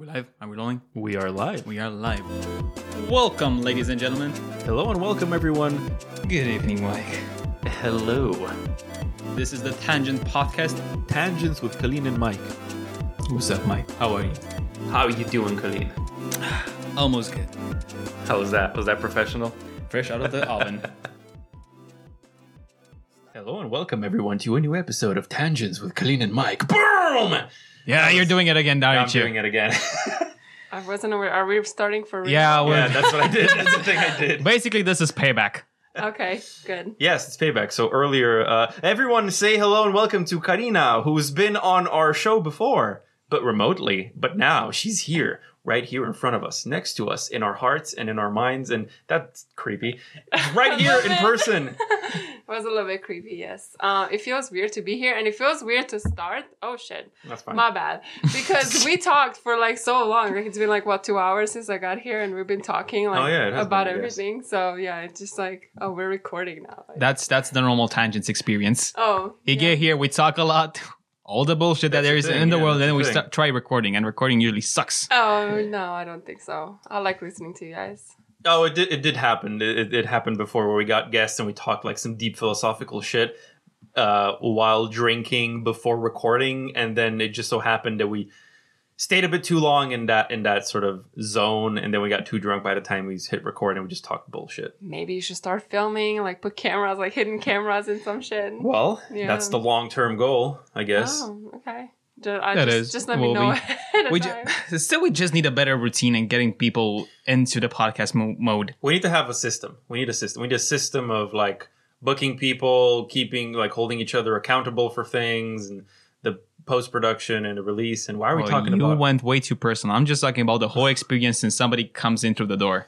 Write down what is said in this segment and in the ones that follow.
we live? Are we rolling? We are live. We are live. Welcome, ladies and gentlemen. Hello and welcome, everyone. Good evening, Mike. Hello. This is the Tangent Podcast. Tangents with Colleen and Mike. What's up, Mike? How are you? How are you doing, Colleen? Almost good. How was that? Was that professional? Fresh out of the oven. Hello and welcome, everyone, to a new episode of Tangents with Colleen and Mike. Boom! Yeah, you're doing it again, I'm aren't you? doing it again. I wasn't aware. Are we starting for real? Yeah, we're yeah, that's what I did. That's the thing I did. basically this is payback. Okay, good. Yes, it's payback. So earlier, uh, everyone say hello and welcome to Karina, who's been on our show before, but remotely. But now she's here, right here in front of us, next to us, in our hearts and in our minds, and that's creepy. Right here in person. it was a little bit creepy, yes. Uh, it feels weird to be here, and it feels weird to start. Oh shit, That's fine. my bad. Because we talked for like so long. Like it's been like what two hours since I got here, and we've been talking like Oh, yeah, about been, yes. everything. So yeah, it's just like oh, we're recording now. That's that's the normal Tangents experience. oh, You yeah. get here, we talk a lot, all the bullshit that That's there the is thing, in the yeah, world, and then the we start, try recording, and recording usually sucks. Oh no, I don't think so. I like listening to you guys. Oh, it did. It did happen. It, it, it happened before where we got guests and we talked like some deep philosophical shit uh, while drinking before recording, and then it just so happened that we stayed a bit too long in that in that sort of zone, and then we got too drunk by the time we hit record, and we just talked bullshit. Maybe you should start filming, like put cameras, like hidden cameras and some shit. Well, Yeah. that's the long term goal, I guess. Oh, okay. Ju- I That just, is. just let Well, me know we- ahead of We time. ju- still, we just need a better routine and getting people into the podcast mo- mode. We need to have a system. We need a system. We need a system of like booking people, keeping like holding each other accountable for things, and the post production and the release. And why are we Well, talking you about? You went way too personal. I'm just talking about the whole experience since somebody comes in through the door.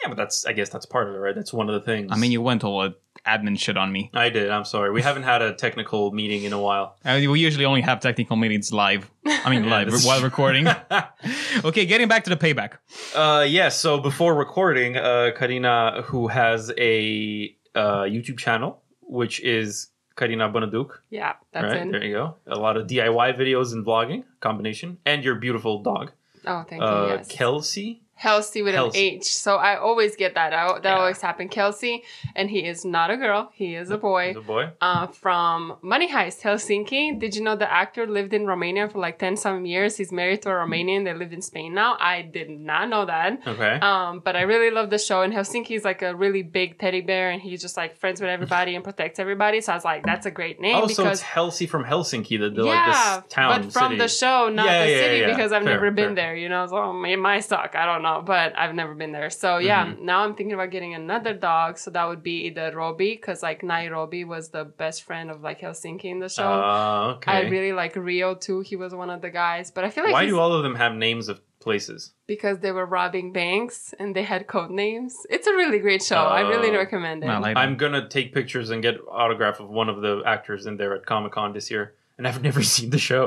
Yeah, but that's I guess that's part of it, right? That's one of the things. I mean, you went all admin shit on me. I did. I'm sorry. We haven't had a technical meeting in a while. I mean, we usually only have technical meetings live. I mean, Yeah, live this- while recording. okay, getting back to the payback. Uh, yeah. So before recording, uh, Karina, who has a uh, YouTube channel, which is Karina Bonaduk, yeah, that's right? in. There you go. A lot of DIY videos and vlogging combination, and your beautiful dog, Oh, thank uh, you. Yes. Kelsey. Kelsey with an H. So I always get that. out. that Yeah. always happen. Kelsey, and he is not a girl. He is a boy. The boy. Uh, from Money Heist, Helsinki. Did you know the actor lived in Romania for like ten some years? He's married to a Romanian. They live in Spain now. I did not know that. Okay. Um, but I really love the show. And Helsinki is like a really big teddy bear, and he's just like friends with everybody and protects everybody. So I was like, that's a great name oh, so because it's Helsi from Helsinki, the, the yeah, like this town but from city. the show, not Yeah, the city, because I've Fair, never been fair. there. You know, so it might suck. I don't know, but I've never been there. So yeah, Mm-hmm. now I'm thinking about getting another dog. So that would be either Robbie, because like Nairobi was the best friend of like Helsinki in the show. Uh, okay. I really like Rio too. He was one of the guys, but I feel like Why he's- do all of them have names of places? because they were robbing banks and they had code names. It's a really great show. I really Oh. recommend it. I like I'm gonna take pictures and get autograph of one of the actors in there at Comic Con this year, and I've never seen the show.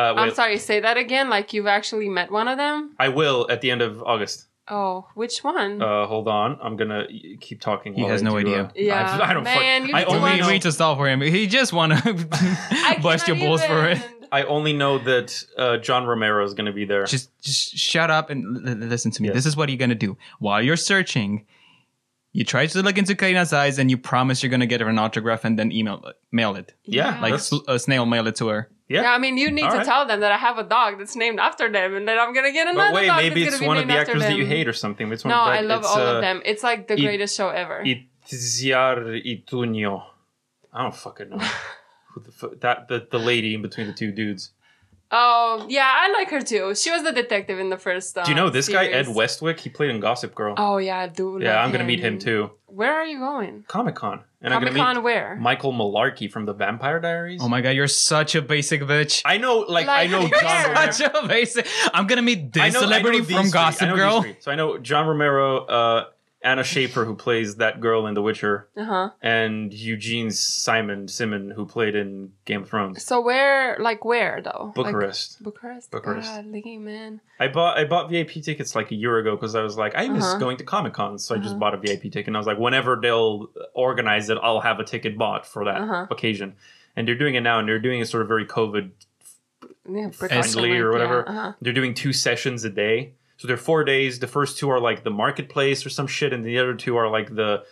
Uh, I'm sorry, say that again. Like you've actually met one of them? I will at the end of August. Oh, which one? Uh, hold on, I'm gonna keep talking. He has I no idea. uh, Yeah, I, I don't. man, fuck, you I need to only Only watch- know, we to stall for him. He just want to I bust your cannot balls for it. I only know that uh, John Romero is gonna be there. Just, just shut up and l- l- listen to me. Yes. This is what you're gonna do while you're searching. You try to look into Karina's eyes, and you promise you're gonna get her an autograph, and then email mail it, Yeah, like That's- sl- a snail mail it to her. Yeah. Yeah, I mean, you need All to right. tell them that I have a dog that's named after them, and that I'm gonna get another but wait, dog maybe that's it's one of the actors that you hate or something. It's one No, I love all uh, of them. It's like the it- greatest show ever. Itziar Ituño. I don't fucking know. Who the that the, the lady in between the two dudes. oh, yeah, I like her too. She was the detective in the first. Uh, Do you know this guy Ed. Westwick? He played in Gossip Girl. Oh yeah, I do. yeah, I'm gonna meet him too. Where are you going? Comic Con, and Comic I'm gonna Con meet where? Michael Malarkey from the Vampire Diaries. Oh my god, you're such a basic bitch. I know, like, I know you're John. Romero. Such a basic. I'm gonna meet this know- I know celebrity from three. Gossip Girl. So I know John Romero, uh, Anna Shaffer, who plays that girl in The Witcher, Uh huh. and Eugene Simon Simon, who played in Game of Thrones. So where, like where though? Like, Bucharest. Bucharest. Bucharest. Godly, man. I bought I bought VIP tickets like a year ago because I was like I miss Uh-huh. going to Comic Con, so I just Uh-huh. bought a VIP ticket. And I was like, whenever they'll organize it, I'll have a ticket bought for that Uh-huh. occasion. And they're doing it now, and they're doing it sort of very COVID yeah, Friendly or whatever. yeah, uh-huh. They're doing two sessions a day. So they're four days. The first two are like the marketplace or some shit, and the other two are like the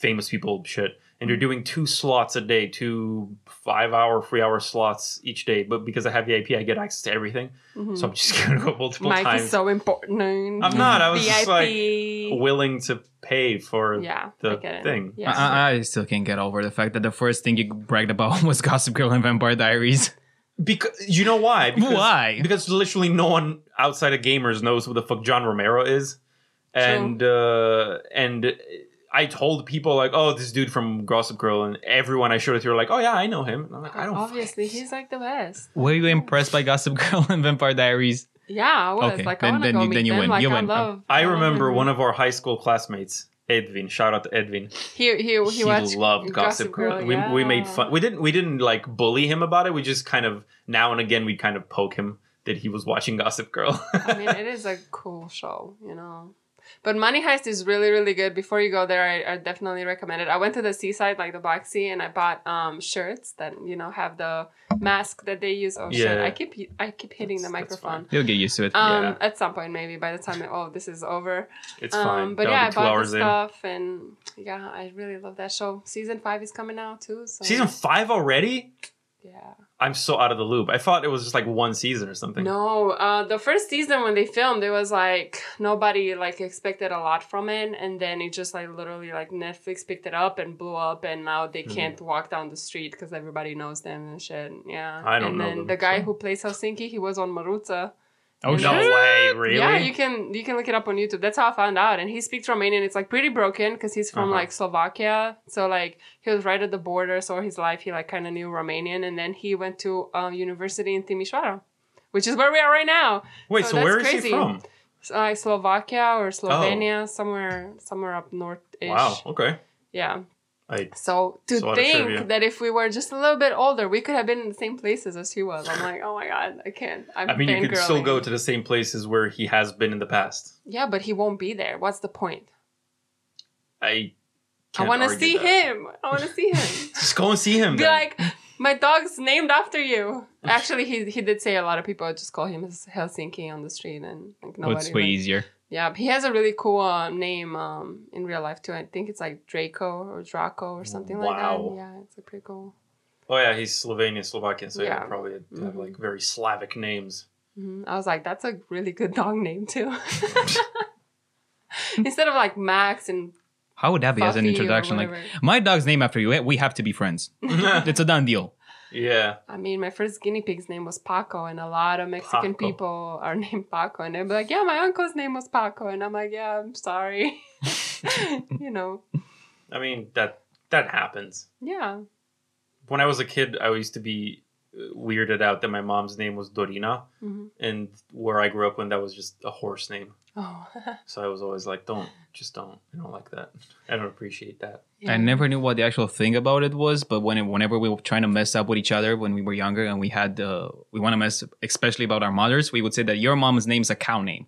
famous people shit. And you're doing two slots a day, two five hour, three hour slots each day. But because I have VIP, I get access to everything. So I'm just gonna go multiple Mike times. Mike is so important. I'm not. I was VIP. just like willing to pay for yeah, the I thing. Yeah. I, I still can't get over the fact that the first thing you bragged about was Gossip Girl and Vampire Diaries. Because you know why? Because, Why? Because literally no one outside of gamers knows who the fuck John Romero is, and uh, and I told people like, oh, this dude from Gossip Girl, and everyone I showed it to were like, oh yeah, I know him. And I'm like, I don't. Obviously, he's like the best. Were you impressed by Gossip Girl and Vampire Diaries? Yeah, I was Okay, like, then- I want to then go you- meet then you them. win. Like, You I win. love. I love remember them. one of our high school classmates, Edwin. Shout out to Edwin. He he he, He, loved Gossip Girl. we, we made fun. We didn't we didn't like bully him about it. We just kind of now and again we kind of poke him that he was watching Gossip Girl. I mean, it is a cool show, you know. But Money Heist is really, really good. Before you go there, I, I definitely recommend it. I went to the seaside, like the Boxy, and I bought um shirts that you know have the mask that they use. Oh shit! I keep I keep hitting the That's- that's microphone. You'll get used to it. Um, Yeah. at some point maybe by the time oh this is over. it's um, fine. but That'll yeah, I bought the hours in. stuff, and yeah, I really love that show. Season five is coming out too. So Season five already? yeah. I'm so out of the loop. I thought it was just like one season or something. No, uh, the first season when they filmed, it was like nobody like expected a lot from it, and then it just like literally like Netflix picked it up and blew up, and now they Hmm. can't walk down the street because everybody knows them and shit. Yeah, I don't and know then them, the guy so- who plays Helsinki, he was on Maruta. Oh. No way, really? Yeah, you can you can look it up on YouTube. That's how I found out. And he speaks Romanian. It's like pretty broken because he's from Uh-huh. like Slovakia. So like he was right at the border. So his life he like kind of knew Romanian. And then he went to um, university in Timișoara, which is where we are right now. Wait, So so, where is crazy. he from? Like Slovakia or Slovenia, somewhere somewhere up north. Wow. Okay. Yeah. I So to It's a lot of think that if we were just a little bit older, we could have been in the same places as he was. I'm like, oh my god, I can't. I'm I mean, you could still go to the same places where he has been in the past. Yeah, but he won't be there. What's the point? I. I can't want to see that. him. I want to see him. Just go and see him. Be then. like, my dog's named after you. Actually, he he did say a lot of people just call him Helsinki on the street, and like Oh, nobody. it's way like- easier. Yeah, he has a really cool uh, name um, in real life too. I think it's like Draco or Draco or something like that. Wow. Yeah, it's like pretty cool. oh yeah, he's Slovenian, Slovakian, so yeah, Yeah. probably have Mhm. like very Slavic names. hmm I was like, that's a really good dog name too. Instead of like Max and How would that be as an introduction? Like, my dog's name after you. We have to be friends. It's a done deal. Yeah. I mean, my first guinea pig's name was Paco, and a lot of Mexican Paco. people are named Paco, and they'd be like, "Yeah, my uncle's name was Paco," and I'm like, "Yeah, I'm sorry," you know. I mean that that happens. Yeah. When I was a kid, I used to be uh, weirded out that my mom's name was Dorina, hmm and where I grew up, when that was just a horse name. Oh. So I was always like, "Don't, just don't. I don't like that. I don't appreciate that." yeah. I never knew what the actual thing about it was, but when it, whenever we were trying to mess up with each other when we were younger and we had uh, we want to mess especially about our mothers, we would say that your mom's name's a cow name.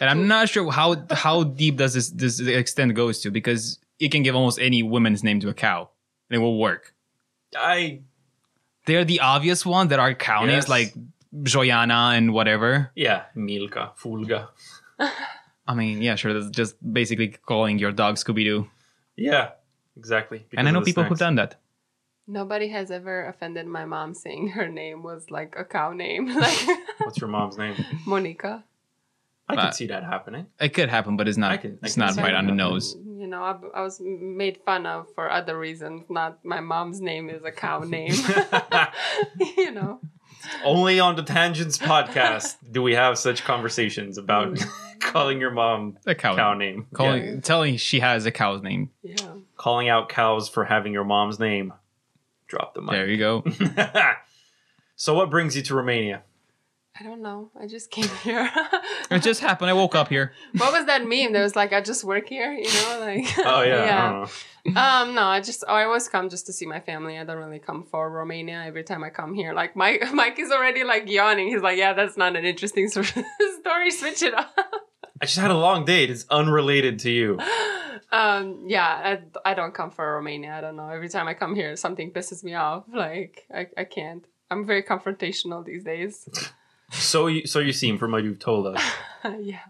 and I'm not sure how how deep does this this extent goes to because you can give almost any woman's name to a cow and it will work. I They're the obvious one that are cow names like Joyana and whatever. yeah, Milka, Fulga. I mean, yeah, sure, that's just basically calling your dog Scooby Doo. Yeah, exactly. And I know of the people who've done that. Nobody has ever offended my mom saying her name was like a cow name, like What's your mom's name? Monica. I Uh, could see that happening. It could happen, but it's not. I can- I it's not right on the nose. You know, I, I was made fun of for other reasons. Not my mom's name is a cow name. you know. Only on the Tangents podcast do we have such conversations about calling your mom A cow. cow name. Calling, Yeah. telling she has a cow's name. Yeah. Calling out cows for having your mom's name. Drop the mic. There you go. so what brings you to Romania? I don't know. I just came here. it just happened. I woke up here. what was that meme? That was like, I just work here, you know? Like, Oh yeah, I don't know. Um, no, I just oh, I always come just to see my family. I don't really come for Romania every time I come here. Like Mike, Mike is already like yawning. He's like, "Yeah, that's not an interesting story. Switch it up." I just had a long date. It's unrelated to you. um, yeah, I, I don't come for Romania. I don't know. Every time I come here, something pisses me off. Like I, I can't. I'm very confrontational these days. So you so you seem from what you've told us. yeah.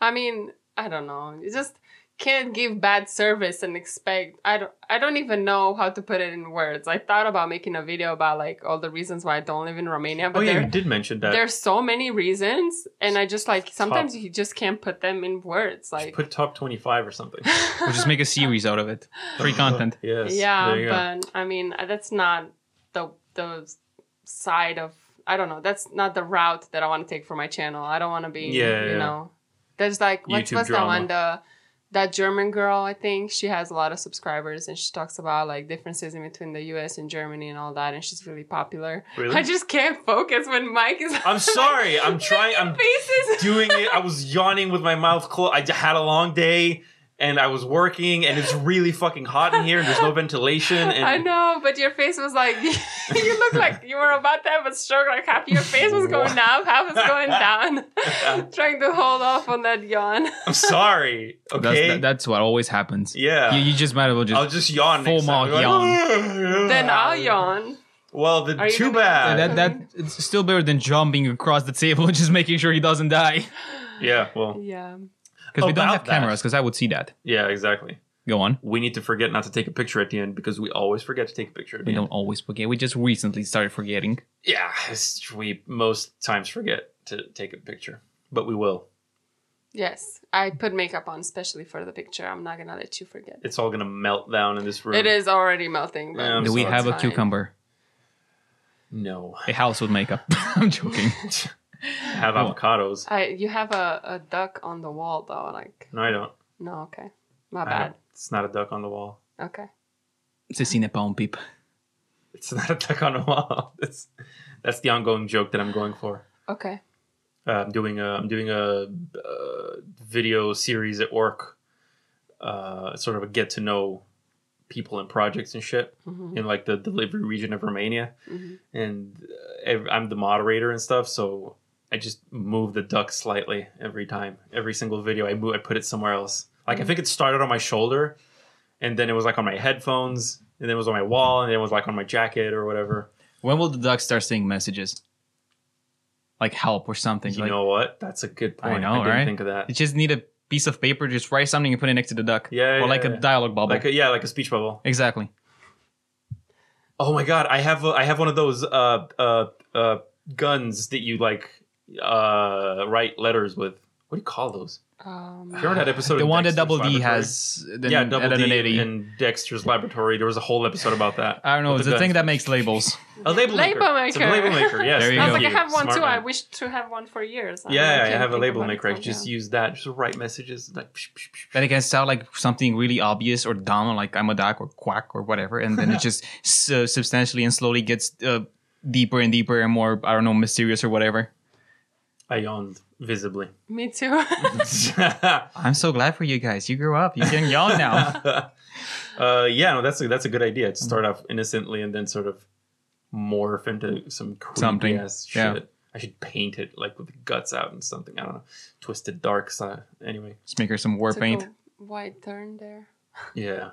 I mean, I don't know. You just can't give bad service and expect I don't I don't even know how to put it in words. I thought about making a video about like all the reasons why I don't live in Romania, but oh yeah, there you did mention that. there's so many reasons and I just like sometimes you just can't put them in words. Like Put top twenty five or something. We'll just make a series out of it. Free content. yes. yeah, there go. but I mean that's not the the side of I don't know. That's not the route that I want to take for my channel. I don't want to be, Yeah, you yeah. know. There's like what's what's that one the that German girl I think she has a lot of subscribers and she talks about like differences in between the U.S. and Germany and all that and she's really popular. Really? I just can't focus when Mike is. I'm sorry. I'm trying. I'm faces. doing it. I was yawning with my mouth closed. I had a long day and I was working and it's really fucking hot in here and there's no ventilation. And I know, but your face was like you look like you were about to have a stroke. Like half your face was going up, half was going down. Trying to hold off on that yawn. I'm sorry. That's, Okay. that- that's what always happens. yeah. You, you just might as well just. I'll just yawn. full next time. mouth yawn. then I'll yawn. Well, then Are too gonna- bad. that, that it's still better than jumping across the table and just making sure he doesn't die. yeah. Well. Yeah. Because we don't About have that. cameras. Because I would see that. Yeah. Exactly. Go on. We need to forget not to take a picture at the end because we always forget to take a picture. At the We end. don't always forget. We just recently started forgetting. Yeah, it's, we most times forget to take a picture, but we will. Yes. I put makeup on especially for the picture. I'm not gonna let you forget. It's all gonna melt down in this room. It is already melting, but Yeah, I'm Do we sorry. have a It's fine. cucumber? No, A house with makeup. I'm joking. have avocados. I you have a, a duck on the wall though, like No, I don't. no, okay. My I bad. don't. It's not a duck on the wall. Okay. Ceci n'est pas un pipe. It's not a duck on the wall. That's that's the ongoing joke that I'm going for. Okay. Uh, I'm doing a I'm doing a uh, video series at work. Uh, sort of a get to know people and projects and shit hmm in like the delivery region of Romania. hmm and uh, ev- I'm the moderator and stuff, so I just move the duck slightly every time, every single video. I move, I put it somewhere else. Like I think it started on my shoulder, and then it was like on my headphones, and then it was on my wall, and then it was like on my jacket or whatever. When will the duck start saying messages? Like help or something. You like, know what? That's a good point. I, know, didn't right? think of that. You just need a piece of paper, just write something and put it next to the duck. Yeah, Or like yeah, a dialogue bubble. Like a, yeah, like a speech bubble. exactly. Oh my god, I have a, I have one of those uh uh uh guns that you like uh write letters with. What do you call those? Um, Remember that episode? the of one that Dexter's Double D has. The, yeah, Double at D 80. in Dexter's Laboratory. There was a whole episode about that. I don't know. It's the guns. thing that makes labels. A label maker. Label It's a label maker. Yes. There you I was thank like, I have one Smart too. man. I wish to have one for years. I Yeah, I can't have a label maker. I just yeah. use that. Just write messages like. psh, psh, psh, Then it can sound like something really obvious or dumb, like I'm a duck or quack or whatever, and then it just su- substantially and slowly gets uh, deeper and deeper and more, I don't know, mysterious or whatever. I yawned visibly. Me too. I'm so glad for you guys. You grew up. You can yawn now. uh, yeah, no, that's a, that's a good idea. To start off innocently and then sort of morph into some creepy Something, ass yeah. shit. I should paint it like with the guts out and something. I don't know, twisted dark side. Anyway, Just make her some war Took paint. a Wide turn there. yeah.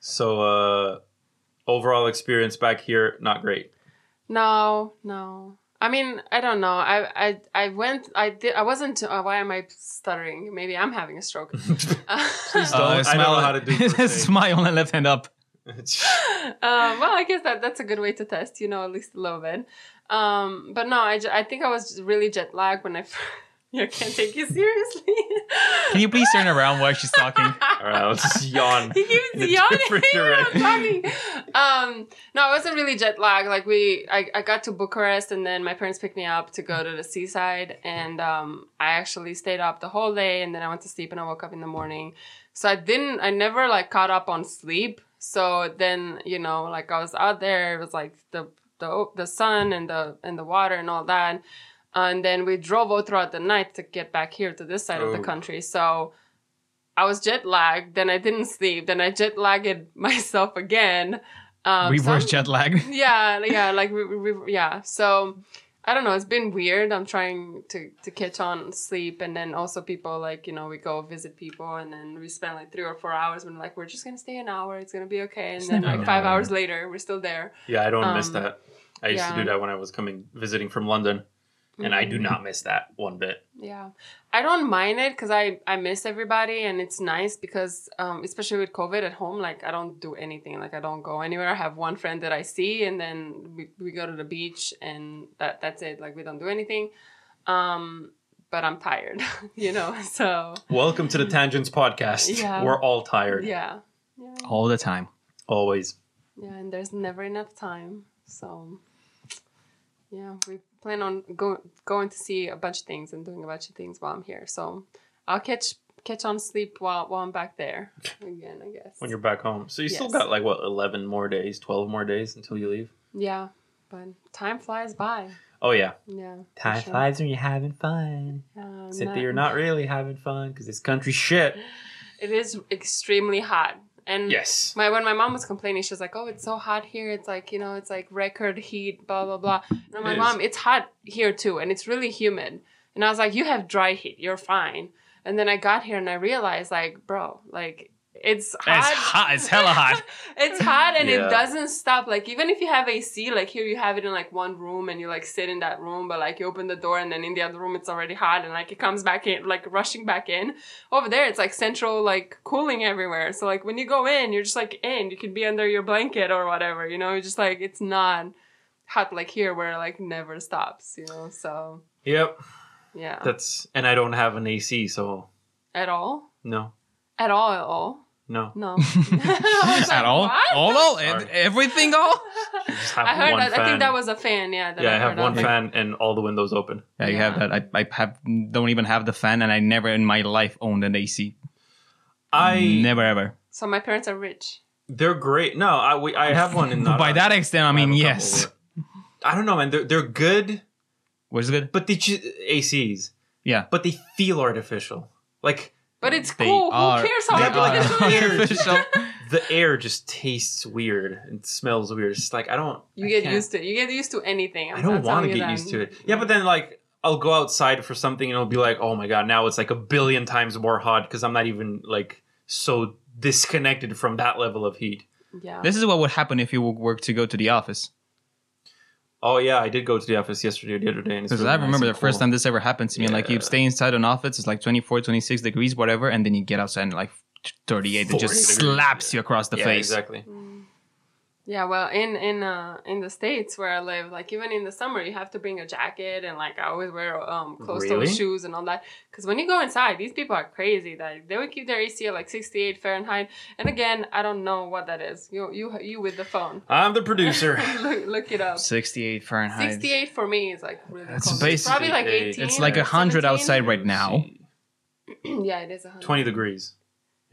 So uh, overall experience back here, not great. No, no. I mean, I don't know. I I I went. I did. I wasn't. Uh, why am I stuttering? Maybe I'm having a stroke. Please don't. Uh, I don't know how to do first aid. smile and left hand up. um, well, I guess that that's a good way to test. You know, at least a little bit. Um, but no, I, I think I was really jet lagged when I. f- I can't take you seriously. Can you please turn around while she's talking? All right, let's just yawn. he keeps a yawning different when I'm direction. talking. Um, no, I wasn't really jet lagged. Like we, I, I got to Bucharest and then my parents picked me up to go to the seaside, and um, I actually stayed up the whole day, and then I went to sleep and I woke up in the morning. So I didn't, I never like caught up on sleep. So then, you know, like I was out there, it was like the the the sun and the and the water and all that. And then we drove all throughout the night to get back here to this side of the Oh. country. So I was jet lagged, then I didn't sleep, then I jet lagged myself again. Um, Reverse so jet lag. yeah, yeah, like we, we, yeah. So I don't know. It's been weird. I'm trying to to catch on sleep, and then also people like you know we go visit people, and then we spend like three or four hours. When like we're just gonna stay an hour, it's gonna be okay, and then never like five hours later, we're still there. Yeah, I don't miss Um, that. I used to do that when I was coming visiting from London, and I do Mhm. not miss that one bit. Yeah, I don't mind it because I I miss everybody and it's nice because um, especially with COVID at home, like I don't do anything, like I don't go anywhere. I have one friend that I see and then we, we go to the beach and that that's it. Like we don't do anything. Um, but I'm tired, you know. So Welcome to the Tangents podcast. Yeah. We're all tired. yeah, yeah, all the time. Always. yeah, and there's never enough time. So yeah, we plan on go, going to see a bunch of things and doing a bunch of things while I'm here. So I'll catch catch on sleep while while I'm back there again. I guess. When you're back home, so you still got like what eleven more days, twelve more days until you leave. yeah, but time flies by. Oh yeah, Yeah. time sure. flies when you're having fun. Um, Except that you're not really having fun because this country shit. It is extremely hot, and Yes. My when my mom was complaining, she was like, "Oh, it's so hot here. It's like you know, it's like record heat, blah blah blah." And I'm It. "Mom, it's hot here too, and it's really humid." And I was like, "You have dry heat. You're fine." And then I got here and I realized, like, bro, like it's hot. It's hot. It's hella hot. it's hot and Yeah. it doesn't stop. Like even if you have AC, like here you have it in like one room and you like sit in that room, but like you open the door and then in the other room it's already hot and like it comes back in, like rushing back in. Over there it's like central like cooling everywhere. So like when you go in, you're just like in. You can be under your blanket or whatever. You know, it's just like it's not hot like here where it like never stops. You know, so Yep. yeah, That's and I don't have an AC, so at all, no, at all, at all. No. No, I was like, At all? "What?" All, all, Sorry. everything, all. I I heard that. fan. I think that was a fan. Yeah. That yeah, I I have one of. fan and all the windows open. Yeah, you have that. I, I have don't even have the fan, and I never in my life owned an AC. I never ever. So my parents are rich. they're great. No, I we, I have one in the By that extent, I mean have a couple yes. I don't know, man. They're they're good, Was good? but they ju- ACs, Yeah. but they feel artificial. Like But it's They cool. are- Who cares how they it are is? artificial. the air just tastes weird and smells weird. It's like I don't. You I get can't- used to it. You get used to anything. I'm I don't want to get used to it. Yeah, but then like I'll go outside for something and it'll be like, oh my god, now it's like a billion times more hot because I'm not even like so disconnected from that level of heat. Yeah. This is what would happen if you were to go to the office. Oh yeah, I did go to the office yesterday or the other day, and it's Because really I remember and the first time this ever happened to me. Like you stay inside an office, it's like 24, 26 degrees, whatever, and then you get outside and like 38, it just degrees, slaps yeah. you across the yeah, face. exactly. Mm. Yeah, well, in in uh in the states where I live, like even in the summer, you have to bring a jacket and like I always wear um closed toe Really? shoes and all that. Because when you go inside, these people are crazy. Like they would keep their AC at like sixty eight Fahrenheit. And again, I don't know what that is. You you you with the phone. I'm the producer. look, look it up. 68 Fahrenheit. Sixty eight for me is like really. That's cold. It's probably like eighteen. It's like a hundred 17. outside right now. yeah, it is a hundred. 20 degrees.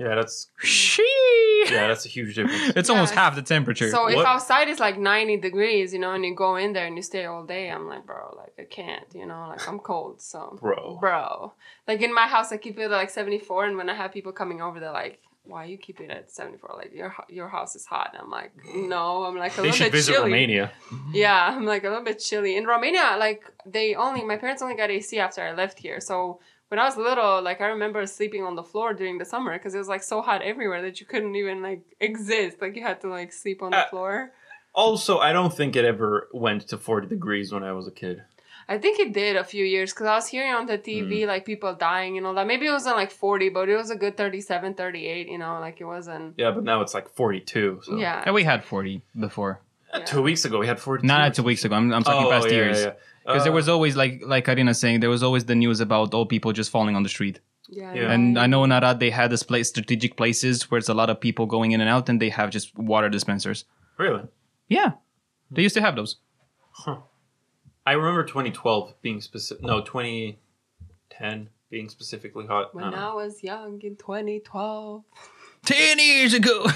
Yeah, that's Shee. yeah, that's a huge difference. It's almost half the temperature. So if outside is like 90 degrees, you know, and you go in there and you stay all day, I'm like, bro, like I can't, you know, like I'm cold. So, Bro. bro, like in my house, I keep it at like 74, and when I have people coming over, they're like, why you keep it at 74? Like your your house is hot. I'm like, no, I'm like a They little should bit visit chilly. Romania. Yeah, I'm like a little bit chilly. In Romania, like they only my parents only got AC after I left here. So when I was little, like I remember sleeping on the floor during the summer because it was like so hot everywhere that you couldn't even like exist. Like you had to like sleep on the Uh, floor. Also, I don't think it ever went to 40 degrees when I was a kid. I think it did a few years because I was hearing on the TV like people dying and all that. Maybe it wasn't like 40, but it was a good 37, 38, you know, like it wasn't. Yeah, but now it's like 42. So. Yeah. Yeah, we had 40 before. yeah. Two weeks ago, we had 42. Not two weeks ago. I'm, I'm talking Oh, past yeah, years. yeah, yeah. Because there Uh, was always like like Karina saying there was always the news about old people just falling on the street. Yeah. Yeah. And I know in Arad they had this place strategic places where it's a lot of people going in and out and they have just water dispensers. Really? Yeah. They used to have those. I remember 2012 being specific. No, 2010 being specifically hot. When I. I was young in 2012. Ten years ago.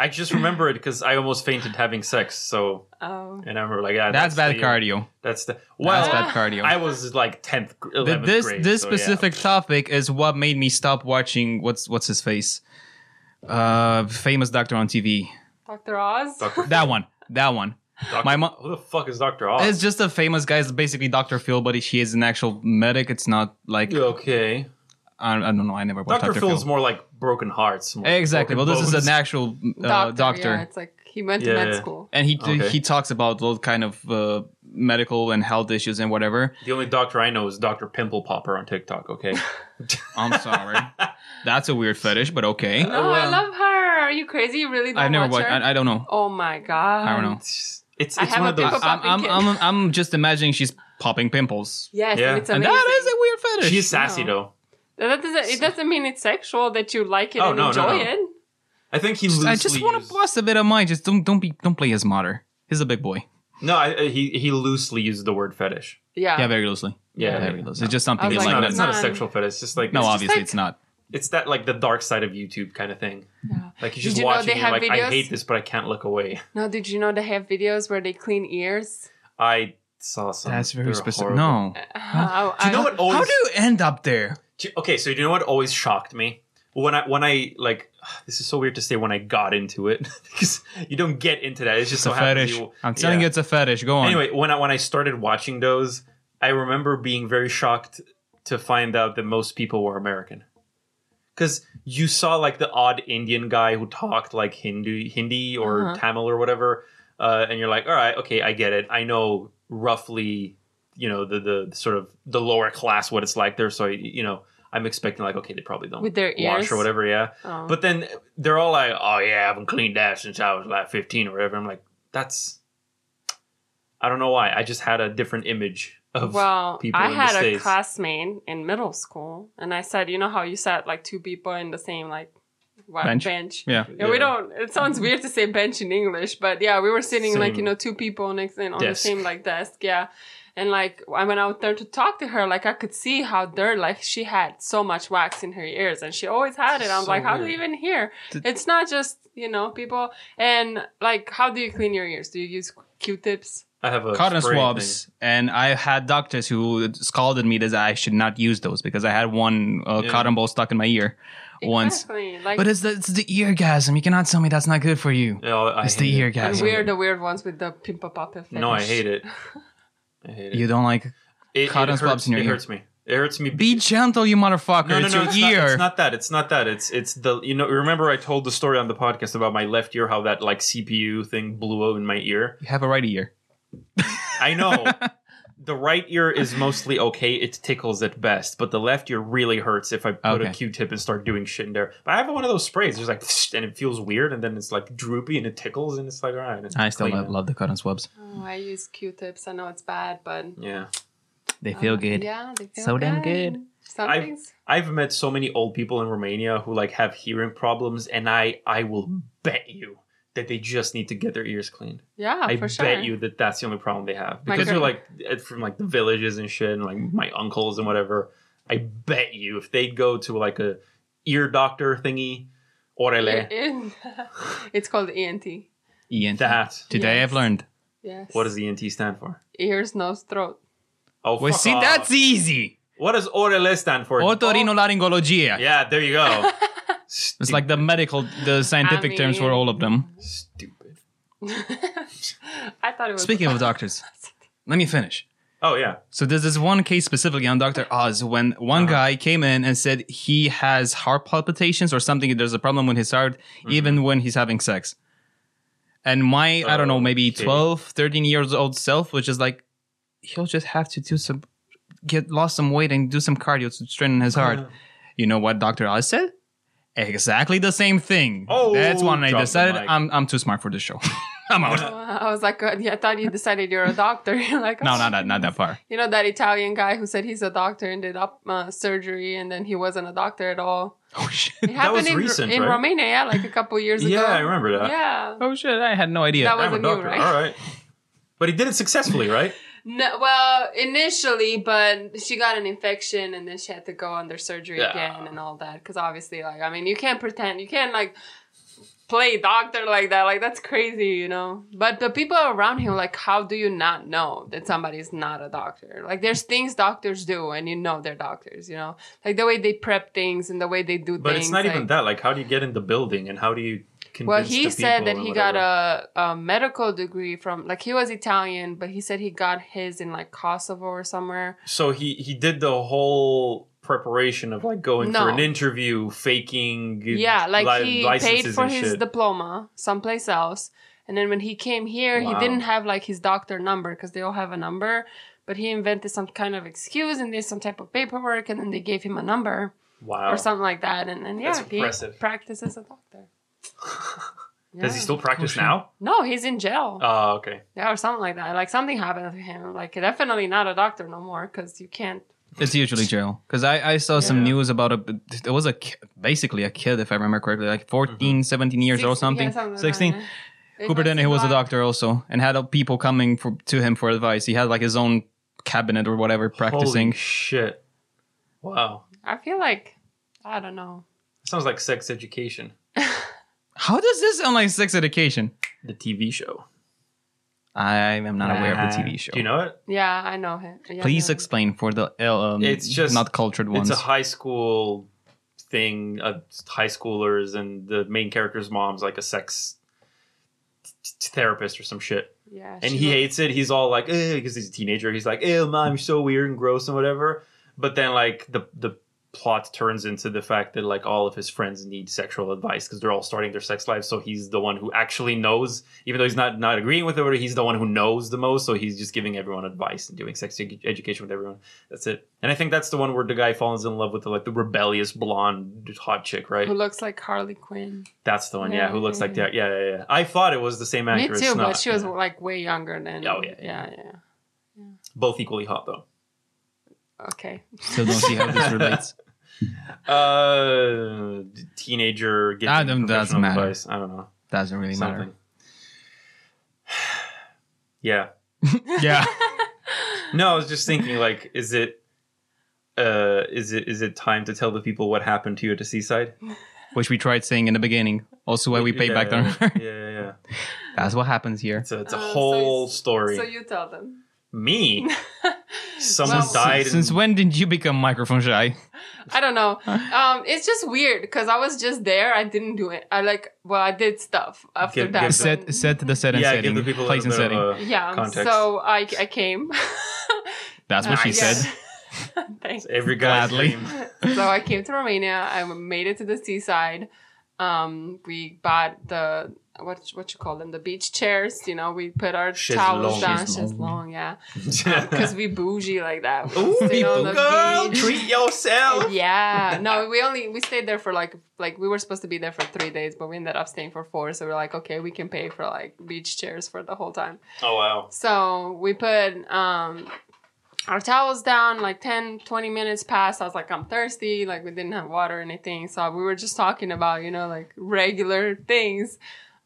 I just remember it because I almost fainted having sex. So, Oh. and I remember like, yeah, That's bad the, cardio. That's the well, That's bad cardio. I was like 10th, 11th this grade. this so, yeah. specific topic is what made me stop watching what's what's his face, uh, famous doctor on TV. Dr. Oz? Dr. That one, that one. Dr. My mom. Who the fuck is Doctor Oz? It's just a famous guy. It's basically Doctor Phil, but he is an actual medic. It's not like okay. I, I don't know. I never watched Doctor Doctor Phil's Phil. more like broken hearts. more Exactly. Well, broken this is an actual uh, doctor. doctor. Yeah, it's like He went to med yeah. school. and he Okay. he talks about those kind of uh, medical and health issues and whatever. The only doctor I know is Doctor Pimple Popper on TikTok. Okay. I'm sorry, that's a weird fetish, but okay. No, I well- love her. Are you crazy? You really don't I've never watch watched. her? I, I don't know. oh my god. I don't know. It's it's, I it's have one a of those. pimple I'm, I'm. I'm, I'm just imagining she's popping pimples, Yes, Yeah. it's and that is a weird fetish. She's sassy No. though. That doesn't, it doesn't mean it's sexual that you like it Oh, and no, no, enjoy no. it. I think he Just- I just want used- to bust a bit of mine. Just don't don't be don't play his mother. He's a big boy. No, I, I- he he loosely used the word fetish. Yeah. Yeah, very loosely. Yeah, very yeah. loosely. It's just something I was It's like. not. that- It's not a sexual fetish. It's just like no, it's, obviously like- it's not. it's that like the dark side of YouTube kind of thing. Yeah. Like you're Did just you know watching, they have like, I hate this, but I can't look away. No, did you know they have videos where they clean ears? I saw some. That's very specific. No. How, Do you know I- what always? How do you end up there? You- okay, so you know what always shocked me when I when I like this is so weird to say when I got into it because you don't get into that. It's just It's so a fetish. you- I'm telling yeah. you, it's a fetish. Go on. Anyway, when I when I started watching those, I remember being very shocked to find out that most people were American. Because you saw like the odd Indian guy who talked like Hindu, Hindi or Uh-huh. Tamil or whatever, uh, and you're like, all right, okay, I get it. I know roughly, you know, the the sort of the lower class what it's like there. So you know, I'm expecting like, okay, they probably don't With their wash ears? or whatever, yeah. Oh. But then they're all like, "Oh yeah, I haven't cleaned that since I was like 15 or whatever." I'm like, "That's." I don't know why. I just had a different image of well, people I had a classmate in middle school, and I said, you know how you sat like two people in the same like what, Bench? bench. yeah. Yeah, we don't. It sounds weird to say bench in English, but yeah, we were sitting like you know two people next in on the same like desk. Yeah, and like I went out there to talk to her. Like I could see how dirt. Like she had so much wax in her ears, and she always had it. I'm So like, how do you even hear? Did- It's not just you know people. And like, how do you clean your ears? Do you use Q-tips? I have a Cotton spray swabs, and I had doctors who scalded me that I should not use those because I had one uh, Yeah. cotton ball stuck in my ear once. Exactly. Like, But it's the, it's the eargasm. You cannot tell me that's not good for you. thing. No, I It's the hate it. and eargasm. we're the weird ones with the pimpa papa fetish. No, I hate it. I hate it. You don't like. it, cotton it swabs hurts, in your it ear. hurts me. It hurts me. Be gentle, you motherfucker. no, no, it's no. your It's ear. not, it's not that. It's not that. It's it's the you know. Remember, I told the story on the podcast about my left ear, how that like CPU thing blew out in my ear. you have a right ear. I know. the right ear is mostly okay. It tickles at best, but the left ear really hurts if I put a Okay. Q-tip and start doing shit in there. But I have one of those sprays. There's like, and it feels weird, and then it's like droopy and it tickles, and it's like, all right. I still love, now. love the cotton swabs. Oh, I use Q-tips. I know it's bad, but Yeah, They feel uh, good. Yeah, they feel So damn good. Some I've- I've met so many old people in Romania who like have hearing problems, and I I will bet you that they just need to get their ears cleaned. Yeah, I for bet sure. you that that's the only problem they have because they're like from like the villages and shit, and like my uncles and whatever. I bet you if they go to like a ear doctor thingy, orele, It- it- it's called ENT. ENT. that. Today Yes. I've learned. Yes. What does the ENT stand for? ears, nose, throat? Oh, Well, fuck see, off. that's easy. what does orele stand for? Otorinolaryngologia. Yeah, there you go. It's like the medical, the scientific I terms for all of them. stupid. I thought it was. Speaking of doctors, let me finish. Oh yeah, So there's this one case specifically on Dr. Oz when one Uh-huh. guy came in and said he has heart palpitations or something. There's a problem with his heart, Mm-hmm. even when he's having sex. And my, I don't know, maybe Okay. 12, 13 years old self was just like, he'll just have to do some, get lost some weight and do some cardio to strengthen his heart. Uh-huh. You know what Dr. Oz said? Exactly the same thing. Oh, That's when I decided. I'm, I'm too smart for this show. I'm out. I was like, uh, yeah, I thought you decided you're a doctor. You're like, No, oh. not that, not that far. You know that Italian guy who said he's a doctor and did up uh, surgery, and then he wasn't a doctor at all. Oh shit. It happened was in, recent, in right? Romania, yeah, like a couple years ago. yeah, I remember that. Yeah. Oh shit, I had no idea. That was I'm a a new, doctor. right? All right, but he did it successfully, right? No, well, initially, but she got an infection and then she had to go under surgery Yeah. again and all that. Because obviously, like, I mean, you can't pretend, you can't like play doctor like that. Like, that's crazy, you know. But the people around him, like, how do you not know that somebody's not a doctor? Like, there's things doctors do, and you know they're doctors. You know, like the way they prep things and the way they do But things. it's not even that. Like, how do you get in the building, and how do you? Well, he said that he got a, a medical degree from, like, he was Italian, but he said he got his in, like, Kosovo or somewhere. So he he did the whole preparation of like going No. for an interview, faking. Uh, yeah, like li- he paid for his shit. diploma someplace else, And then when he came here, Wow. he didn't have like his doctor number because they all have a number. But he invented some kind of excuse and did some type of paperwork, and then they gave him a number Wow. or something like that. And then yeah, That's he impressive. practices as a doctor. Does he still practice oh, now? No, he's in jail. Oh, okay. yeah, or something like that. Like something happened to him. Like definitely not a doctor no more because you can't. It's usually jail because I, I saw some news about a there was a basically a kid if I remember correctly like 14 mm-hmm. 17 years or Six- yeah, something, 16 that, yeah. It Cooper Denny who was a doctor also and had people coming for, to him for advice he had like his own cabinet or whatever practicing Holy shit. Wow. I feel like I don't know. Sounds like sex education. how does this sound like sex education The TV show. I am not aware of the TV show Do you know it? Yeah, I know him. Yeah, please yeah. explain for the um, It's just- not cultured ones It's a high school thing, uh, high schoolers, and the main character's mom's like a sex t- t- therapist or some shit. Yeah, And she he was- hates it. He's all like, because he's a teenager. He's like, ew, mom, you're so weird and gross and whatever. But then, like, the, the plot turns into the fact that, like, all of his friends need sexual advice because they're all starting their sex lives. So he's the one who actually knows, even though he's not, not agreeing with it, he's the one who knows the most. So he's just giving everyone advice and doing sex edu- education with everyone. That's it. And I think that's the one where the guy falls in love with the, like, the rebellious blonde hot chick, right? who looks like Harley Quinn. That's the one, yeah, Yeah, who looks like that. Yeah, yeah, yeah. I thought it was the same actress Me too, but she was yeah. like way younger than. Oh, yeah yeah, yeah, yeah. both equally hot, though. Okay. still don't see how this relates Uh, teenager gets Ah, then doesn't matter. advice. I don't know doesn't really matter yeah. yeah No, I was just thinking, like, is it, uh, is it is it time to tell the people what happened to you at the seaside? which we tried saying in the beginning also why we paid back yeah, down yeah, yeah, yeah. that's what happens here So it's a Uh, whole it's- story. So you tell them. Me, someone Well- died. since in- when did you become microphone shy I don't know. Um, it's just weird because I was just there. I didn't do it. I like. Well, I did stuff after Give- that. give but- set set the set and Yeah, setting give the people a place and setting of a yeah. context. So I I came. that's what she Uh, said. Thanks. Every guy's Gladly. so I came to Romania. I made it to the seaside. Um, we bought the what what you call them the beach chairs. You know, we put our towels Chaiselong. down. Chaiselong. Chaiselong, yeah, because we bougie like that. We Ooh, sit on the girl, beach. treat yourself. Yeah, no, we only we stayed there for like like we were supposed to be there for three days, but we ended up staying for four. So we're like, okay, we can pay for like beach chairs for the whole time. Oh wow. So we put um our towels down like 10 20 minutes passed i was like i'm thirsty like we didn't have water or anything so we were just talking about you know like regular things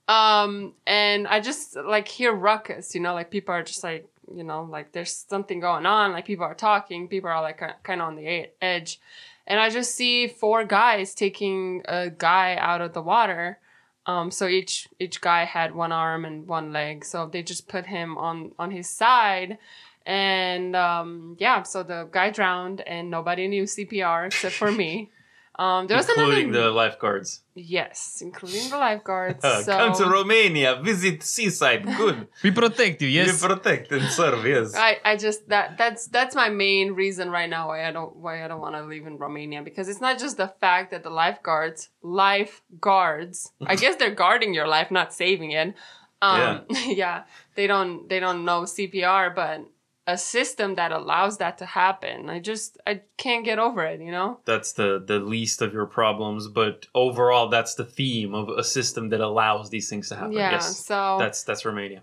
um and i just like hear ruckus you know like people are just like you know like there's something going on like people are talking people are like kind of on the edge and i just see four guys taking a guy out of the water um, so each each guy had one arm and one leg. So they just put him on on his side, and um, yeah. So the guy drowned, and nobody knew CPR except for me. Um, there was Including another the lifeguards. yes, including the lifeguards. So Come to Romania, visit seaside. Good. we protect you yes You protect and serve. Yes. I, I just that that's that's my main reason right now why I don't why I don't want to live in Romania because it's not just the fact that the lifeguards lifeguards I guess they're guarding your life not saving it um yeah. they don't they don't know CPR but a system that allows that to happen I just I can't get over it you know that's the the least of your problems, but overall, that's the theme of a system that allows these things to happen. yeah Yes. so That's that's Romania.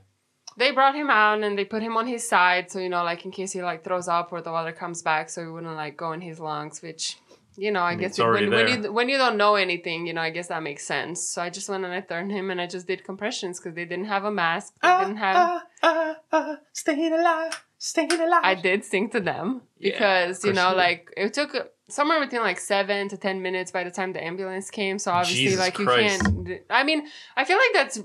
they brought him out and they put him on his side so you know like in case he like throws up or the water comes back so he wouldn't like go in his lungs which you know i, mean, guess already when, when you when you don't know anything you know i guess that makes sense so i just went and i turned him and i just did compressions because they didn't have a mask they Ah, didn't have ah, ah, staying alive, staying alive. i did sing to them Yeah, because you know course like it took somewhere between like seven to ten minutes by the time the ambulance came so obviously Jesus like you Christ. can't i mean i feel like that's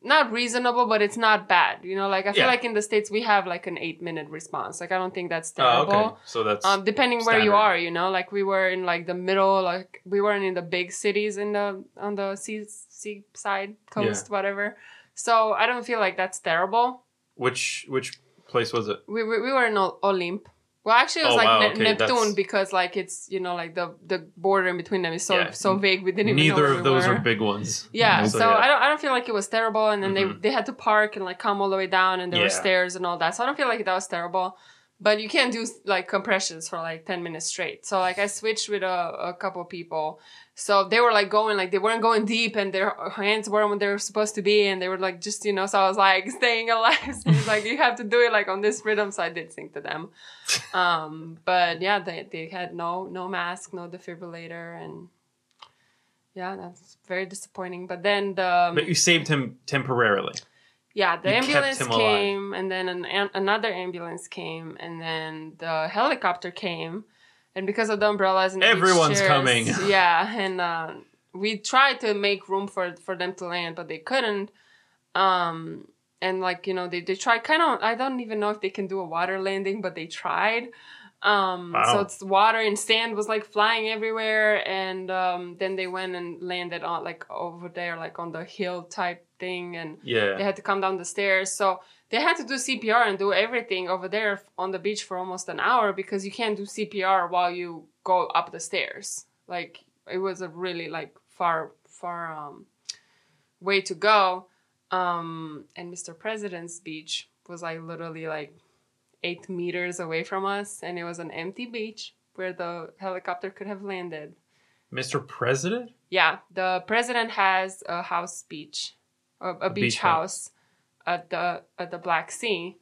not reasonable, but it's not bad. You know, like I feel Yeah. like in the states we have like an eight minute response. Like I don't think that's Oh, terrible. okay. So that's Um, depending where you are, you know, like we were in like the middle, like we weren't in the big cities in the on the sea seaside coast, whatever. So I don't feel like that's terrible. which which place was it? We we, we were in Ol- Olymp, Well, actually, it was Oh, like wow, Ne- okay, Neptune that's- because like it's you know like the the border in between them is so Yeah. so vague. We didn't even know Neither of we those were. are big ones. Yeah, so, So, yeah. I don't I don't feel like it was terrible. And then Mhm. they they had to park and like come all the way down, and there were stairs and all that. So I don't feel like that was terrible. But you can't do like compressions for like ten minutes straight. So like I switched with a, a couple people. So they were like going like they weren't going deep, and their hands weren't when they were supposed to be, and they were like just you know. So I was like staying alive. So it's like you have to do it like on this rhythm. So I did sing to them. Um, but yeah, they they had no no mask, no defibrillator, and yeah, that's very disappointing. But then the But you saved him temporarily. Yeah, the You ambulance him alive. came, and then an, an, another ambulance came, and then the helicopter came, and because of the umbrellas and Everyone's chairs- coming. Yeah, and uh, we tried to make room for for them to land, but they couldn't. Um, and like you know, they they tried kind of. I don't even know if they can do a water landing, but they tried. Um, so it's water and sand was like flying everywhere, and um, then they went and landed on like over there, like on the hill type thing, and yeah, they had to come down the stairs. So they had to do CPR and do everything over there on the beach for almost an hour because you can't do CPR while you go up the stairs. Like it was a really like far far um, way to go. Um, and Mr. President's beach was like literally like eight meters away from us, and it was an empty beach where the helicopter could have landed. Mr. President? Yeah, the president has a house beach, a, a, beach, beach house at the at the Black Sea.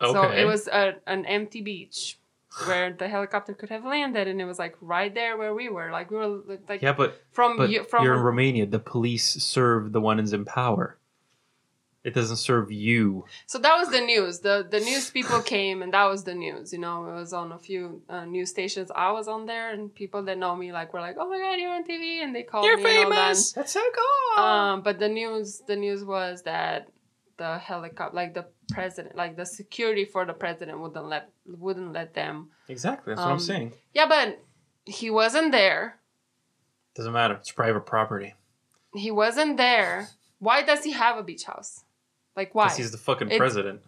Okay. So it was a, an empty beach where the helicopter could have landed, and it was like right there where we were. Like we were like Yeah, but from but you, from you're in Romania. The police serve the ones in power. It doesn't serve you. So that was the news. The the news people came and that was the news. You know, it was on a few uh, news stations. I was on there and people that know me like were like, "Oh my god, you're on TV!" and they called me and all that. That's so cool. Um, but the news the news was that the helicopter, like the president, like the security for the president wouldn't let wouldn't let them. exactly. That's what um, I'm saying. Yeah, but he wasn't there. Doesn't matter. It's private property. He wasn't there. Why does he have a beach house? Like why? Because he's the fucking It- president.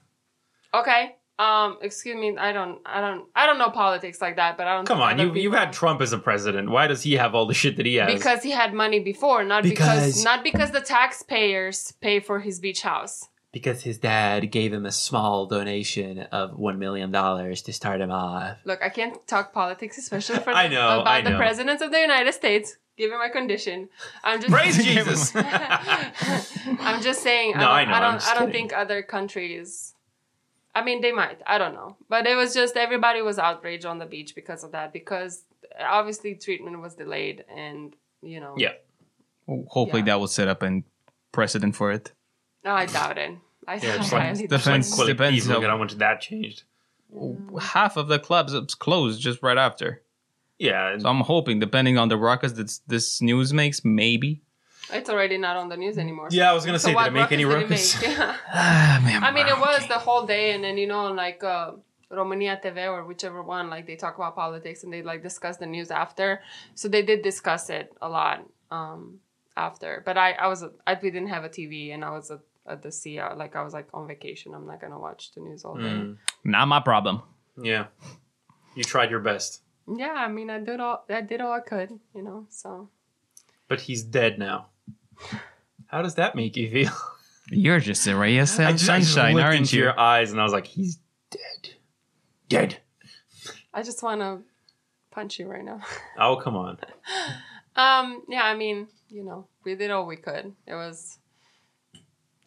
Okay. Um, excuse me. I don't. I don't. I don't know politics like that. But I don't. Come on, you you had Trump as a president. Why does he have all the shit that he has? because he had money before, not because, Because- not because the taxpayers pay for his beach house. because his dad gave him a small donation of one million dollars to start him off. Look, I can't talk politics, especially for I know, about I the presidents of the United States. Given my condition, I'm just Praise Jesus. I'm just saying. No, I I don't. know, I don't, I don't think other countries. I mean, they might. I don't know, but it was just everybody was outraged on the beach because of that. Because obviously treatment was delayed, and you know. Yeah. Hopefully Yeah. that will set up a precedent for it. No, I doubt it. I, Yeah, just I like, highly just doubt like. Depends- depends Peas, look how- much that changed. Half of the clubs is closed just right after. Yeah, So I'm hoping, depending on the ruckus that this news makes, maybe. It's already not on the news anymore. Yeah, I was gonna So say, did it make any ruckus ruckus? did it make? Ah, man, I mean, it was the whole day, and then you know, like uh, Romania TV or whichever one, like they talk about politics and they like discuss the news after. So they did discuss it a lot um, after. But I, I was, I we didn't have a TV, and I was at, at the sea. uh, Like I was like on vacation. I'm not gonna watch the news all day. Mm, Not my problem. yeah, you tried your best, Yeah, I mean, I did all, I did all I could, you know. So but he's dead now. How does that make you feel? You're just a ray of I sun- just, I just sunshine, looked aren't into you? your eyes, and I was like, he's dead, dead. I just want to punch you right now. Oh come on. Um, yeah, I mean, you know, we did all we could. It was,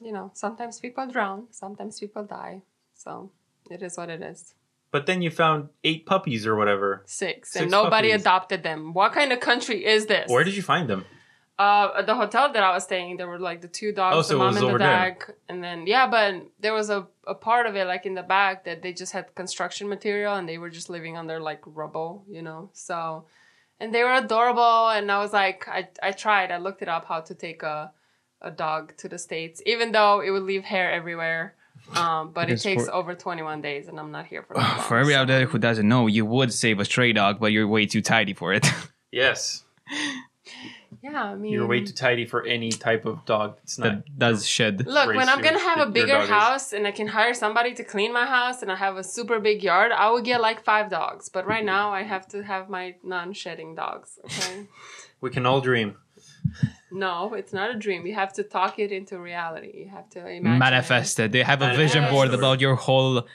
you know, sometimes people drown, sometimes people die. So it is what it is. But then you found eight puppies or whatever. Six, Six and nobody puppies. adopted them. What kind of country is this? Where did you find them? Uh, at the hotel that I was staying, there were like the two dogs, Oh, the so it mom and the there. dog, and then yeah, but there was a, a part of it like in the back that they just had construction material and they were just living under like rubble, you know. So, and they were adorable, and I was like, I I tried, I looked it up how to take a a dog to the states, even though it would leave hair everywhere. Um, but it takes for- over 21 days, and I'm not here for that. long, For every so- out there who doesn't know, you would save a stray dog, but you're way too tidy for it. Yes. Yeah, I mean, You're way too tidy for any type of dog. It's not. That does shed. Look, when I'm gonna have a bigger dog is. house and I can hire somebody to clean my house and I have a super big yard, I will get like five dogs. But right now, I have to have my non-shedding dogs. Okay. We can all dream. No, it's not a dream. You have to talk it into reality. You have to imagine. Manifest it. They have a vision board about your whole.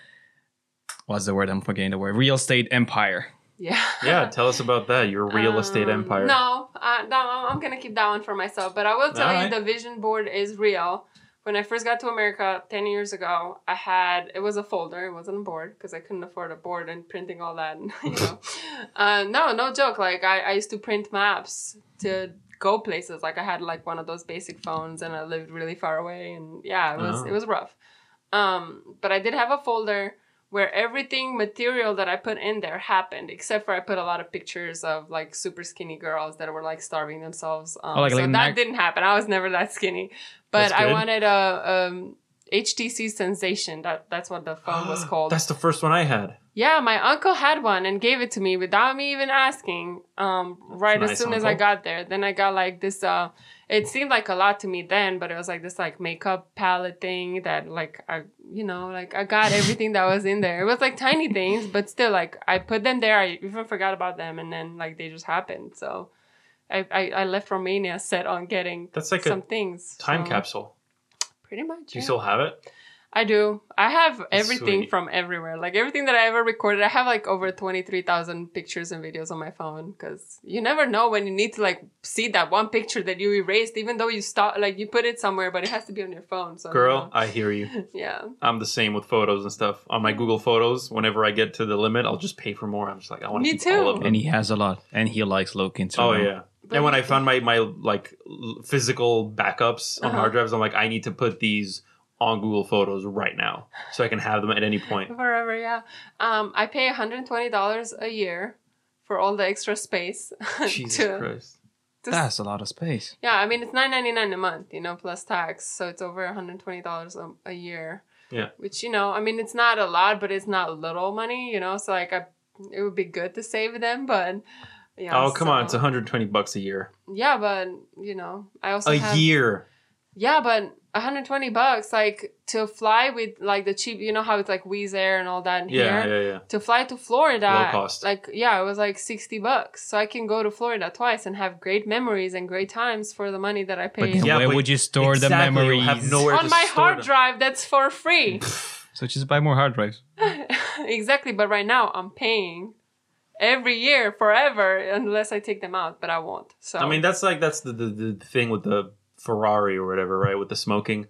What's the word? I'm forgetting the word. Real estate empire. Yeah. Yeah, tell us about that. Your real estate Um, empire. No, uh, no, I'm I'm gonna keep that one for myself. But I will tell Alright. you, the vision board is real. When I first got to America ten years ago, I had it was a folder. It wasn't a board because I couldn't afford a board and printing all that. You know, uh, no, no joke. Like I, I used to print maps to go places. Like I had like one of those basic phones, and I lived really far away. And yeah, it was Oh. it was rough. Um, but I did have a folder where everything material that I put in there happened, except for I put a lot of pictures of like super skinny girls that were like starving themselves. Um, Oh, like- so like that Mac- didn't happen. I was never that skinny, but I wanted a um, HTC Sensation. That that's what the phone was called. That's the first one I had. Yeah, my uncle had one and gave it to me without me even asking. Um, right nice as soon as I got there, then I got like this. Uh, it seemed like a lot to me then, but it was like this like makeup palette thing that like I, you know, like I got everything that was in there. It was like tiny things, but still like I put them there. I even forgot about them, and then like they just happened. So. I, I, I left Romania set on getting That's like some a things. time so- capsule. Pretty much. Do you yeah. still have it? I do. I have everything Sweet. from everywhere. Like everything that I ever recorded. I have like over 23,000 pictures and videos on my phone because you never know when you need to like see that one picture that you erased, even though you stop, like you put it somewhere, but it has to be on your phone. So, Girl, know. I hear you. yeah. I'm the same with photos and stuff. On my Google Photos, whenever I get to the limit, I'll just pay for more. I'm just like, I want to Me keep all of too. them. And he has a lot. And he likes looking through Oh yeah. But and when I found my my like physical backups on Uh-huh. hard drives, I'm like, I need to put these on Google Photos right now, so I can have them at any point. Forever, yeah. Um, I pay $120 a year for all the extra space. Jesus to, Christ! to That's a lot of space. Yeah, I mean it's nine ninety nine a month, you know, plus tax, so it's over one hundred twenty dollars a year. Yeah. Which you know, I mean, it's not a lot, but it's not little money, you know. So like, I, it would be good to save them, but yeah. oh come on, it's 120 bucks a year. Yeah, but you know, I also A have, year. Yeah, but 120 bucks, like to fly with like the cheap, you know how it's like Wizz Air and all that in Yeah, here. yeah, yeah. To fly to Florida, Low cost. like yeah, it was like 60 bucks. So I can go to Florida twice and have great memories and great times for the money that I But paid. Yeah, where but would you store exactly, the you memories? have nowhere on to my store hard them. drive that's for free So just buy more hard drives. exactly but right now i'm paying every year forever unless i take them out but i won't so I mean, that's like that's the, the the thing with the Ferrari or whatever, right? With the smoking,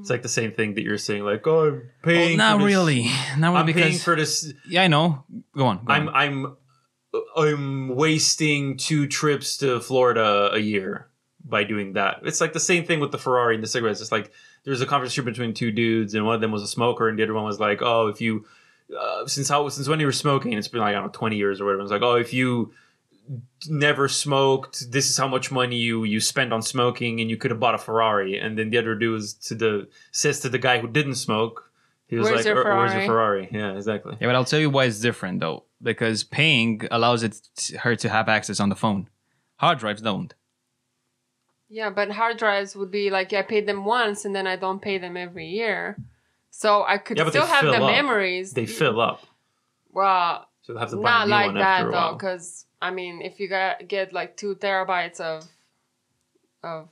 it's like the same thing that you're saying, like, oh, I'm Well, paying. not for this- really. Not really I'm paying because for this. yeah, I know. Go on. Go I'm on. I'm I'm wasting two trips to Florida a year by doing that. It's like the same thing with the Ferrari and the cigarettes. It's like there's a conversation between two dudes, and one of them was a smoker, and the other one was like, "Oh, if you uh, since how since when you were smoking, it's been like I don't know twenty years or whatever." It's like, "Oh, if you." Never smoked this is how much money you you spend on smoking and you could have bought a ferrari and then the other dude was to the says to the guy who didn't smoke he was Where's like your "Er, where's your Ferrari?" ferrari yeah exactly yeah, but I'll tell you why it's different though. Because paying allows it her to have access on the phone. Hard drives don't. yeah but hard drives would be like i paid them once and then i don't pay them every year so i could Yeah, still have the up. memories they fill up well so they'll have to buy not a new like one that after a though because i mean if you got, get like two terabytes of of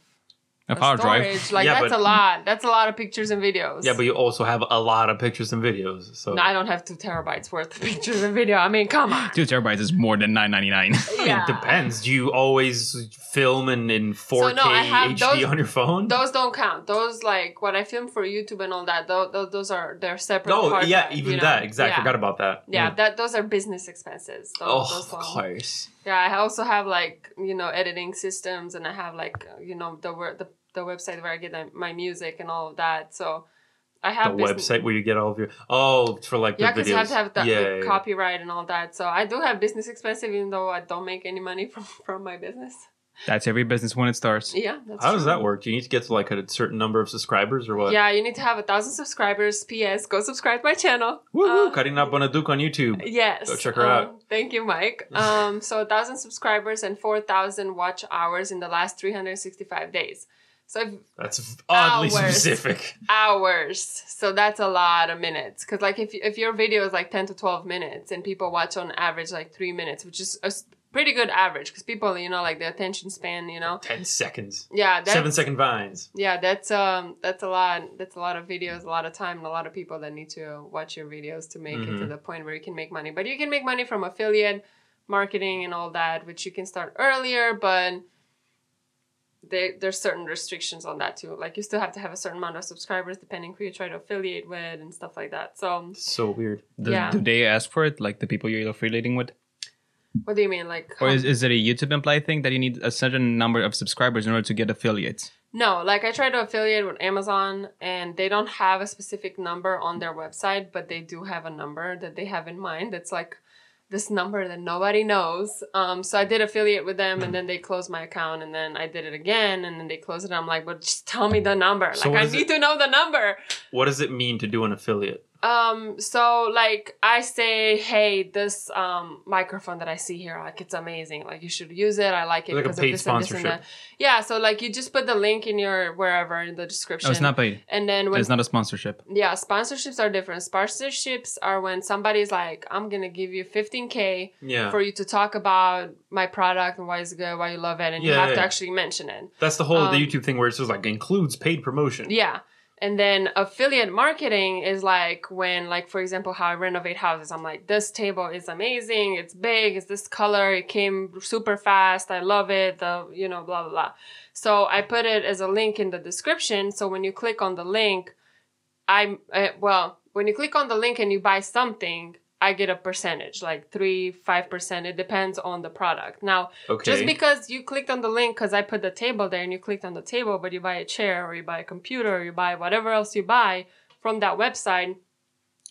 Of of hard drive. storage, like Yeah, that's but- a lot that's a lot of pictures and videos Yeah, but you also have a lot of pictures and videos. So No, I don't have two terabytes worth of pictures and video. I mean, come on. Two terabytes is more than nine ninety nine. I mean, it depends. Do you always film in, in 4K no, I have HD those- on your phone? Those don't count. Those like what I film for YouTube and all that. Those, those are they're separate. no, yeah, drive, even you know? that. Exactly. Yeah. Forgot about that. Yeah, that those are business expenses. Those, Oh, those of course. Yeah, I also have like you know editing systems, and I have like you know the wor- the the website where I get my music and all of that. So I The have business- website where you get all of your. Oh, for like Yeah, because videos. you have to have the, yeah, the yeah. copyright and all that. So I do have business expenses, even though I don't make any money from from my business. That's every business when it starts. Yeah. That's How does that work? Do you need to get to like a certain number of subscribers or what? Yeah, you need to have a thousand subscribers. P.S. Go subscribe to my channel. Woo woo! Uh, Karina Bonaduk on YouTube. Yes. Go check her um, out. Thank you, Mike. Um, so a thousand subscribers and four thousand watch hours in the last three hundred sixty-five days. So if That's oddly Hours. specific. hours, so that's a lot of minutes. Cause like if if your video is like ten to twelve minutes and people watch on average like three minutes, which is a pretty good average, because people you know like the attention span, you know, Ten seconds. yeah, that's, Seven second vines. Yeah, that's um that's a lot. That's a lot of videos, a lot of time, and a lot of people that need to watch your videos to make it to Mhm. the point where you can make money. But you can make money from affiliate marketing and all that, which you can start earlier, but they, there's certain restrictions on that too. Like you still have to have a certain amount of subscribers depending who you try to affiliate with and stuff like that. So So weird. Do, Yeah. do they ask for it, like the people you're affiliating with? what do you mean? Like Or is, is it a YouTube implied thing that you need a certain number of subscribers in order to get affiliates? No, like I try to affiliate with Amazon and they don't have a specific number on their website, but they do have a number that they have in mind. That's like this number that nobody knows. Um, so I did affiliate with them and then they closed my account and then I did it again and then they closed it. I'm like, but just tell me the number. So like I need it- to know the number. What does it mean to do an affiliate? Um, so like I say, hey, this um microphone that I see here, like it's amazing. Like you should use it. I like it Like because of this and this and that. Yeah, so like you just put the link in your wherever in the description. No, it's not paid. And then when It's not a sponsorship. yeah, sponsorships are different. Sponsorships are when somebody's like, I'm gonna give you 15k Yeah. for you to talk about my product and why it's good, why you love it, and you Yeah, have to yeah. actually mention it. That's the whole the Um, YouTube thing where it's says like includes paid promotion. Yeah. And then affiliate marketing is like when, like, for example, how I renovate houses. I'm like, this table is amazing. It's big. It's this color. It came super fast. I love it. The, you know, blah, blah, blah. So I put it as a link in the description. So when you click on the link, I'm, uh, well, when you click on the link and you buy something, I get a percentage, like three, five percent. It depends on the product. Now, Okay. just because you clicked on the link because I put the table there and you clicked on the table, but you buy a chair or you buy a computer or you buy whatever else you buy from that website,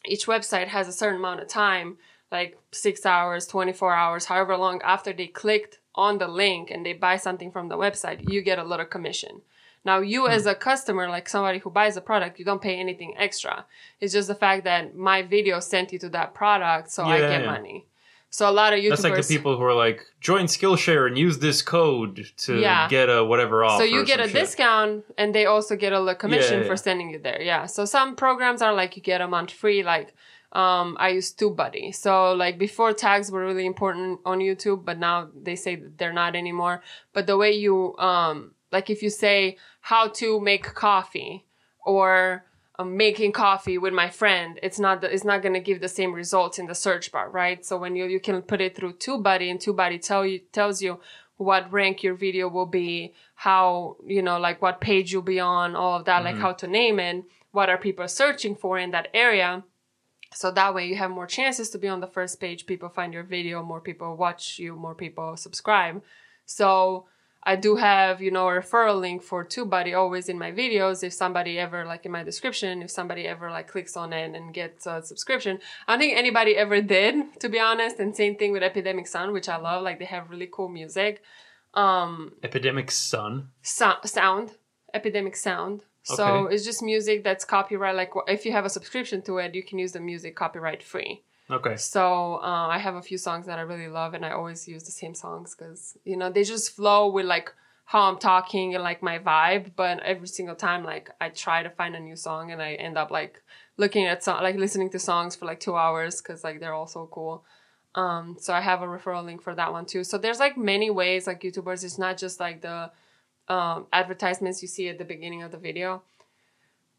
each website has a certain amount of time, like six hours, 24 hours, however long after they clicked on the link and they buy something from the website, you get a little commission. Now, you as a customer, like somebody who buys a product, you don't pay anything extra. It's just the fact that my video sent you to that product, so I get yeah. money. So a lot of YouTubers. That's like the people who are like, join Skillshare and use this code to Yeah. get a whatever off. So you get a shit. discount, and they also get a little commission Yeah, yeah. for sending you there. Yeah. So some programs are like you get a month free. Like um, I use TubeBuddy. So like before tags were really important on YouTube, but now they say that they're not anymore. But the way you um, like if you say how to make coffee or um, making coffee with my friend, it's not the, it's not gonna give the same results in the search bar, right? So when you you can put it through TubeBuddy, and TubeBuddy tell you tells you what rank your video will be, how you know like what page you'll be on, all of that, like how to name it, what are people searching for in that area. So that way you have more chances to be on the first page. People find your video, more people watch you, more people subscribe. So I do have, you know, a referral link for TubeBuddy always in my videos. If somebody ever, like in my description, if somebody ever like clicks on it and gets a subscription, I don't think anybody ever did, to be honest. And same thing with Epidemic Sound, which I love. Like they have really cool music. Um, Epidemic Sun. so- sound, Epidemic Sound. So Okay. it's just music that's copyright. Like if you have a subscription to it, you can use the music copyright free. Okay. So uh, I have a few songs that I really love, and I always use the same songs because you know they just flow with like how I'm talking and like my vibe. But every single time, like I try to find a new song, and I end up like looking at song, like listening to songs for like two hours because like they're all so cool. Um, so I have a referral link for that one too. So there's like many ways like YouTubers. It's not just like the um, advertisements you see at the beginning of the video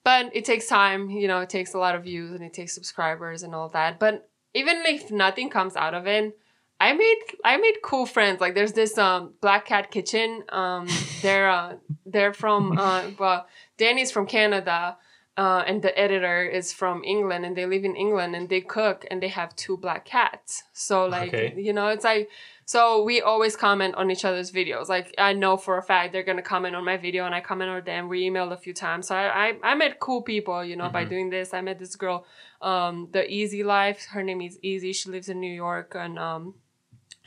but it takes time you know it takes a lot of views and it takes subscribers and all that but even if nothing comes out of it i made i made cool friends like there's this um black cat kitchen um they're uh they're from uh well danny's from canada uh, and the editor is from England, and they live in England, and they cook, and they have two black cats. So like, Okay. you know, it's like, so we always comment on each other's videos. Like I know for a fact they're gonna comment on my video, and I comment on them. We emailed a few times, so I I, I met cool people, you know, by Mhm. doing this. I met this girl, um, the Easy Life. Her name is Easy. She lives in New York, and um,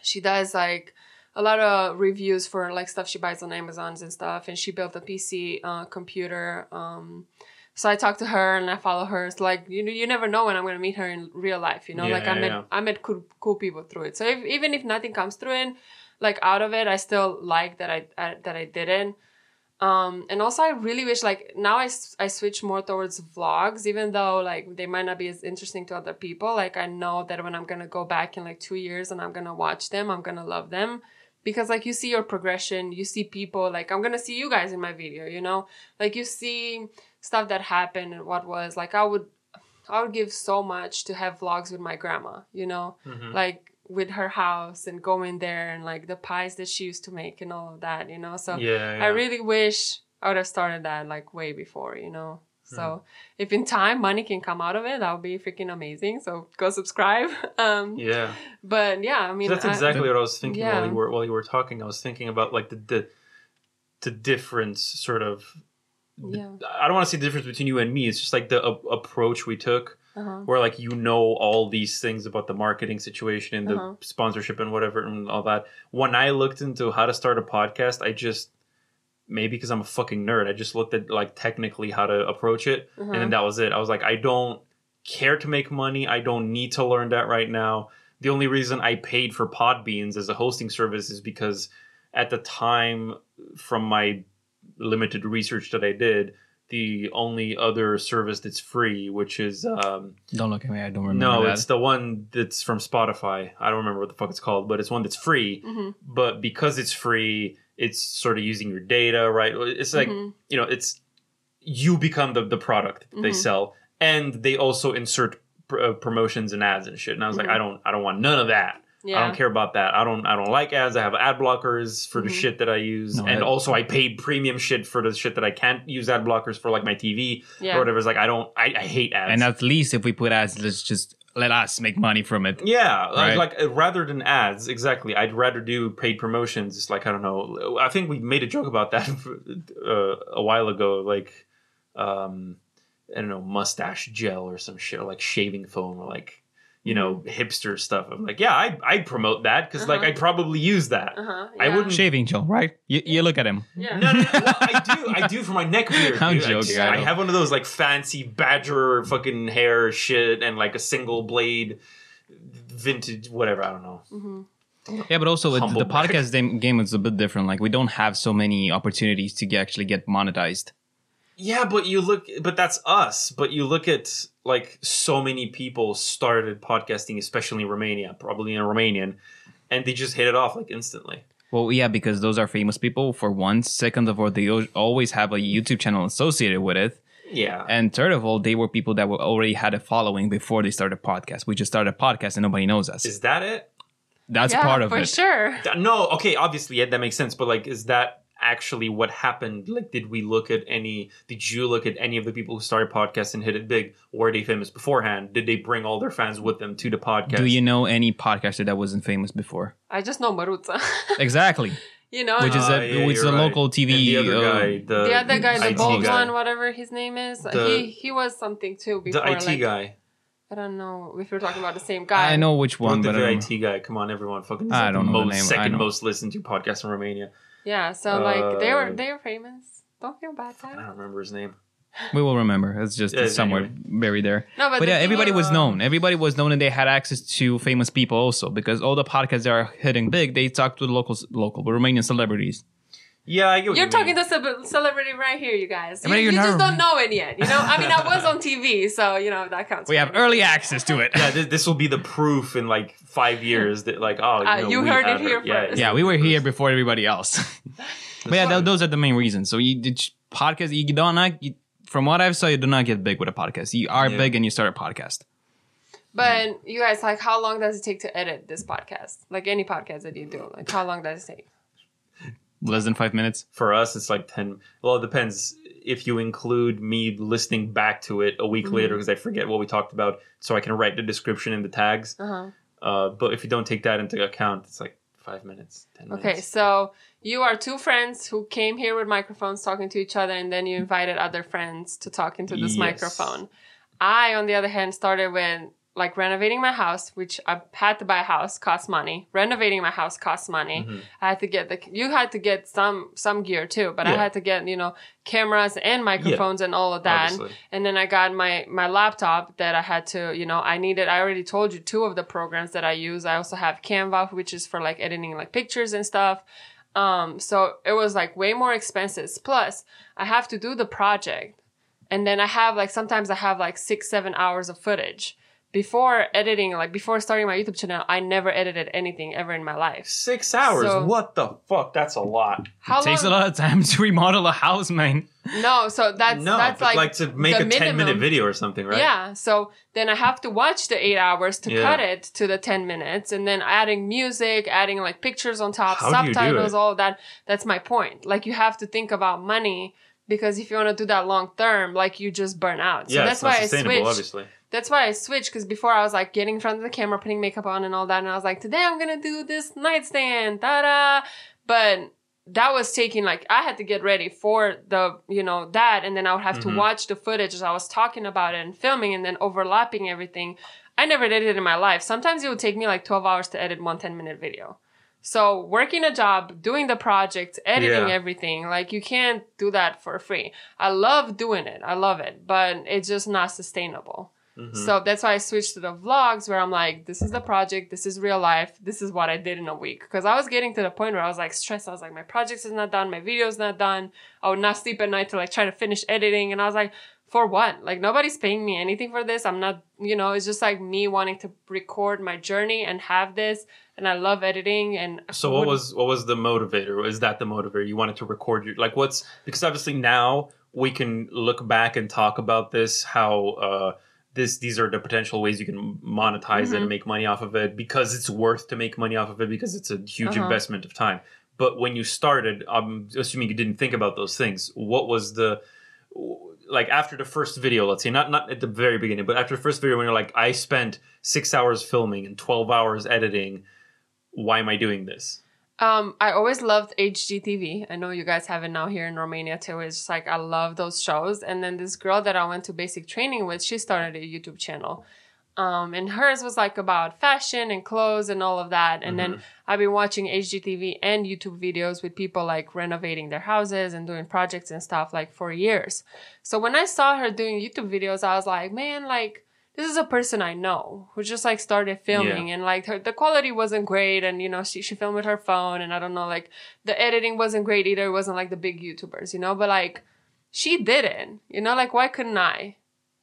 she does like a lot of reviews for like stuff she buys on Amazons and stuff, and she built a PC uh, computer. Um, so I talk to her and I follow her. It's like you you never know when I'm gonna meet her in real life. You know, Yeah, like I met yeah. I met cool, cool people through it. So if, even if nothing comes through it, like out of it, I still like that I, I that I didn't. Um, and also I really wish like now I, I switch more towards vlogs, even though like they might not be as interesting to other people. Like I know that when I'm gonna go back in like two years and I'm gonna watch them, I'm gonna love them because like you see your progression, you see people like I'm gonna see you guys in my video, you know, like you see stuff that happened and what was like I would I would give so much to have vlogs with my grandma, you know, Mhm. like with her house and going there and like the pies that she used to make and all of that, you know. So yeah, yeah. I really wish I would have started that like way before, you know. So Mm-hmm. if in time money can come out of it, that would be freaking amazing. So go subscribe. Um, yeah. but yeah, I mean, that's I- exactly what I was thinking while you were while you were talking. I was thinking about like the the, the difference, sort of. Yeah. I don't want to say the difference between you and me. It's just like the a- approach we took, uh-huh. where like you know all these things about the marketing situation and the Uh-huh. sponsorship and whatever and all that. When I looked into how to start a podcast, I just maybe because I'm a fucking nerd, I just looked at like technically how to approach it, Uh-huh. and then that was it. I was like, I don't care to make money. I don't need to learn that right now. The only reason I paid for Podbeans as a hosting service is because at the time, from my limited research that I did, the only other service that's free, which is um, Don't look at me. I don't remember. no, that. it's the one that's from Spotify. I don't remember what the fuck it's called, but it's one that's free. Mhm. But because it's free, it's sort of using your data, right? It's like Mhm. you know, it's you become the the product that they sell, and they also insert pr- uh, promotions and ads and shit. And I was like, I don't, I don't want none of that. Yeah. I don't care about that. I don't, I don't like ads. I have ad blockers for the Mhm. shit that I use, No, and I- also I paid premium shit for the shit that I can't use ad blockers for, like my TV Yeah. or whatever. It's like I don't, I, I hate ads. and at least if we put ads, let's just let us make money from it. Yeah, uh, Right. like uh, rather than ads, exactly. I'd rather do paid promotions. It's like I don't know. I think we made a joke about that uh, a while ago. Like, um, I don't know, mustache gel or some shit, or like shaving foam, or like you know, hipster stuff. I'm like, yeah, I I promote that because like Uh-huh. I'd probably use that. Uh-huh. I wouldn't- Shaving Joe, right? You, you look at him. Yeah. No, no, no. Well, I do. I do for my neck beard. I'm dude. I joking, just- I I, have one of those like fancy badger fucking hair shit and like a single blade vintage whatever. I don't know. Mhm. Yeah, but also with Humble the podcast game, game is a bit different. Like we don't have so many opportunities to get, actually get monetized. Yeah, but you look, but that's us. But you look at like so many people started podcasting, especially in Romania, probably in Romanian, and they just hit it off like instantly. Well, yeah, because those are famous people for one. Second of all, they always have a YouTube channel associated with it. Yeah, And third of all, they were people that were already had a following before they started podcast. We just started a podcast and nobody knows us. is that it? That's yeah, part of for it. For sure. No, okay, obviously, yeah, that makes sense. But like, is that actually what happened? Like, did we look at any? Did you look at any of the people who started podcasts and hit it big? Were they famous beforehand? Did they bring all their fans with them to the podcast? Do you know any podcaster that wasn't famous before? I just know Maruza. Exactly. you know, Which is Ah, a yeah, which is a right. local TV. And the other uh, guy, the, the other guy, the IT bald guy. one, whatever his name is, The- he he was something too the before. IT like, guy. I don't know if we're talking about the same guy. I know which one, One, the but I IT guy. Come on, everyone. Fucking. I don't the know the most, name. I Second know. most listened to podcast in Romania. Yeah, so like they were Uh, they were famous. Don't feel bad, I don't remember his name. we will remember. It's just Yeah, somewhere buried there. No, but, But the yeah, everybody was known. Everybody was known, and they had access to famous people also because all the podcasts that are hitting big, they talk to the local, local Romanian celebrities. Yeah, I get what You're you talking mean. to a celebrity right here, you guys. You, but you you're just don't know it yet. You know, I mean, I was on TV, so you know that counts. We have anything. early access to it. Yeah, this, this will be the proof in like five years that like oh Uh, you, know, you heard it here Yeah, first. yeah, we were here before everybody else. but yeah, th- those are the main reasons. So you did podcast. You don't not. You, from what I've saw, you do not get big with a podcast. You are Yeah. big and you start a podcast. But you guys, like, how long does it take to edit this podcast? Like any podcast that you do, like, how long does it take? Less than five minutes. For us, it's like ten. Well, it depends if you include me listening back to it a week Mm-hmm. later because I forget what we talked about, so I can write the description and the tags. Uh huh. Uh, but if you don't take that into account, it's like five minutes, ten minutes. Okay, so you are two friends who came here with microphones talking to each other, and then you invited other friends to talk into this Yes. microphone. I, on the other hand, started with like renovating my house, which I had to buy a house, cost money. Renovating my house costs money. Mhm. I had to get the you had to get some some gear too, but I had to get you know cameras and microphones and all of that. Obviously. And then I got my my laptop that I had to, you know, I needed. I already told you two of the programs that I use. I also have Canva, which is for like editing like pictures and stuff. Um, so it was like way more expenses. Plus, I have to do the project, and then I have like sometimes I have like six seven hours of footage. Before editing, like before starting my YouTube channel, I never edited anything ever in my life. Six hours. So- what the fuck? That's a lot. How it takes a lot of time to remodel a house, man. No, so that's no, that's like, like, to make the a ten minute minimum. video or something, right? Yeah. So then I have to watch the eight hours to Yeah. cut it to the 10 minutes and then adding music, adding like pictures on top, How do you do subtitles, all of that. That's my point. Like you have to think about money because if you want to do that long term, like you just burn out. So yeah, that's it's not why I sustainable, switched. obviously. That's why I switched because before I was like getting in front of the camera, putting makeup on and all that. And I was like, today I'm going to do this nightstand, Ta da! But that was taking like, I had to get ready for the, you know, that. And then I would have Mhm. to watch the footage as I was talking about it and filming and then overlapping everything. I never did it in my life. Sometimes it would take me like 12 hours to edit one 10 minute video. So working a job, doing the project, editing Yeah. everything, like you can't do that for free. I love doing it. I love it, but it's just not sustainable. Mhm. So that's why I switched to the vlogs where I'm like, this is the project, this is real life, this is what I did in a week. Because I was getting to the point where I was like stressed. I was like, my project is not done, my video's not done. I would not sleep at night to like try to finish editing. And I was like, for what? Like nobody's paying me anything for this. I'm not, you know, it's just like me wanting to record my journey and have this. And I love editing. And So what would- was what was the motivator? Is that the motivator? You wanted to record your like what's because obviously now we can look back and talk about this how uh this these are the potential ways you can monetize it Mhm. and make money off of it because it's worth to make money off of it because it's a huge Uh-huh. investment of time. But when you started, I'm assuming you didn't think about those things. What was the like after the first video, let's say not not at the very beginning, but after the first video when you're like, I spent six hours filming and twelve hours editing. Why am I doing this? Um, I always loved HGTV. I know you guys have it now here in Romania too. It's just like I love those shows. And then this girl that I went to basic training with, she started a YouTube channel. Um, and hers was like about fashion and clothes and all of that. And then I've been watching HGTV and YouTube videos with people like renovating their houses and doing projects and stuff like for years. So when I saw her doing YouTube videos, I was like, man, like this is a person I know who just like started filming and like her the quality wasn't great and you know she she filmed with her phone and I don't know like the editing wasn't great either. It wasn't like the big YouTubers, you know, but like she did it. You know, like why couldn't I?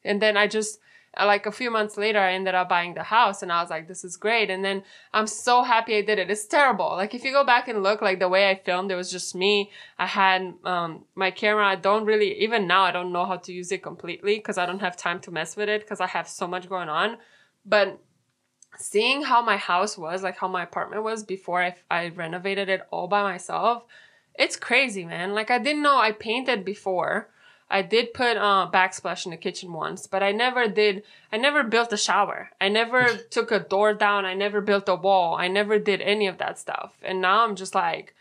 And then I just like a few months later I ended up buying the house and I was like this is great and then I'm so happy I did it. It's terrible. Like if you go back and look like the way I filmed it was just me. I had um my camera I don't really even now I don't know how to use it completely because I don't have time to mess with it because I have so much going on. But seeing how my house was, like how my apartment was before I, I renovated it all by myself, it's crazy, man. Like I didn't know I painted before. I did put uh, backsplash in the kitchen once, but I never did. I never built a shower. I never took a door down. I never built a wall. I never did any of that stuff. And now I'm just like,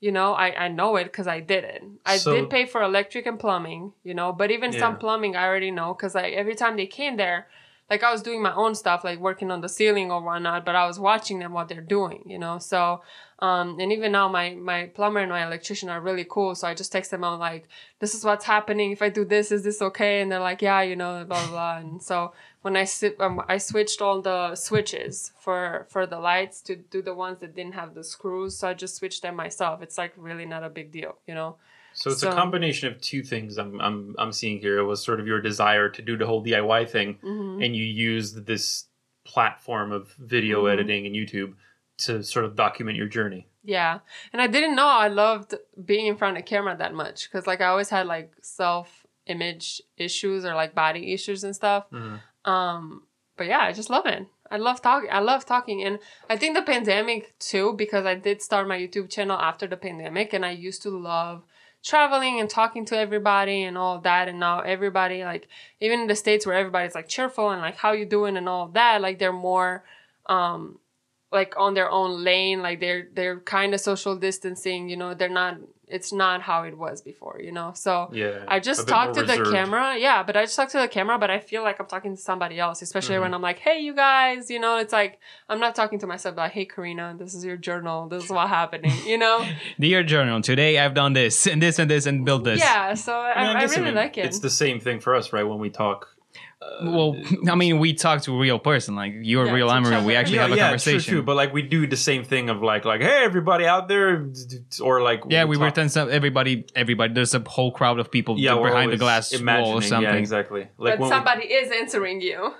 you know, I, I know it because I did it. I So- did pay for electric and plumbing, you know, but even some plumbing I already know because like every time they came there, like I was doing my own stuff, like working on the ceiling or whatnot, but I was watching them what they're doing, you know. So, um, and even now my my plumber and my electrician are really cool. So I just text them, I'm like, this is what's happening. If I do this, is this okay? And they're like, yeah, you know, blah blah. blah. And so when I sit, um, I switched all the switches for for the lights to do the ones that didn't have the screws. So I just switched them myself. It's like really not a big deal, you know. So it's So- a combination of two things I'm I'm I'm seeing here. It was sort of your desire to do the whole DIY thing, hmm and you used this platform of video Mhm. editing and YouTube to sort of document your journey. Yeah. And I didn't know I loved being in front of camera that much because like I always had like self image issues or like body issues and stuff. Um but yeah, I just love it. I love talking. I love talking and I think the pandemic too because I did start my YouTube channel after the pandemic and I used to love traveling and talking to everybody and all that and now everybody like even in the states where everybody's like cheerful and like how you doing and all that like they're more um like on their own lane like they're they're kind of social distancing you know they're not it's not how it was before you know so Yeah. I just bit talk more to the camera. Yeah, but I just talk to the camera, but I feel like I'm talking to somebody else, especially Mm-hmm. when I'm like, hey, you guys, you know, it's like, I'm not talking to myself, like, hey, Karina, this is your journal. This is what happening, you know? Dear journal, today I've done this and this and this and built this. yeah, so I, I, mean, I, guess, really like it. It's the same thing for us, right? When we talk. Uh, Well, I mean, we talk to a real person. Like you're Yeah, real, to I'm each real. We actually yeah, have a yeah, conversation. true, true. But like we do the same thing of like, like, hey, everybody out there, or like, yeah, we talk- pretend some everybody, everybody. There's a whole crowd of people Yeah, behind the glass wall or something. Yeah, exactly. Like but when we- somebody is answering you.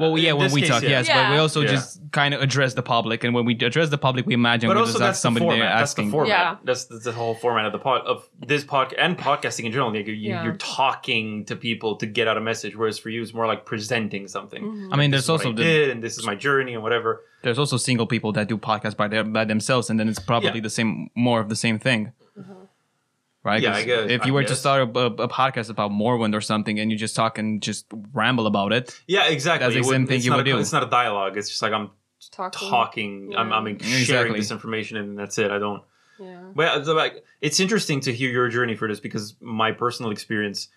Well, yeah, when we case, talk, yeah. yes, but we also Yeah. just kind of address the public, and when we address the public, we imagine but we also just have that's the somebody there format. That's the asking. format. Yeah. That's, that's the whole format of the pod of this podcast and podcasting in general. Like you, Yeah. you're talking to people to get out a message, whereas for you, it's more like presenting something. Mm-hmm. I mean, This there's is what also I the, did, and this is my journey, and whatever. there's also single people that do podcasts by their by themselves, and then it's probably Yeah. the same, more of the same thing. Right? Yeah, 'Cause I guess- if I you were to start a, a, a podcast about Morrowind or something, and you just talk and just ramble about it, Yeah, exactly. That's the same wouldn't- thing it's you not would a, do. It's not a dialogue. It's just like I'm Talking. talking. I'm, I'm sharing Exactly. this information, and that's it. I don't. Yeah. But it's like it's interesting to hear your journey for this because my personal experience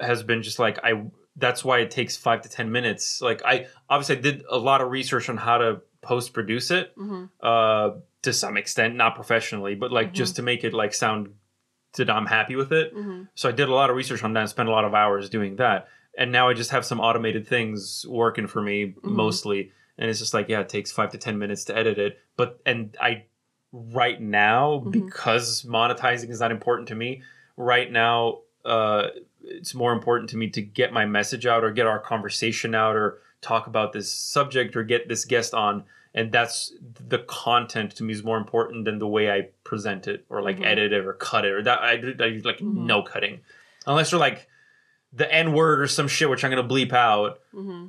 has been just like I. That's why it takes five to ten minutes. Like I obviously I did a lot of research on how to post produce it hmm uh, to some extent, not professionally, but like Mhm. just to make it like sound that I'm happy with it. hmm So I did a lot of research on that and spent a lot of hours doing that. And now I just have some automated things working for me Mhm. mostly. And it's just like, yeah, it takes five to 10 minutes to edit it. But, and I, right now, Mhm. because monetizing is not important to me, right now, uh, it's more important to me to get my message out or get our conversation out or talk about this subject or get this guest on. And that's the content to me is more important than the way I present it or like Mhm. edit it or cut it or that. I do I do, like Mhm. no cutting unless you're like the N word or some shit, which I'm gonna bleep out. hmm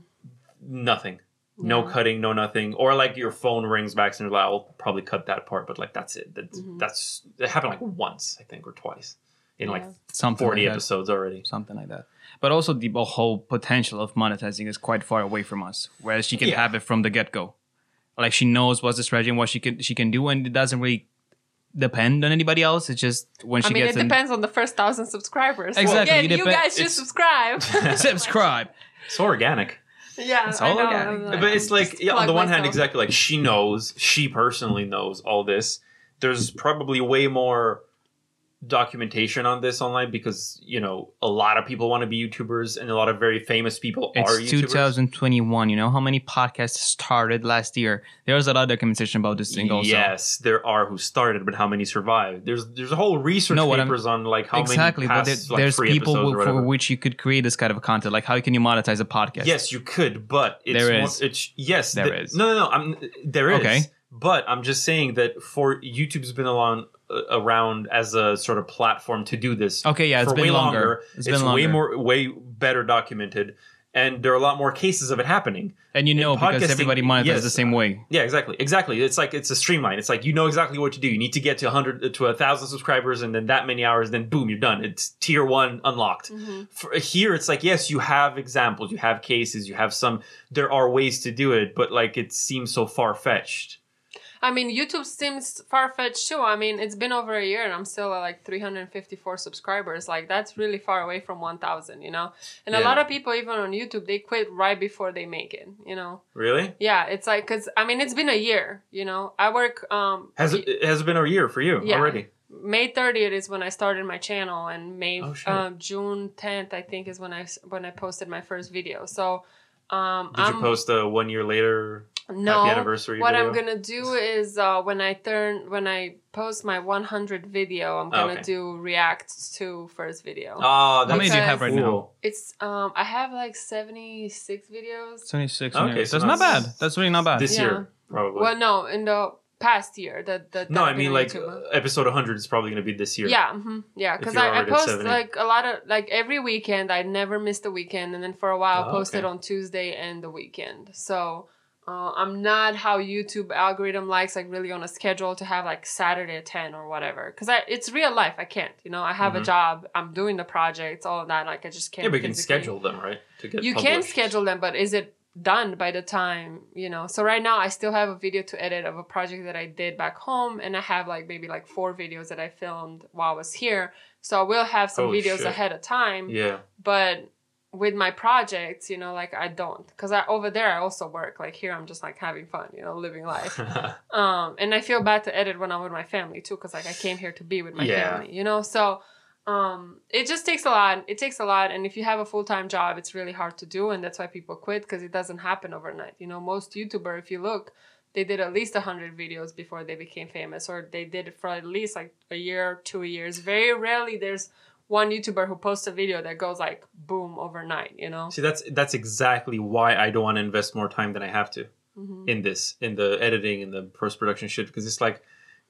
Nothing, no cutting, no nothing, or like your phone rings back and you're like, I'll probably cut that part, but like that's it. That's Mhm. that's it happened like once I think or twice in like Yeah. something 40 like episodes already. something like that. But also, the whole potential of monetizing is quite far away from us. Whereas she can Yeah. have it from the get go. Like she knows what's the strategy and what she can she can do, and it doesn't really depend on anybody else. It's just when I she mean, gets it in, depends on the first thousand subscribers. So Exactly, Again, it you guys should it's- subscribe. subscribe. So organic. yeah, It's I all know, organic. I'm but it's like yeah, on the one hand exactly like she knows she personally knows all this there's probably way more documentation on this online because you know a lot of people want to be youtubers and a lot of very famous people are It's 2021. You know how many podcasts started last year? There's a lot of documentation about this thing also. yes there are who started but how many survived there's there's a whole research No, papers on like how exactly. many But there- like, there's people for which you could create this kind of content. Like how can you monetize a podcast? Yes, you could, but it's There more. It's yes, There th- is. No, no, no. I'm there is. Okay. But I'm just saying that for YouTube's been along around as a sort of platform to do this. Okay, yeah, it's for been way longer. longer. It's It's, been longer. way more, way better documented, and there are a lot more cases of it happening. and you in know because everybody monetizes yes. the same way. Yeah, exactly, exactly. It's like it's a streamline. It's like you know exactly what to do. You need to get to 100 to a thousand subscribers, and then that many hours, then boom, you're done. It's tier one unlocked. Mm-hmm. For, here, it's like yes, you have examples, you have cases, you have some. There are ways to do it, but like it seems so far fetched. I mean, YouTube seems far fetched too. I mean, it's been over a year and I'm still at like 354 subscribers. Like, that's really far away from 1,000, you know? And a lot of people, even on YouTube, they quit right before they make it, you know? Really? Yeah, it's like, cause I mean, it's been a year, you know? I work, um, Has it, it has been a year for you Yeah. already? May 30th is when I started my channel, and May Oh, um, June 10th I think is when I when I posted my first video. So um, Did I'm, you post a one year later no, happy anniversary What video? I'm gonna do is uh, when I turn when I post my 100 video, I'm gonna okay. do react to first video. Oh, How that's many do you have right now? It's um I have like 76 videos. 26. Okay, Okay, so that's not bad. That's really not bad. This Yeah. year, probably. Well, no, in the past year. The, the no, I mean like YouTube. uh, episode 100 is probably going to be this year. Yeah, hmm yeah, because I, I post like a lot of like every weekend. I never missed a weekend, and then for a while, Oh, I posted okay. on Tuesday and the weekend. So uh, I'm not how YouTube algorithm likes, like really on a schedule to have like Saturday at ten or whatever. Because I it's real life. I can't. You know, I have a Mhm. job. I'm doing the projects, all of that. Like I just can't. Yeah, but you can schedule them, right? To get You can schedule them, but is it done by the time you know so right now i still have a video to edit of a project that i did back home and i have like maybe like four videos that i filmed while i was here so i will have some Oh, videos shit. ahead of time Yeah. but with my projects you know like i don't. Because i over there i also work. Like here i'm just like having fun you know living life. Um and i feel bad to edit when i'm with my family too because like i came here to be with my Yeah. family you know? So um it just takes a lot it takes a lot. And if you have a full-time job it's really hard to do and that's why people quit because it doesn't happen overnight you know? Most youtuber if you look they did at least 100 videos before they became famous or they did it for at least like a year two years. Very rarely there's one youtuber who posts a video that goes like boom overnight you know See, that's that's exactly why I don't want to invest more time than I have to Mhm. in this, in the editing and the post production shit, because it's like,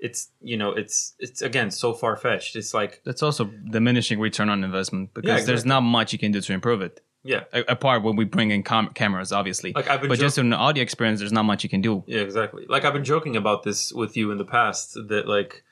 it's you know, it's it's again so far fetched. It's like, That's also diminishing return on investment because Yeah, there's not much you can do to improve it. yeah, A- apart when we bring in com- cameras, obviously. like I've been but jo- just in the audio experience, there's not much you can do. Yeah, exactly. Like I've been joking about this with you in the past that like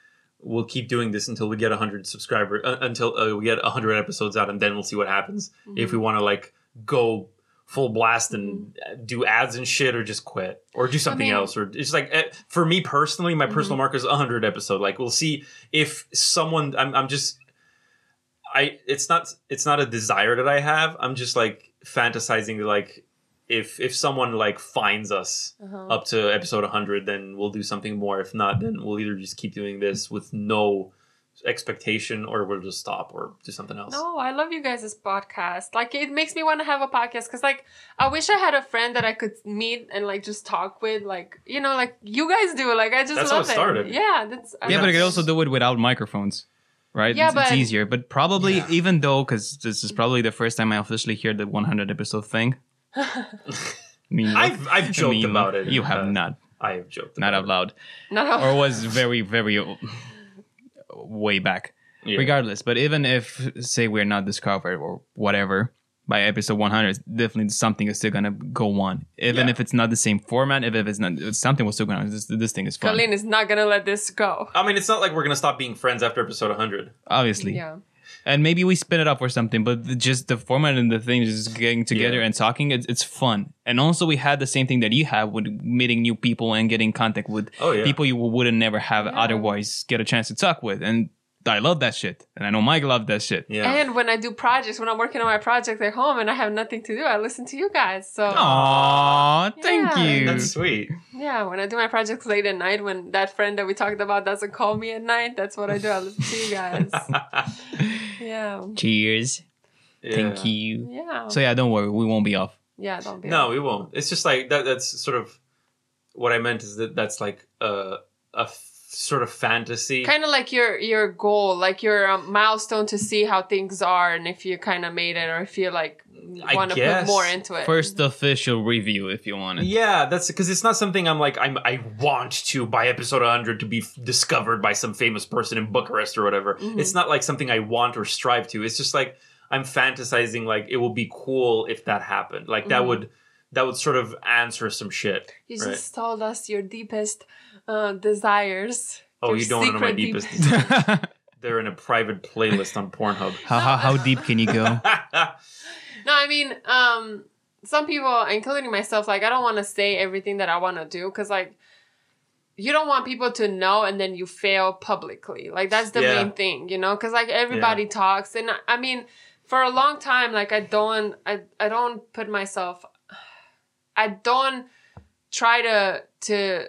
we'll keep doing this until we get 100 subscribers uh, until uh, we get 100 episodes out and then we'll see what happens. If we want to like go full blast and do ads and shit or just quit or do something mean- else or it's like eh, for me personally my personal mark is 100 episode. Like we'll see if someone I'm, I'm just I it's not it's not a desire that I have. I'm just like fantasizing like if if someone like finds us Uh-huh. up to episode 100 then we'll do something more if not then we'll either just keep doing this with no expectation or we'll just stop or do something else No, I love you guys' podcast. Like it makes me want to have a podcast because like I wish I had a friend that I could meet and like just talk with, like you know, like you guys do. Like I just That's how love it started. Yeah, that's I Yeah, love but i can it. also do it without microphones, right? Yeah, it's, it's easier. But probably, Yeah. even though, because this is probably the first time I officially hear the 100 episode thing. I mean, I've, I've joked mean, about it You have past. not, I have joked not about out loud, Not how- or was very, very way back. Yeah. Regardless, but even if say we're not discovered or whatever by episode 100, it's definitely something is still gonna go on. Even Yeah. if it's not the same format, if, if it's not, if something was still going on. This, this thing is fun, Colleen is not gonna let this go. I mean, it's not like we're gonna stop being friends after episode 100. obviously. Yeah. And maybe we spin it up or something but the- just the format and the thing is getting together Yeah. and talking it's, it's fun and also we had the same thing that you have with meeting new people and getting contact with Oh, yeah. people you wouldn't never have Yeah. otherwise get a chance to talk with and i love that shit and i know mike loved that shit Yeah. And when I do projects, when I'm working on my project at home and I have nothing to do, I listen to you guys. So Aw, thank Yeah. you That's sweet. yeah, when I do my projects late at night, when that friend that we talked about doesn't call me at night, that's what I do. I listen to you guys. Yeah. cheers Yeah. thank you Yeah. so yeah don't worry we won't be off yeah, don't be No, we won't. It's just like that. That's sort of what I meant. Is that that's like a a f- sort of fantasy. kind of like your your goal like your um, milestone to see how things are and if you kind of made it or if you like want to put more into it first official review if you want it Yeah, that's because it's not something I'm like I'm I want to by episode 100 to be f- discovered by some famous person in Bucharest or whatever. Mhm. It's not like something I want or strive to. It's just like I'm fantasizing like it will be cool if that happened. Like that Mhm. would that would sort of answer some shit. you right. just told us your deepest uh, desires Oh, your you don't know my deep- deepest. They're in a private playlist on Pornhub. how, how deep can you go no i mean um some people including myself like i don't want to say everything that i want to do because like you don't want people to know and then you fail publicly like that's the Yeah. main thing you know because like everybody talks and I, I mean for a long time like i don't I, I don't put myself i don't try to to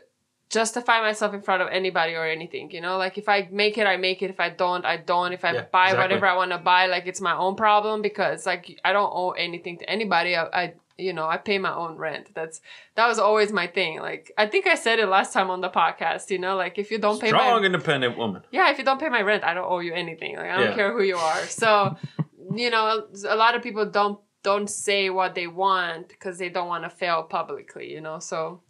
justify myself in front of anybody or anything you know? Like if i make it i make it. If i don't i don't. If i Yeah, buy exactly. whatever i want to buy like it's my own problem because like i don't owe anything to anybody. I, I you know i pay my own rent. That's that was always my thing. Like i think i said it last time on the podcast you know? Like if you don't pay my, Strong, my independent woman. yeah if you don't pay my rent i don't owe you anything. Like i don't Yeah. care who you are. So you know a lot of people don't don't say what they want because they don't want to fail publicly you know? So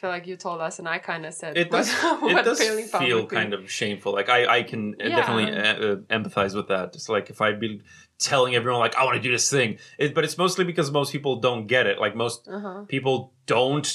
feel like you told us, and I kind of said It does. what it does failing feel kind of shameful. Like I, I can uh Yeah. definitely uh, uh, empathize with that. It's like if I'd be telling everyone like I want to do this thing, it, but it's mostly because most people don't get it. Like most Uh-huh. people don't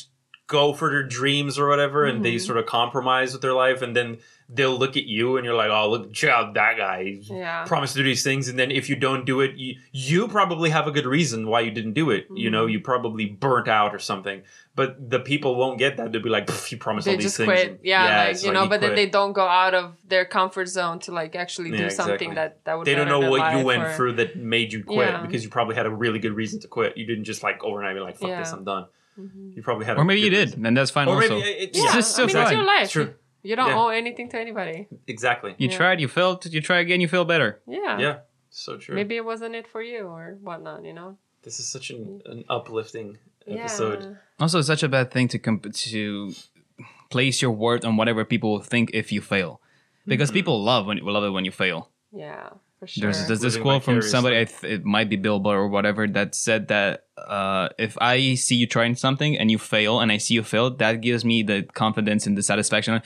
go for their dreams or whatever and they Mhm. sort of compromise with their life and then they'll look at you and you're like oh look check out that guy Yeah. promised to do these things and then if you don't do it you, you probably have a good reason why you didn't do it you know Mhm. you probably burnt out or something but the people won't get that they'll be like "Pff, you promised They all these just things quit. and- Yeah, like you know, he but then they don't go out of their comfort zone to like actually do Yeah, something that that would. they don't know what you went or- through that made you quit Yeah. because you probably had a really good reason to quit you didn't just like overnight be like fuck this i'm done Mhm. you probably had a Or maybe you good did, reason. and that's fine or also. maybe it's Yeah, It's just I mean, so it's your life. It's true. You don't Yeah. owe anything to anybody. exactly you Yeah. tried, you failed, you try again, you feel better. Yeah. yeah so true Maybe it wasn't it for you or whatnot. You know. this is such an, an uplifting episode Yeah. Also, it's such a bad thing to comp- to place your worth on whatever people think if you fail, because Mm-hmm. people love when love it when you fail. Yeah. For sure. There's, there's this quote from somebody, I th- it might be Bill Burr or whatever, that said that uh, if I see you trying something and you fail, and I see you fail, that gives me the confidence and the satisfaction.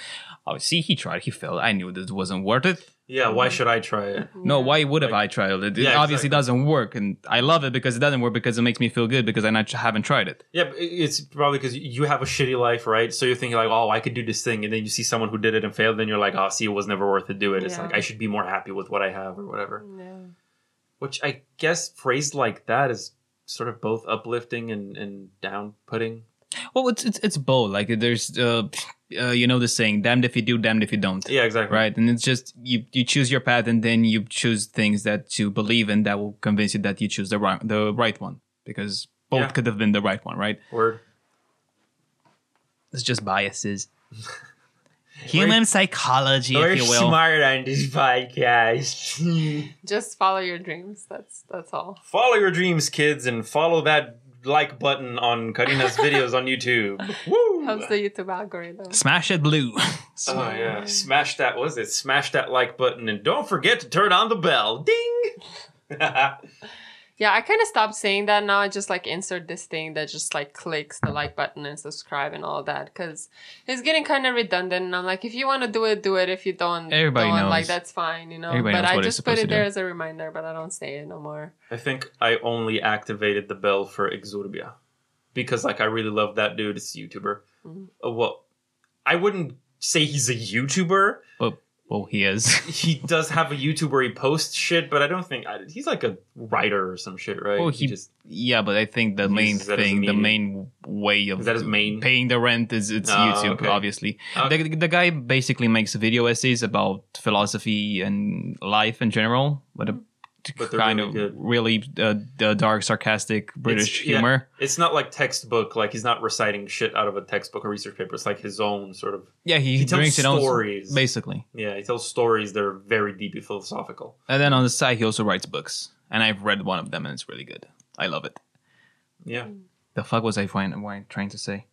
Oh, see, he tried, he failed. I knew this wasn't worth it. Yeah why should i try it No, why would have Like- I tried it? It Yeah, obviously exactly. doesn't work, and I love it because it doesn't work because it makes me feel good because I not, haven't tried it. yeah it's probably because you have a shitty life right so you're thinking like oh i could do this thing and then you see someone who did it and failed then you're like oh see it was never worth it do it it's like i should be more happy with what i have or whatever Yeah. which i guess phrased like that is sort of both uplifting and, and down putting Well, it's it's, it's both. Like there's, uh, uh, you know, the saying, "Damned if you do, damned if you don't." yeah exactly Right, and it's just you you choose your path, and then you choose things that you believe in that will convince you that you choose the right the right one because both Yeah. could have been the right one, right? word It's just biases. Human psychology, We're if you will. smart on this podcast Just follow your dreams. That's that's all. follow your dreams kids and follow that like button on karina's videos on youtube Woo! Helps the YouTube algorithm. Smash it blue. Oh yeah, smash that. What was it? Smash that like button and don't forget to turn on the bell. Ding. Yeah, I kind of stopped saying that now. I just like insert this thing that just like clicks the like button and subscribe and all that because it's getting kind of redundant. And I'm like, if you want to do it, do it. If you don't, Everybody don't, knows. like that's fine, you know. Everybody but knows I what just put it there as a reminder, but I don't say it no more. I think I only activated the bell for Exurb1a because like I really love that dude. It's a YouTuber. Mhm. Uh, well, I wouldn't say he's a YouTuber. But well, he is. He does have a YouTube where he posts shit, but I don't think I, he's like a writer or some shit, right? Well, he- just yeah, but I think the main uses that as a thing, the main way of Is that his main? paying the rent is it's Oh, YouTube, okay. obviously. Okay. The, the guy basically makes video essays about philosophy and life in general, But they're mm. Kind really of good. really uh, the dark, sarcastic British yeah. humor. It's not like textbook. Like he's not reciting shit out of a textbook or research paper. It's like his own sort of. Yeah, he, He tells drinks it on stories. basically. Yeah, he tells stories that are very deeply philosophical. And then on the side, he also writes books, and I've read one of them, and it's really good. I love it. Yeah. The fuck was I trying to say?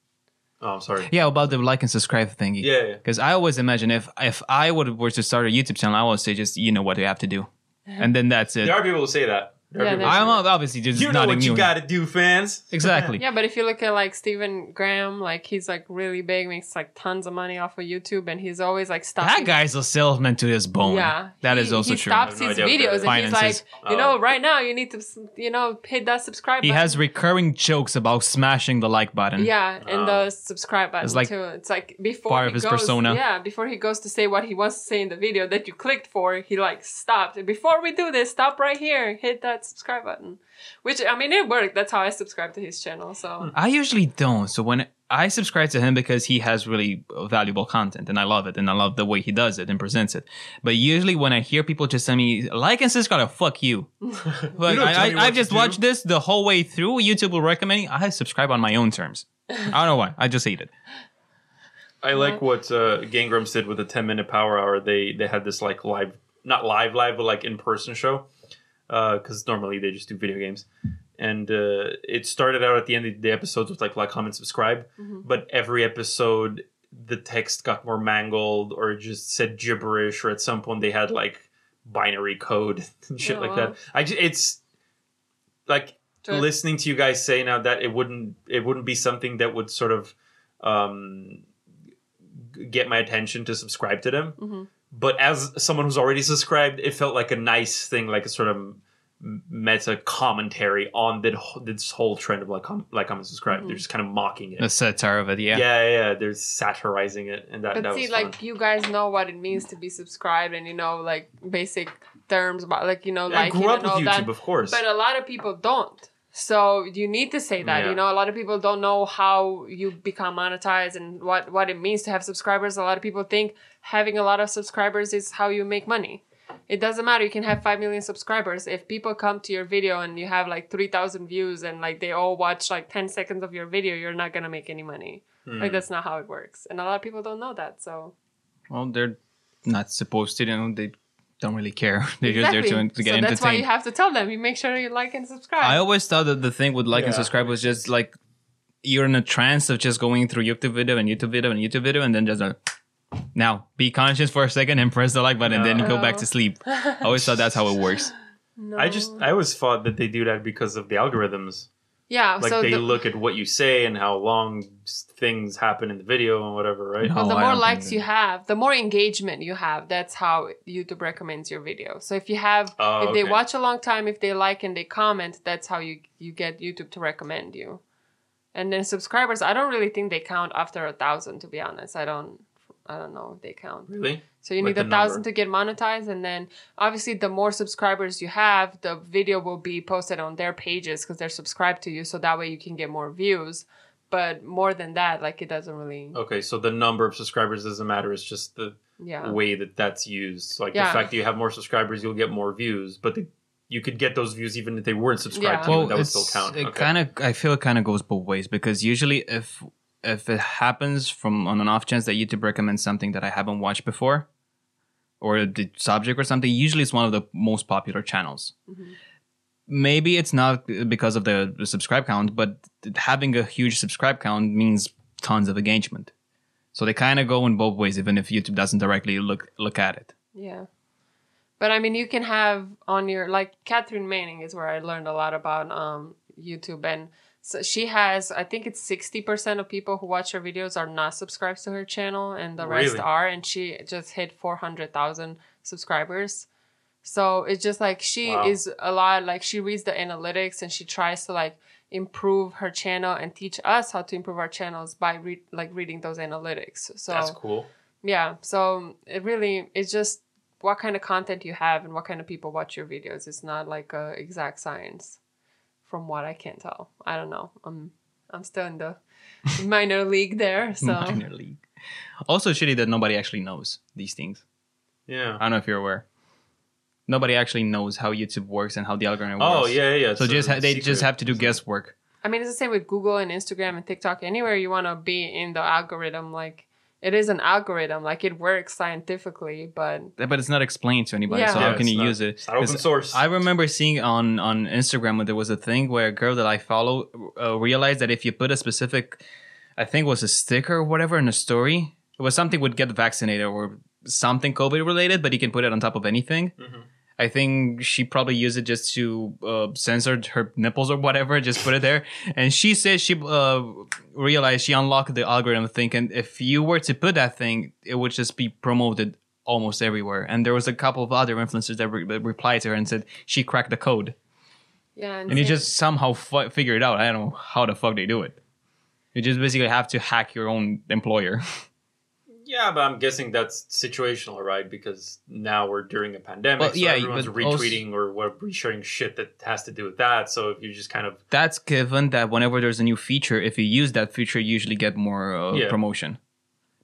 Oh, I'm sorry. Yeah, about the like and subscribe thingy. Yeah, yeah. Because I always imagine if if I would were to start a YouTube channel, I would say just you know what you have to do, and then that's it. There are people who say that. There are Yeah, people who I'm say that. obviously just You know not what you immune. got to do, fans. Exactly. Yeah, but if you look at like Stephen Graham, like he's like really big, makes like tons of money off of YouTube, and he's always like stopping. That guy's a salesman to his bone. Yeah, that he, is also he true. stops I have his no idea what videos and he's Finances. like, you Oh. know, right now you need to, you know, hit that subscribe. He button. has recurring jokes about smashing the like button. Yeah, and Oh. the subscribe button It's like too. It's like before part he of his goes, persona. Yeah, before he goes to say what he wants to say in the video that you clicked for, he like stopped. Before we do this, stop right here, hit that subscribe button. Which I mean, it worked. That's how I subscribe to his channel. So I usually don't. So when I subscribe to him because he has really valuable content and I love it and I love the way he does it and presents it. But usually when I hear people just tell me like and subscribe, fuck you. Like don't tell me I, I, what I've just do. watched this the whole way through. YouTube will recommend me. I subscribe on my own terms. I don't know why. I just hate it. I like what uh, Game Grumps did with the 10 minute power hour. They they had this like live, not live live, but like in person show. Because normally they just do video games. And uh, it started out at the end of the episodes with like like, comment, subscribe. Mhm. But every episode, the text got more mangled or just said gibberish. Or at some point they had like binary code and shit Oh, like wow. that. I ju- it's like listening to you guys say now that it wouldn't it wouldn't be something that would sort of um get my attention to subscribe to them Mhm. but as someone who's already subscribed it felt like a nice thing like a sort of meta commentary on that this whole trend of like com- like comment subscribe. Mm-hmm. They're just kind of mocking it. The satire of it, yeah. yeah. yeah, yeah, They're satirizing it, and that But that see, was like fun. you guys know what it means to be subscribed, and you know like basic terms about like you know like grew up and with YouTube, that. of course. But a lot of people don't. So you need to say that. Yeah. You know, a lot of people don't know how you become monetized and what what it means to have subscribers. A lot of people think having a lot of subscribers is how you make money. It doesn't matter. You can have 5 million subscribers. If people come to your video and you have like 3,000 views and like they all watch like 10 seconds of your video, you're not going to make any money. Hmm. Like that's not how it works. And a lot of people don't know that. So Well, they're not supposed to, you know, they don't really care. They're just there to, to get so that's why you have to tell them. You make sure you like and subscribe. I always thought that the thing with like and subscribe was just like you're in a trance of just going through YouTube video and YouTube video and YouTube video and then just like, now be conscious for a second and press the like button and then No. go back to sleep. I always thought that's how it works. no. I just I always thought that they do that because of the algorithms. yeah. Like so they the, look at what you say and how long things happen in the video and whatever, right? No. Well, the I more likes you have, the more engagement you have. That's how YouTube recommends your video. So if you have, Oh, if they watch a long time, if they like and they comment, that's how you you get YouTube to recommend you. And then subscribers, I don't really think they count after a thousand. To be honest, I don't, I don't know if they count. Really? So you Like need a thousand number. to get monetized, and then obviously the more subscribers you have, the video will be posted on their pages because they're subscribed to you. So that way you can get more views. But more than that, like it doesn't really, Okay, so the number of subscribers doesn't matter. It's just the yeah. way that that's used. Like Yeah. the fact that you have more subscribers, you'll get more views. But the, you could get those views even if they weren't subscribed Yeah. to you. That would still count. it Okay. kind of I feel it kind of goes both ways because usually if if it happens from on an off chance that YouTube recommends something that I haven't watched before or the subject or something, usually it's one of the most popular channels. Mhm. Maybe it's not because of the, the subscribe count, but having a huge subscribe count means tons of engagement. So they kind of go in both ways, even if YouTube doesn't directly look look at it. Yeah. But I mean, you can have on your like Catherine Manning is where I learned a lot about um YouTube, and so she has I think it's sixty percent of people who watch her videos are not subscribed to her channel, and the rest are, and she just hit four hundred thousand subscribers. So it's just like she Wow. is a lot like she reads the analytics and she tries to like improve her channel and teach us how to improve our channels by re- like reading those analytics. So That's cool. yeah so it really it's just what kind of content you have and what kind of people watch your videos it's not like a exact science from what i can tell i don't know i'm i'm still in the minor league there so Minor league. Also, shitty that nobody actually knows these things. Yeah. I don't know if you're aware. Nobody actually knows how YouTube works and how the algorithm Oh works. yeah, yeah. yeah. So It's just a ha- they just have to do guesswork. i mean it's the same with google and instagram and tiktok anywhere you want to be in the algorithm like it is an algorithm like it works scientifically but But it's not explained to anybody. Yeah. So Yeah, how can you not- use it? It's not open 'Cause source. I remember seeing on on Instagram where there was a thing where a girl that I follow uh, realized that if you put a specific, I think it was a sticker or whatever in a story, it was something would get vaccinated or something COVID related, but you can put it on top of anything. Mhm. I think she probably used it just to uh, censor her nipples or whatever. Just put it there, and she said she uh, realized she unlocked the algorithm thing, and if you were to put that thing, it would just be promoted almost everywhere. And there was a couple of other influencers that, re- that replied to her and said she cracked the code, yeah and you just somehow figure it out. I don't know how the fuck they do it. You just basically have to hack your own employer. Yeah, but I'm guessing that's situational, right? Because now we're during a pandemic, Well, so yeah, everyone's but also- retweeting or what resharing shit that has to do with that. So if you just kind of That's given that whenever there's a new feature, if you use that feature, you usually get more uh, Yeah. promotion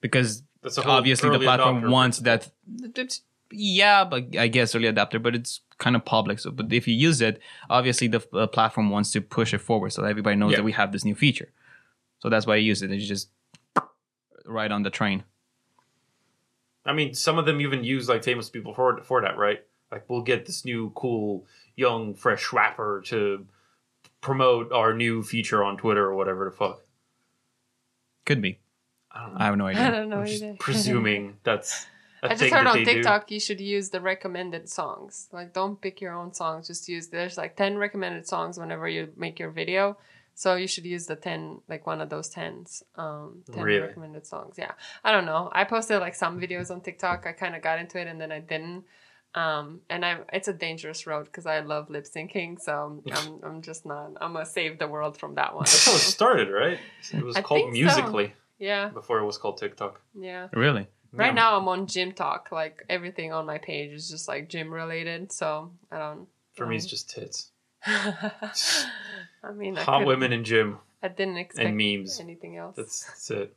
because obviously the platform wants that it's, yeah but i guess early adapter but it's kind of public so but if you use it obviously the uh, platform wants to push it forward so that everybody knows Yeah. that we have this new feature so that's why i use it it's just right on the train I mean, some of them even use like famous people for for that, right? Like we'll get this new cool young fresh rapper to promote our new feature on Twitter or whatever the fuck. could be I don't know. i have no idea. I don't know I'm just either. presuming that's a I just thing heard that on they do. TikTok you should use the recommended songs. Like, don't pick your own songs. Just use there's like ten recommended songs whenever you make your video. So you should use the ten, like one of those tens, um, ten Really? recommended songs. Yeah, I don't know. I posted like some videos on TikTok. I kind of got into it and then I didn't. Um, and I'm it's a dangerous road because I love lip syncing, so I'm I'm just not. I'm gonna save the world from that one. That's how it started, right? It was I called think so. Musical.ly yeah, before it was called TikTok. yeah. Really? Right Yeah. now I'm on GymTok. Like everything on my page is just like gym related. So I don't. For me, it's um, just tits. I mean, I Hot couldn't- women in gym I didn't expect and memes. anything else. That's that's it.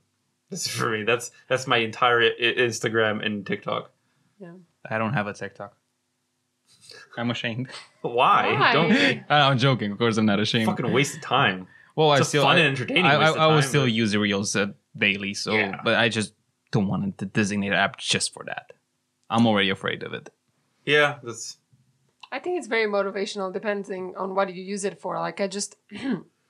That's for me. That's that's my entire Instagram and TikTok. Yeah. I don't have a TikTok. I'm ashamed. Why? Why? Don't be. I'm joking. Of course, I'm not ashamed. Fucking waste of time. well, It's a still fun I, and entertaining. I, I, waste I will still but- use the reels uh, daily. So, Yeah. but I just don't want to designate an app just for that. I'm already afraid of it. Yeah, that's I think it's very motivational depending on what you use it for. Like I just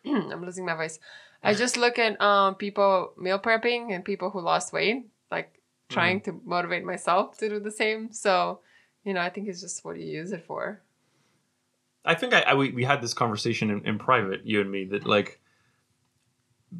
I'm losing my voice. I just look at um people meal prepping and people who lost weight, like trying to motivate myself to do the same. So, you know, I think it's just what you use it for. I think I, I we, we had this conversation in, in private, you and me, that like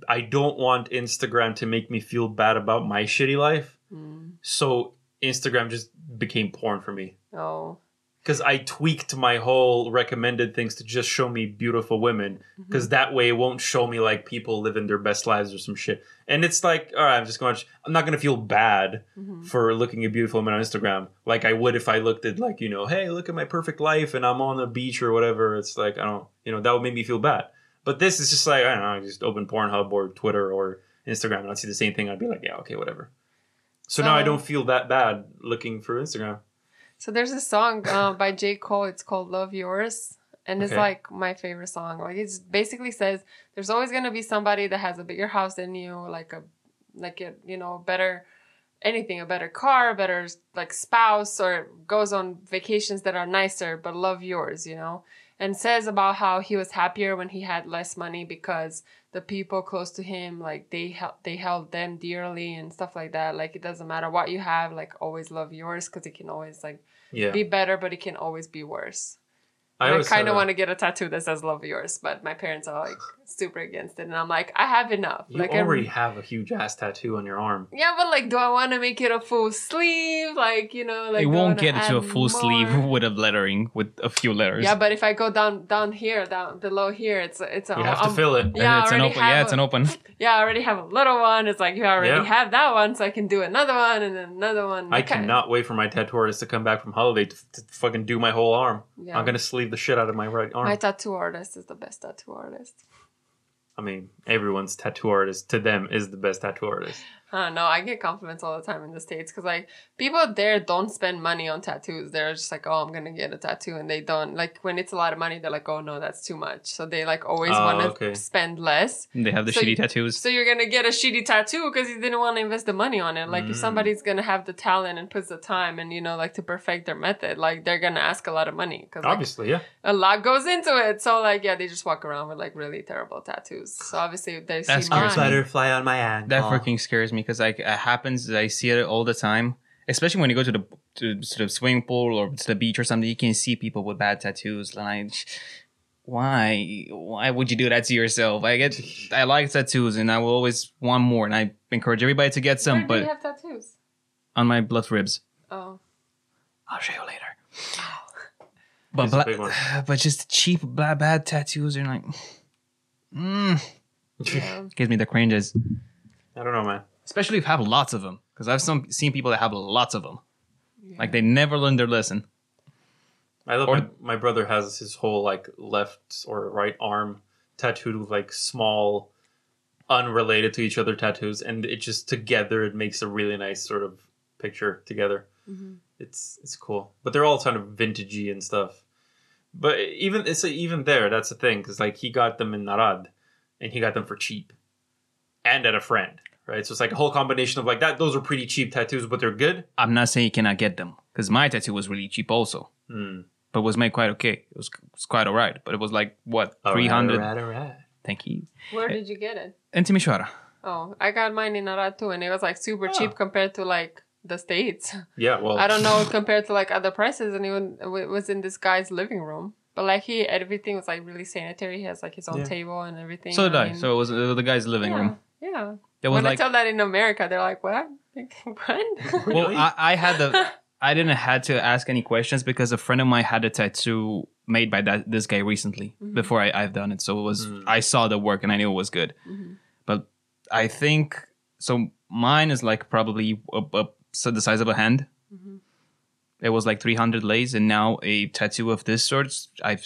I don't want Instagram to make me feel bad about my shitty life. Mm. So Instagram just became porn for me. Oh. Because I tweaked my whole recommended things to just show me beautiful women. Because that way it won't show me like people living their best lives or some shit. And it's like, all right, I'm just going to, I'm not going to feel bad Mhm. for looking at beautiful women on Instagram like I would if I looked at like you know, hey, look at my perfect life and I'm on the beach or whatever. It's like I don't, you know, that would make me feel bad. But this is just like I don't know, I just open Pornhub or Twitter or Instagram and I'd see the same thing. I'd be like, yeah, okay, whatever. So, now I don't feel that bad looking for Instagram. So there's a song uh, by J. Cole. It's called "Love Yours," and it's Okay. like my favorite song. Like it basically says there's always gonna be somebody that has a bigger house than you, like a, like a you know better, anything, a better car, a better like spouse, or goes on vacations that are nicer, but love yours, you know. And says about how he was happier when he had less money because the people close to him like they held they held them dearly and stuff like that. Like it doesn't matter what you have, like always love yours because it can always like Yeah, be better, but it can always be worse. I, I, kind of want to get a tattoo that says "Love Yours," but my parents are like super against it, and I'm like, I have enough. You like, I'm- already have a huge ass tattoo on your arm. yeah, but like, do I want to make it a full sleeve? Like, you know, like it won't wanna get to a add full sleeve with a lettering with a few letters. Yeah, but if I go down down here, down below here, it's it's a You have to I'm- fill it. Yeah, I it's an already open. have Yeah, it's an open. Yeah, I already have a little one. It's like you already Yeah. have that one, so I can do another one and then another one. I Okay. cannot wait for my tattoo artist to come back from holiday to, to fucking do my whole arm. Yeah. I'm gonna sleeve the shit out of my right arm. My tattoo artist is the best tattoo artist. I mean, everyone's tattoo artist to them is the best tattoo artist. I don't know. I get compliments all the time in the states because like people there don't spend money on tattoos. They're just like, oh, I'm gonna get a tattoo, and they don't like when it's a lot of money. They're like, oh no, that's too much. So they like always Oh, want to okay. spend less. They have the So shitty you- tattoos. So you're gonna get a shitty tattoo because you didn't want to invest the money on it. Like if Mm. somebody's gonna have the talent and puts the time and you know like to perfect their method, like they're gonna ask a lot of money because like, Obviously, yeah. a lot goes into it. So like yeah, they just walk around with like really terrible tattoos. So obviously they That see scares mine. me. butterfly on my ankle. That freaking scares me because like it happens. I see it all the time, especially when you go to the to, to the swimming pool or to the beach or something. You can see people with bad tattoos. And I, why, why would you do that to yourself? I get, I like tattoos, and I will always want more. And I encourage everybody to get some, Where do but you have tattoos? on my blood ribs. Oh. I'll show you later. But bla- but just cheap bad, bad tattoos are like, mm, Yeah. gives me the cringes. I don't know, man. Especially if you have lots of them, because I've some seen people that have lots of them. Yeah. Like they never learn their lesson. I love Or- my, my brother has his whole like left or right arm tattooed with like small, unrelated to each other tattoos, and it just together it makes a really nice sort of picture together. Mhm. It's it's cool, but they're all kind of vintagey and stuff. But even it's even there. That's the thing because like he got them in Arad, and he got them for cheap, and at a friend, right? So it's like a whole combination of like that. Those are pretty cheap tattoos, but they're good. I'm not saying you cannot get them, because my tattoo was really cheap also, Hmm. but was made quite okay. It was, it was quite alright, but it was like what Alright, three hundred. alright, alright. Thank you. Where did you get it? In Timisoara. Oh, I got mine in Arad too, and it was like super Oh. cheap compared to like the states. Yeah, well, I don't know compared to like other prices, and even it was in this guy's living room. But like he, everything was like really sanitary. He has like his own Yeah. table and everything. So did I. mean, So it was the guy's living yeah, room. Yeah. There was when like I tell that in America, they're like, "What? Like, what?" well, I, I had the I didn't had to ask any questions because a friend of mine had a tattoo made by that this guy recently Mhm. before I, I've done it. So it was Mm. I saw the work and I knew it was good. Mhm. But I think so. Mine is like probably up, up so the size of a hand. Mhm. It was like 300 lei, and now a tattoo of this sort. I've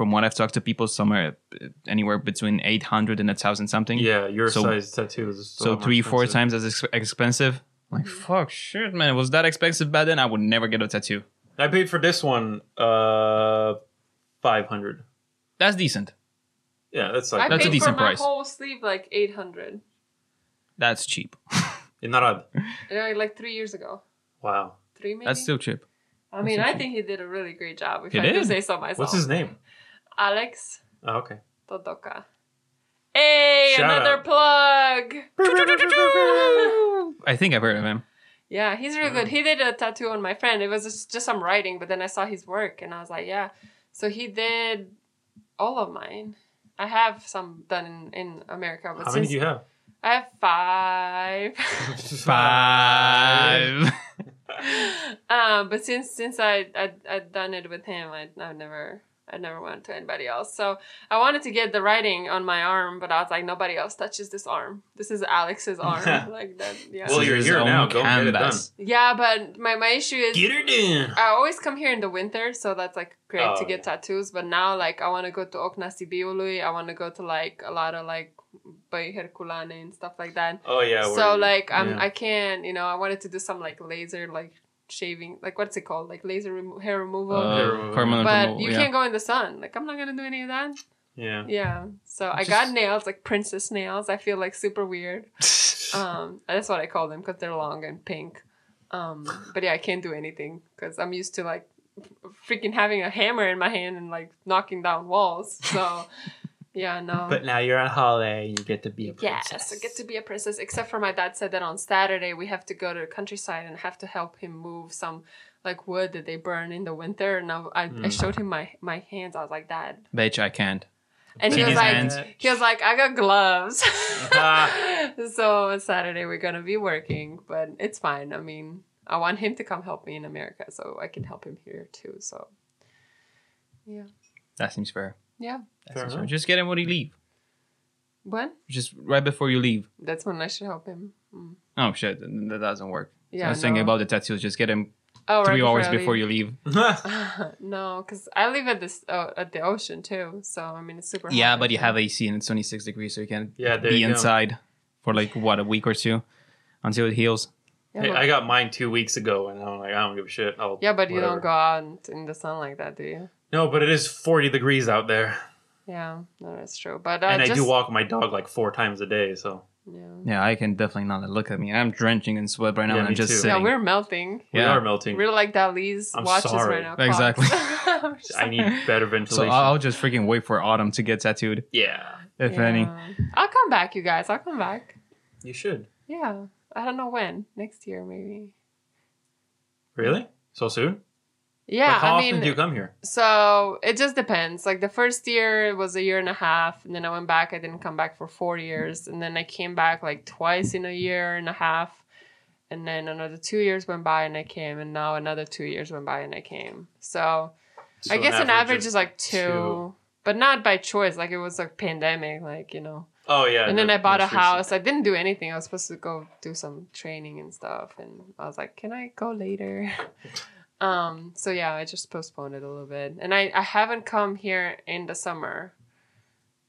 from what I've talked to people, somewhere uh, anywhere between 800 and a thousand something. Yeah, your So- size tattoos. Is a So lot more three, four times as ex- expensive. Like fuck, shit, man. It was that expensive back then. I would never get a tattoo. I paid for this one uh five hundred. That's decent. Yeah, that's I like That's a paid decent for my price. whole sleeve like eight hundred. That's cheap. In odd. Yeah, like three years ago. Wow. Three maybe. That's still cheap. I mean, I think he did a really great job. If He I do did. say so myself. What's his name? Alex Oh, okay. Todoka. Hey, Shout another out. plug. I think I've heard of him. Yeah, he's really good. He did a tattoo on my friend. It was just, just some writing, but then I saw his work and I was like, yeah. So he did all of mine. I have some done in, in America, but How many do you have? I have five. Five. um, but since since I I I'd done it with him, I I've never I never went to anybody else. So I wanted to get the writing on my arm, but I was like, nobody else touches this arm. This is Alex's arm, like that. Yeah. Well, you're here now. Go and get it done. yeah, but my my issue is Get her done. I always come here in the winter, so that's like great Oh, to get tattoos. But now, like, I want to go to Ocna Sibiului. I want to go to like a lot of like Băile Herculane and stuff like that. Oh yeah. so like, I'm yeah. I can't, you know, I wanted to do some like laser like shaving, like what's it called, like laser remo- hair removal. Uh, Hair removal. but removal, you yeah. can't go in the sun. Like, I'm not gonna do any of that. yeah. Yeah. So I Just- got nails, like princess nails. I feel like super weird. Um, that's what I call them because they're long and pink. Um, but yeah, I can't do anything because I'm used to like freaking having a hammer in my hand and like knocking down walls. So yeah, no. But now you're on holiday. You get to be a princess. Yes, I get to be a princess. Except for my dad said that on Saturday we have to go to the countryside and have to help him move some like wood that they burn in the winter. And I, I, I Mm. showed him my my hands. I was like, Dad, Bitch, I can't. and he was like, hands. he was like, I got gloves. So on Saturday we're gonna be working, but it's fine. I mean, I want him to come help me in America, so I can help him here too. So yeah, That seems fair. Yeah. That Fair seems enough. fair. Just get him when you leave. When? Just right before you leave. That's when I should help him. Mm. Oh shit, that doesn't work. Yeah. I was thinking about the tattoos. Just get him oh, three right hours I before you leave. no, because I live at this uh, at the ocean too. So I mean, it's super. Yeah, out but you have AC and it's 26 degrees, so you can yeah. Be you go. inside for like what a week or two until it heals. Yeah, Hey, but, I got mine two weeks ago, and I'm like, I don't give a shit. I'll, yeah, but you don't go out in the sun like that, do you? No, but it is 40 degrees out there, Yeah, no, that's true. But uh, and I just, do walk my dog like four times a day. So Yeah. Yeah, I can definitely not look at me. I'm drenching in sweat right now, Yeah, and I'm just too. Yeah, we're melting. We are melting. We're like Dali's I'm watches sorry. right now. Exactly. I need better ventilation. I'll, I'll just freaking wait for autumn to get tattooed, yeah, if any. I'll come back, you guys. I'll come back. you should. Yeah. I don't know when. Next year, maybe. Really? So soon? Yeah, Like, how I often mean, do you come here? so it just depends. Like the first year it was a year and a half, and then I went back. I didn't come back for four years, and then I came back like twice in a year and a half, and then another two years went by and I came, and now another two years went by and I came. So, So I guess an average of- is like two, two. but not by choice. Like it was like pandemic, like you know. Oh yeah. and then I bought a most recent- house. I didn't do anything. I was supposed to go do some training and stuff, and I was like, "Can I go later?" um. So yeah, I just postponed it a little bit, and I I haven't come here in the summer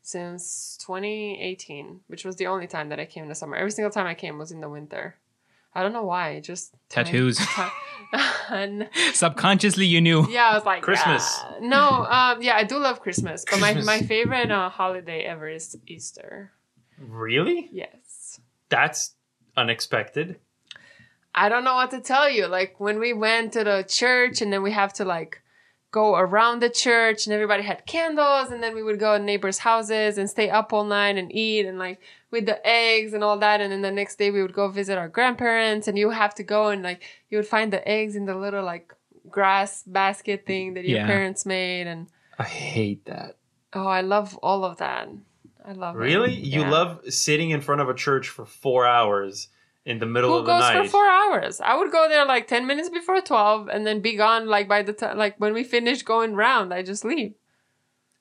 since 2018, which was the only time that I came in the summer. Every single time I came was in the winter. I don't know why. Just Tattoos. and Subconsciously, you knew. yeah, I was like Christmas. "Ah." No, um, yeah, I do love Christmas, but my my favorite uh, holiday ever is Easter. Really? Yes. That's unexpected. I don't know what to tell you. Like when we went to the church and then we have to like go around the church and everybody had candles and then we would go to neighbors' houses and stay up all night and eat and like with the eggs and all that and then the next day we would go visit our grandparents and you have to go and like you would find the eggs in the little like grass basket thing that your Yeah. parents made and I hate that. oh I love all of that. I love it. Really? You love sitting in front of a church for four hours in the middle Who of the night. Who goes for four hours? I would go there like ten minutes before twelve, and then be gone. Like by the time, like when we finish going round, I just leave.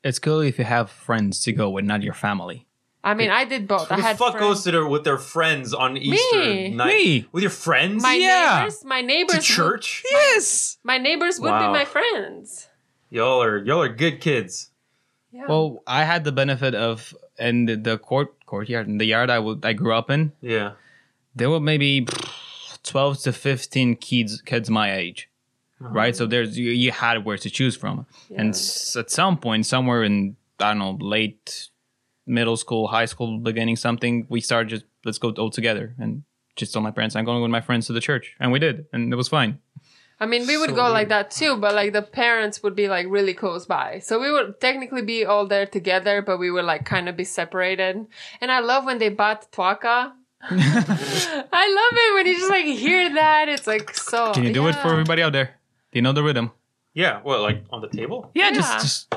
It's cool if you have friends to go with, not your family. I mean, I did both. Who I the had fuck friends. goes to their with their friends on Easter Me. night? Me. With your friends? my Yeah. neighbors. My neighbors. to church? Yes. Would, my neighbors would Wow. be my friends. Y'all are y'all are good kids. Yeah. Well, I had the benefit of in the, the court courtyard in the yard I would I grew up in. Yeah. There were maybe twelve to fifteen kids kids my age, uh-huh. right? So there's you, you had where to choose from, and s- at some point, somewhere in I don't know late middle school, high school, beginning something, we started just let's go all together and. Just told my parents I'm going with my friends to the church, and we did, and it was fine. I mean, we would So go like that too, but like the parents would be like really close by. So we would technically be all there together, but we would like kind of be separated. And I love when they bought toaca. I love it when you just like hear that. It's like so. Can you do it for everybody out there? Do you know the rhythm? Yeah. What, like on the table? Yeah, Yeah. just just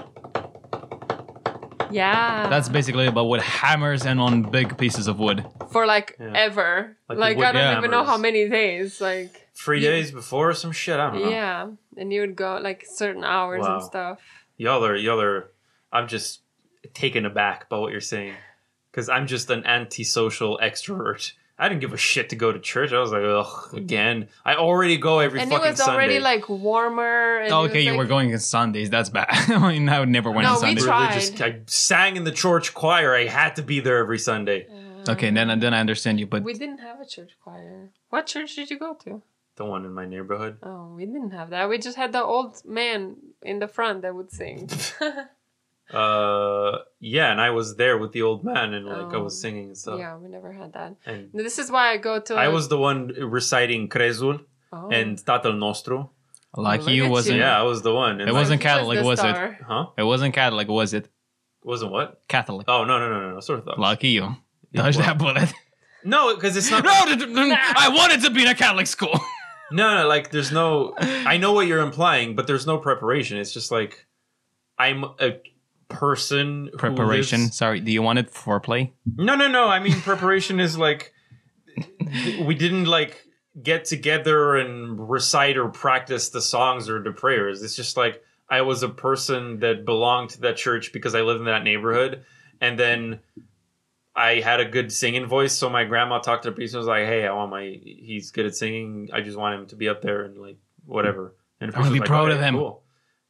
Yeah. that's basically about with hammers and on big pieces of wood. for like Yeah. ever. Like Like, I don't even know how many days. Like Three Yeah. days before or some shit. I don't know. yeah, and you would go like certain hours Wow. and stuff. Y'all are y'all are. I'm just taken aback by what you're saying because I'm just an antisocial extrovert. I didn't give a shit to go to church. I was like, ugh, again. I already go every fucking Sunday. and it was already Sunday. like warmer. And oh, okay, was, you like, were going on Sundays. That's bad. I mean, I would never went No, on we Sundays. tried. religious. I sang in the church choir. I had to be there every Sunday. Uh, okay, then then I understand you, but We didn't have a church choir. What church did you go to? The one in my neighborhood. Oh, we didn't have that. We just had the old man in the front that would sing. Uh, yeah, and I was there with the old man, and like I was Oh, singing and stuff. yeah, we never had that. And This is why I go to. I was the one reciting Crezul oh. and Tatal Nostru. like Look you wasn't. you. Yeah, I was the one. And It like- wasn't He was Catholic, was it? Huh? It wasn't Catholic, was it? Wasn't what? Catholic. Oh no no no no no. Orthodox. Lucky you. Yeah, Dodge that bullet. No, because it's not. no, th- th- I wanted to be in a Catholic school. No, no, like there's no. I know what you're implying, but there's no preparation. It's just like I'm a person. Preparation. lives- Sorry, do you want it foreplay? No, no, no. I mean, preparation is like we didn't like get together and recite or practice the songs or the prayers. It's just like I was a person that belonged to that church because I lived in that neighborhood, and then I had a good singing voice. So my grandma talked to the priest and was like, "Hey, I want my he's good at singing. I just want him to be up there and like whatever." And the I wanna be was proud of him." Cool.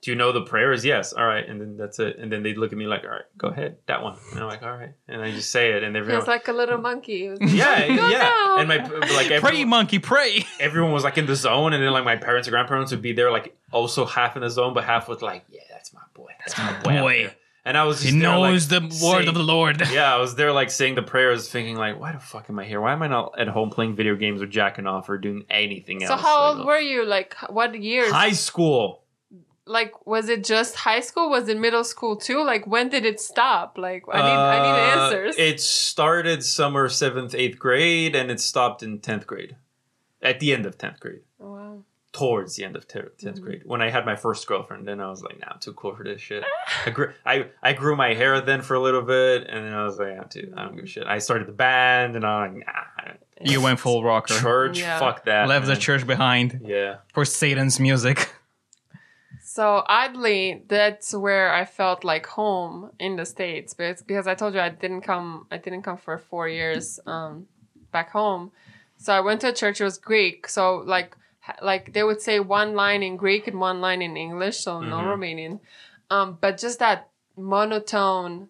Do you know the prayers? Yes. All right. And then that's it. And then they'd look at me like, all right, go ahead. That one. And I'm like, all right. And I just say it. And He everyone, was like a little monkey. Like, yeah, yeah. now." And my like Pray, monkey, pray. everyone was like in the zone, and then like my parents and grandparents would be there, like also half in the zone, but half with like, yeah, that's my boy, that's my boy. Boy. And I was He just there, like, knows the word saying- of the Lord. Yeah, I was there like saying the prayers, thinking like, why the fuck am I here? Why am I not at home playing video games or jacking off or doing anything So else? So how Like, old were you? Like what years? High school. Like was it just high school? Was it middle school too? Like when did it stop? Like I need I need Uh, answers. It started summer seventh, eighth grade, and it stopped in tenth grade. At the end of tenth grade. Oh, wow. towards the end of 10th Mm-hmm. grade when I had my first girlfriend. Then I was like, nah, I'm too cool for this shit. I grew, I, I grew my hair then for a little bit, and then I was like, I'm too, I don't give a shit. I started the band, and I'm like, nah, You went full rocker. church, Yeah. fuck that. Left the church behind Yeah, for Satan's music. So oddly, that's where I felt like home in the states, but it's because I told you I didn't come. I didn't come for four years um, back home. So I went to a church. It was Greek. So like like they would say one line in Greek and one line in English. So no Mhm. Romanian. Um, but just that monotone,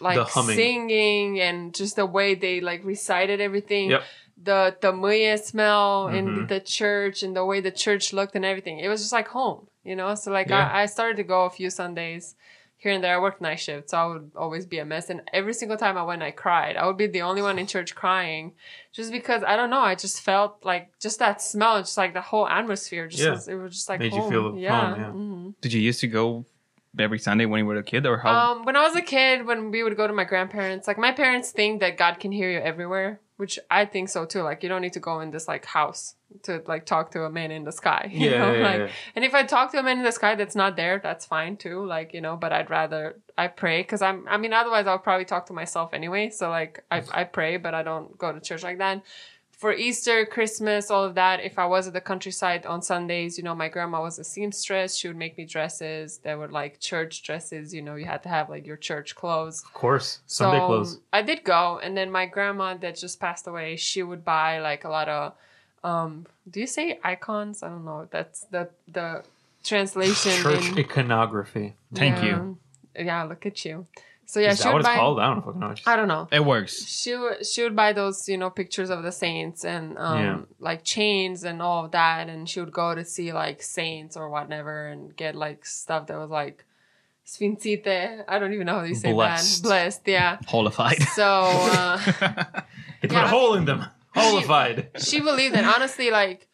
like singing and just the way they like recited everything. Yep. The the muye smell in Mhm. the church and the way the church looked and everything. It was just like home, you know. So like Yeah. I, I started to go a few Sundays here and there. I worked night shift, so I would always be a mess. And every single time I went, I cried. I would be the only one in church crying, just because I don't know. I just felt like just that smell, just like the whole atmosphere. Just Yeah. was, it was just like Made you feel at yeah. home, yeah. mhm. Did you used to go every Sunday when you were a kid, or how? Um, when I was a kid, when we would go to my grandparents, like my parents think that God can hear you everywhere, which I think so too. Like you don't need to go in this like house to like talk to a man in the sky. You Yeah, know? yeah, like yeah. and if I talk to a man in the sky that's not there, that's fine too. Like, you know, but I'd rather I pray because I'm I mean otherwise I'll probably talk to myself anyway. So like I, I pray, but I don't go to church like that. For Easter, Christmas, all of that, if I was at the countryside on Sundays, you know, my grandma was a seamstress. She would make me dresses. They were like church dresses. You know, you had to have like your church clothes. Of course, Sunday so clothes. I did go, and then my grandma that just passed away, she would buy like a lot of. Um, do you say icons? I don't know. That's the the translation. Church in, iconography. Thank you. you. Yeah, look at you. So yeah, Is she that would what it's buy. called? I don't fucking know. I don't know It works. she would she would buy those you know pictures of the saints and um Yeah. like chains and all of that and she would go to see like saints or whatever and get like stuff that was like sfințite i don't even know how you say Blessed. that blessed yeah Holified. so uh They put Yeah. a hole in them. Holified. she believed and honestly like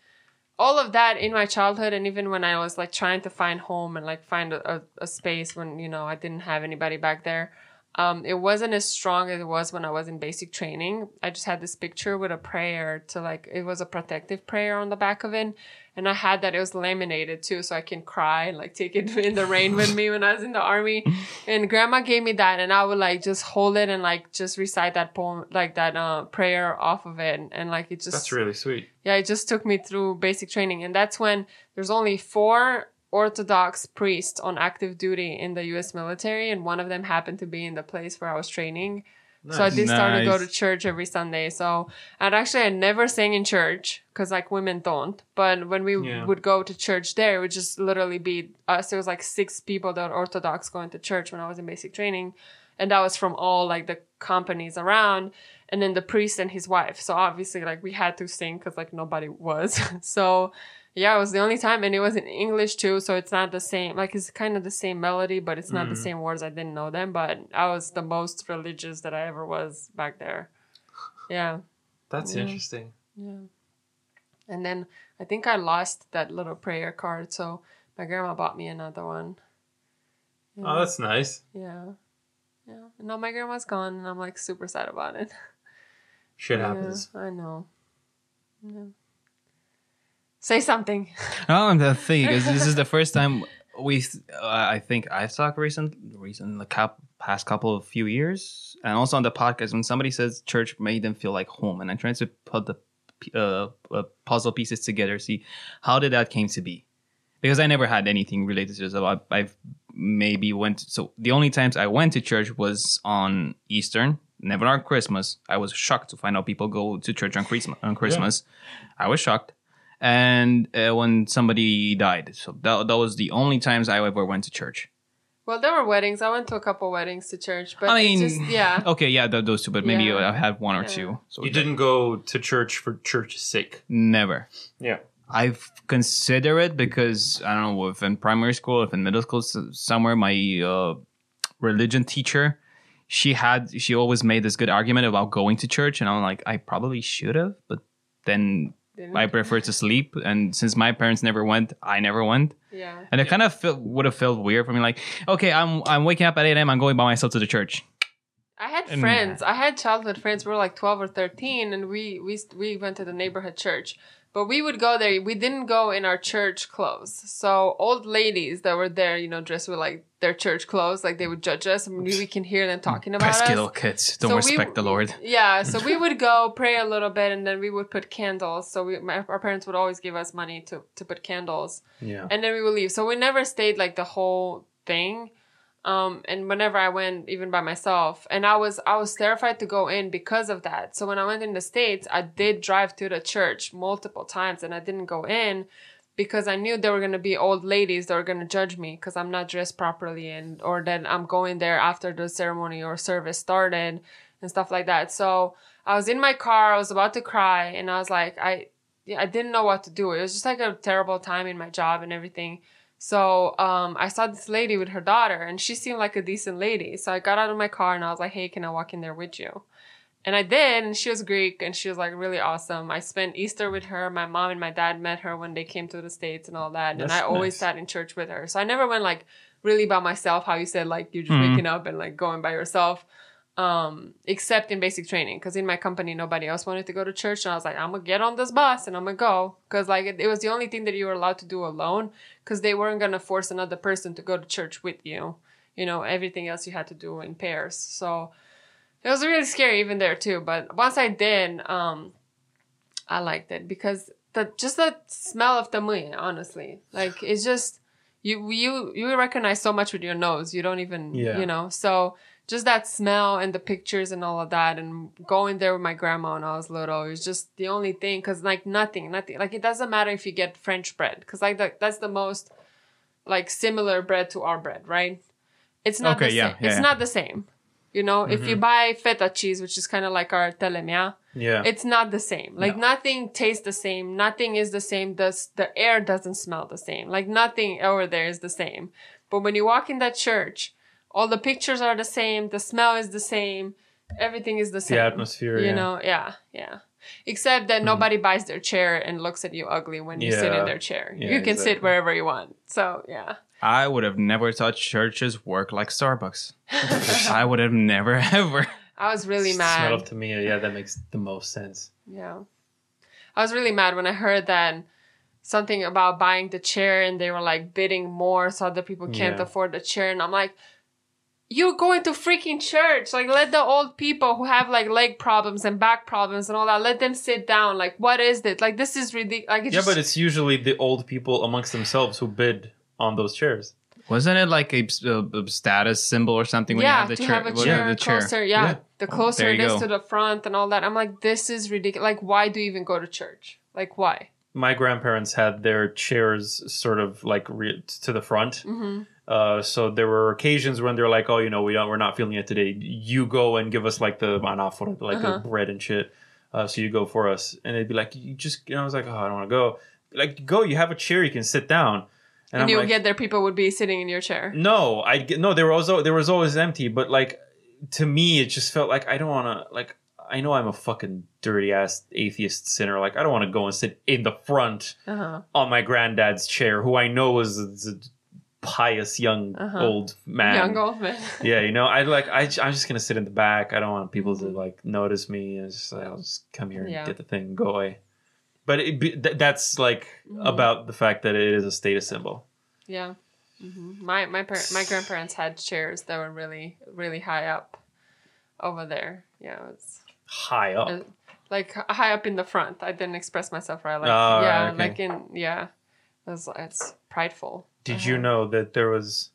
all of that in my childhood and even when i was like trying to find home and like find a, a, a space when you know i didn't have anybody back there um, it wasn't as strong as it was when i was in basic training. I just had this picture with a prayer to like it was a protective prayer on the back of it and i had that it was laminated too so i can cry and like take it in the rain with me when i was in the army and grandma gave me that and i would like just hold it and like just recite that poem like that uh, prayer off of it and like it just That's really sweet. yeah, it just took me through basic training. And that's when there's only four Orthodox priests on active duty in the US military, and one of them happened to be in the place where I was training. So I did start to go to church every Sunday. So and actually I never sang in church because like women don't. But when we Yeah. would go to church there, it would just literally be us. There was like six people that are Orthodox going to church when I was in basic training, and that was from all like the companies around, and then the priest and his wife. So obviously like we had to sing because like nobody was. so yeah, it was the only time, and it was in English too, so it's not the same. Like it's kind of the same melody, but it's not the Mm. same words. I didn't know them, but I was the most religious that I ever was back there. Yeah, That's Yeah. interesting. yeah. And then I think I lost that little prayer card, so my grandma bought me another one. Yeah. Oh, that's nice. yeah, yeah. And now my grandma's gone, and I'm like super sad about it. Shit Yeah, happens. I know. Yeah. Say something. Oh, and the thing is, this is the first time we. Uh, I think I've talked recent, recent the cap, past couple of few years, and also on the podcast when somebody says church made them feel like home, and I'm trying to put the uh, uh, puzzle pieces together, see how did that came to be, because I never had anything related to this. So I, I've maybe went. So the only times I went to church was on Eastern. Never on Christmas. I was shocked to find out people go to church on Christmas. On Christmas, I was shocked and uh, when somebody died. So that, that was the only times I ever went to church. Well, there were weddings. I went to a couple weddings to church, but I mean, just yeah. Okay, yeah, th- those two, but maybe Yeah. I had one or Yeah. two. So You didn't go to church for church's sake. never. Yeah. I've considered it because I don't know if in primary school, if in middle school, somewhere my uh, religion teacher, she had she always made this good argument about going to church, and I'm like, I probably should have, but then Didn't- I prefer to sleep, and since my parents never went, I never went. yeah. And it kind of felt, would have felt weird for me, like, okay, I'm I'm waking up at 8 a.m. I'm going by myself to the church. I had And- friends. I had childhood friends. We were like twelve or thirteen, and we we we went to the neighborhood church. But we would go there. We didn't go in our church clothes. So old ladies that were there, you know, dressed with like their church clothes, like they would judge us, and we, we can hear them talking about Pesky us. little kids don't So we- respect the Lord. Yeah, so we would go pray a little bit, and then we would put candles. So we, my, our parents would always give us money to to put candles Yeah. and then we would leave. So we never stayed like the whole thing. Um, and whenever I went, even by myself, and I was I was terrified to go in because of that. So when I went in the states, I did drive to the church multiple times, and I didn't go in because I knew there were gonna be old ladies that were gonna judge me because I'm not dressed properly, and or that I'm going there after the ceremony or service started and stuff like that. So I was in my car, I was about to cry, and I was like, I I didn't know what to do. It was just like a terrible time in my job and everything. So um, I saw this lady with her daughter, and she seemed like a decent lady. So I got out of my car and I was like, "Hey, can I walk in there with you?" And I did, and she was Greek, and she was like really awesome. I spent Easter with her. My mom and my dad met her when they came to the states and all that, and That's I always nice. sat in church with her. So I never went like really by myself. How you said like you're just Mhm. waking up and like going by yourself um except in basic training because in my company nobody else wanted to go to church and i was like i'm gonna get on this bus and i'm gonna go because like it, it was the only thing that you were allowed to do alone because they weren't gonna force another person to go to church with you you know everything else you had to do in pairs so it was really scary even there too but once i did um I liked it because the just the smell of the mui, honestly, like it's just you you you recognize so much with your nose. You don't even Yeah. you know so. Just that smell and the pictures and all of that, and going there with my grandma when I was little, it was just the only thing. Cause like nothing, nothing. Like it doesn't matter if you get French bread, cause like the, that's the most like similar bread to our bread, right? It's not Okay, the yeah, same. yeah, it's yeah. not the same. You know, if you mm-hmm. buy feta cheese, which is kind of like our telemea, Yeah. it's not the same. Like No. nothing tastes the same. Nothing is the same. The the air doesn't smell the same. Like nothing over there is the same. But when you walk in that church, all the pictures are the same. The smell is the same. Everything is the same. The atmosphere, You yeah. know, yeah, yeah. Except that hmm. nobody buys their chair and looks at you ugly when you sit in their chair. Yeah, you can sit wherever you want. So yeah. I would have never thought churches work like Starbucks. I would have never ever. I was really mad. Smell of tămâie, yeah, that makes the most sense. Yeah. I was really mad when I heard that something about buying the chair and they were like bidding more so other people can't Yeah. afford the chair. And I'm like, you're going to freaking church. Like, let the old people who have like leg problems and back problems and all that, let them sit down. Like, what is this? Like, this is ridiculous. Like, it's Yeah, just, but it's usually the old people amongst themselves who bid on those chairs. Wasn't it like a, a- a status symbol or something when yeah, you have the to chair? have a what- chair the chair. closer. Yeah, Yeah. the closer there it go. to the front and all that. I'm like, this is ridiculous. Like, why do you even go to church? Like, why? My grandparents had their chairs sort of like re- to the front. hmm Uh, so there were occasions when they're like, "Oh, you know, we don't, we're not feeling it today. You go and give us like the manafora, like Uh-huh. the bread and shit. Uh, so you go for us." And they'd be like, "You just," and I was like, "Oh, I don't want to go." Like, go. You have a chair. You can sit down. And, I'm you like, get there, people would be sitting in your chair. No, I get no. There was there was always empty, but like to me, it just felt like I don't want to like. I know I'm a fucking dirty ass atheist sinner. Like I don't want to go and sit in the front Uh-huh. on my granddad's chair, who I know is a, is a pious young Uh-huh. old man. Young old man. Yeah, you know, I like I I'm just gonna sit in the back. I don't want people to like notice me. It's just I'll just come here and Yeah. get the thing, go away. But it, be- th- that's like Mhm. about the fact that it is a status symbol. Yeah. hmm My my par- my grandparents had chairs that were really really high up over there. Yeah, it was High up. uh, like high up in the front. I didn't express myself right. Like Oh, yeah, okay. like in yeah, it was it's prideful. Did you Uh-huh. know that there was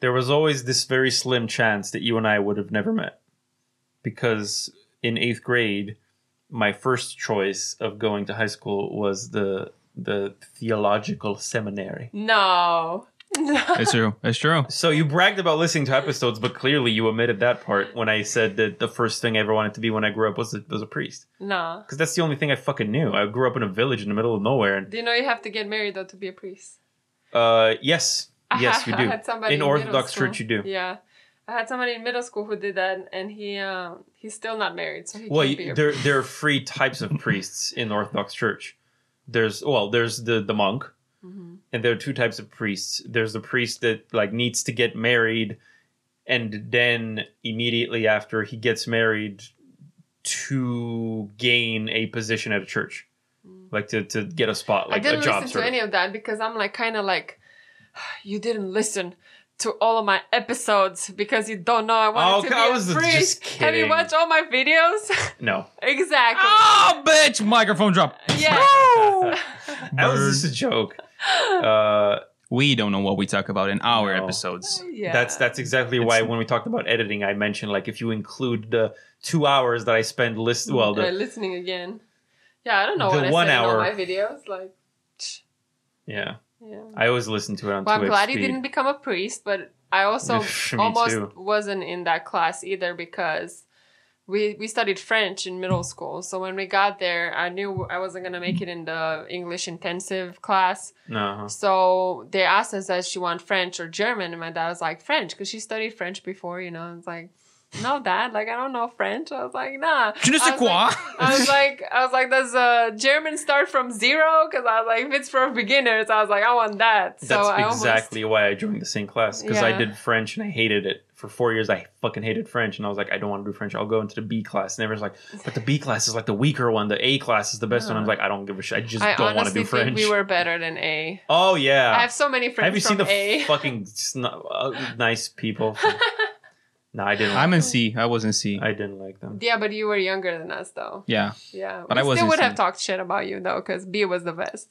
there was always this very slim chance that you and I would have never met? Because in eighth grade, my first choice of going to high school was the the theological seminary. No. No. It's true. It's true. So you bragged about listening to episodes, but clearly you omitted that part when I said that the first thing I ever wanted to be when I grew up was a, was a priest. no. Because that's the only thing I fucking knew. I grew up in a village in the middle of nowhere, and Do you know you have to get married though to be a priest? uh, yes, yes, had- you I do. had somebody In middle Orthodox. Church, you do. Yeah. I had somebody in middle school who did that, and he um, he's still not married, so he Well, can't be you, a there there are three types of priests in the Orthodox Church. There's well, there's the the monk, Mhm. and there are two types of priests. There's the priest that like needs to get married, and then immediately after he gets married, to gain a position at a church, like to to get a spot, like Mm. I didn't a job. listen to of. any of that because I'm like kind of like, you didn't listen to all of my episodes because you don't know I wanted Oh, to be I a was just priest. Have you kidding. watched all my videos? No, exactly. Oh, bitch! Microphone drop. Yeah. that was just a joke. Uh, We don't know what we talk about in our No. episodes. yeah. That's that's exactly why when we talked about editing, I mentioned like if you include the two hours that I spend list well Uh, listening again. Yeah, I don't know The what I one said in all hour- my videos. Like, yeah yeah. I always listen to it on Well, I'm glad he didn't become a priest, but I also almost too. wasn't in that class either because we we studied French in middle school. So when we got there, I knew I wasn't gonna make it in the English intensive class. No, So they asked us, does she want French or German? And my dad was like, French, because she studied French before, you know. It's like, no, dad, like I don't know French. I was like, nah. Je ne sais I was like- quoi. I was like, I was like, does uh, German start from zero? Because I was like, if it's for beginners, I was like, I want that. So that's I almost, exactly why I joined the same class because I did French and I hated it for four years. I fucking hated French and I was like, I don't want to do French. I'll go into the B class. And everyone's like, but the B class is like the weaker one. The A class is the best one. I'm Uh-huh. like, I don't give a shit. I just I don't want to do French. think we were better than A. oh yeah. I have so many friends Have you from seen the A. fucking uh, nice people? No, I didn't. I'm in them. C. I was in C. I didn't like them. Yeah, but you were younger than us, though. yeah. Yeah, But we I wasn't still would have talked shit about you though, because B was the best.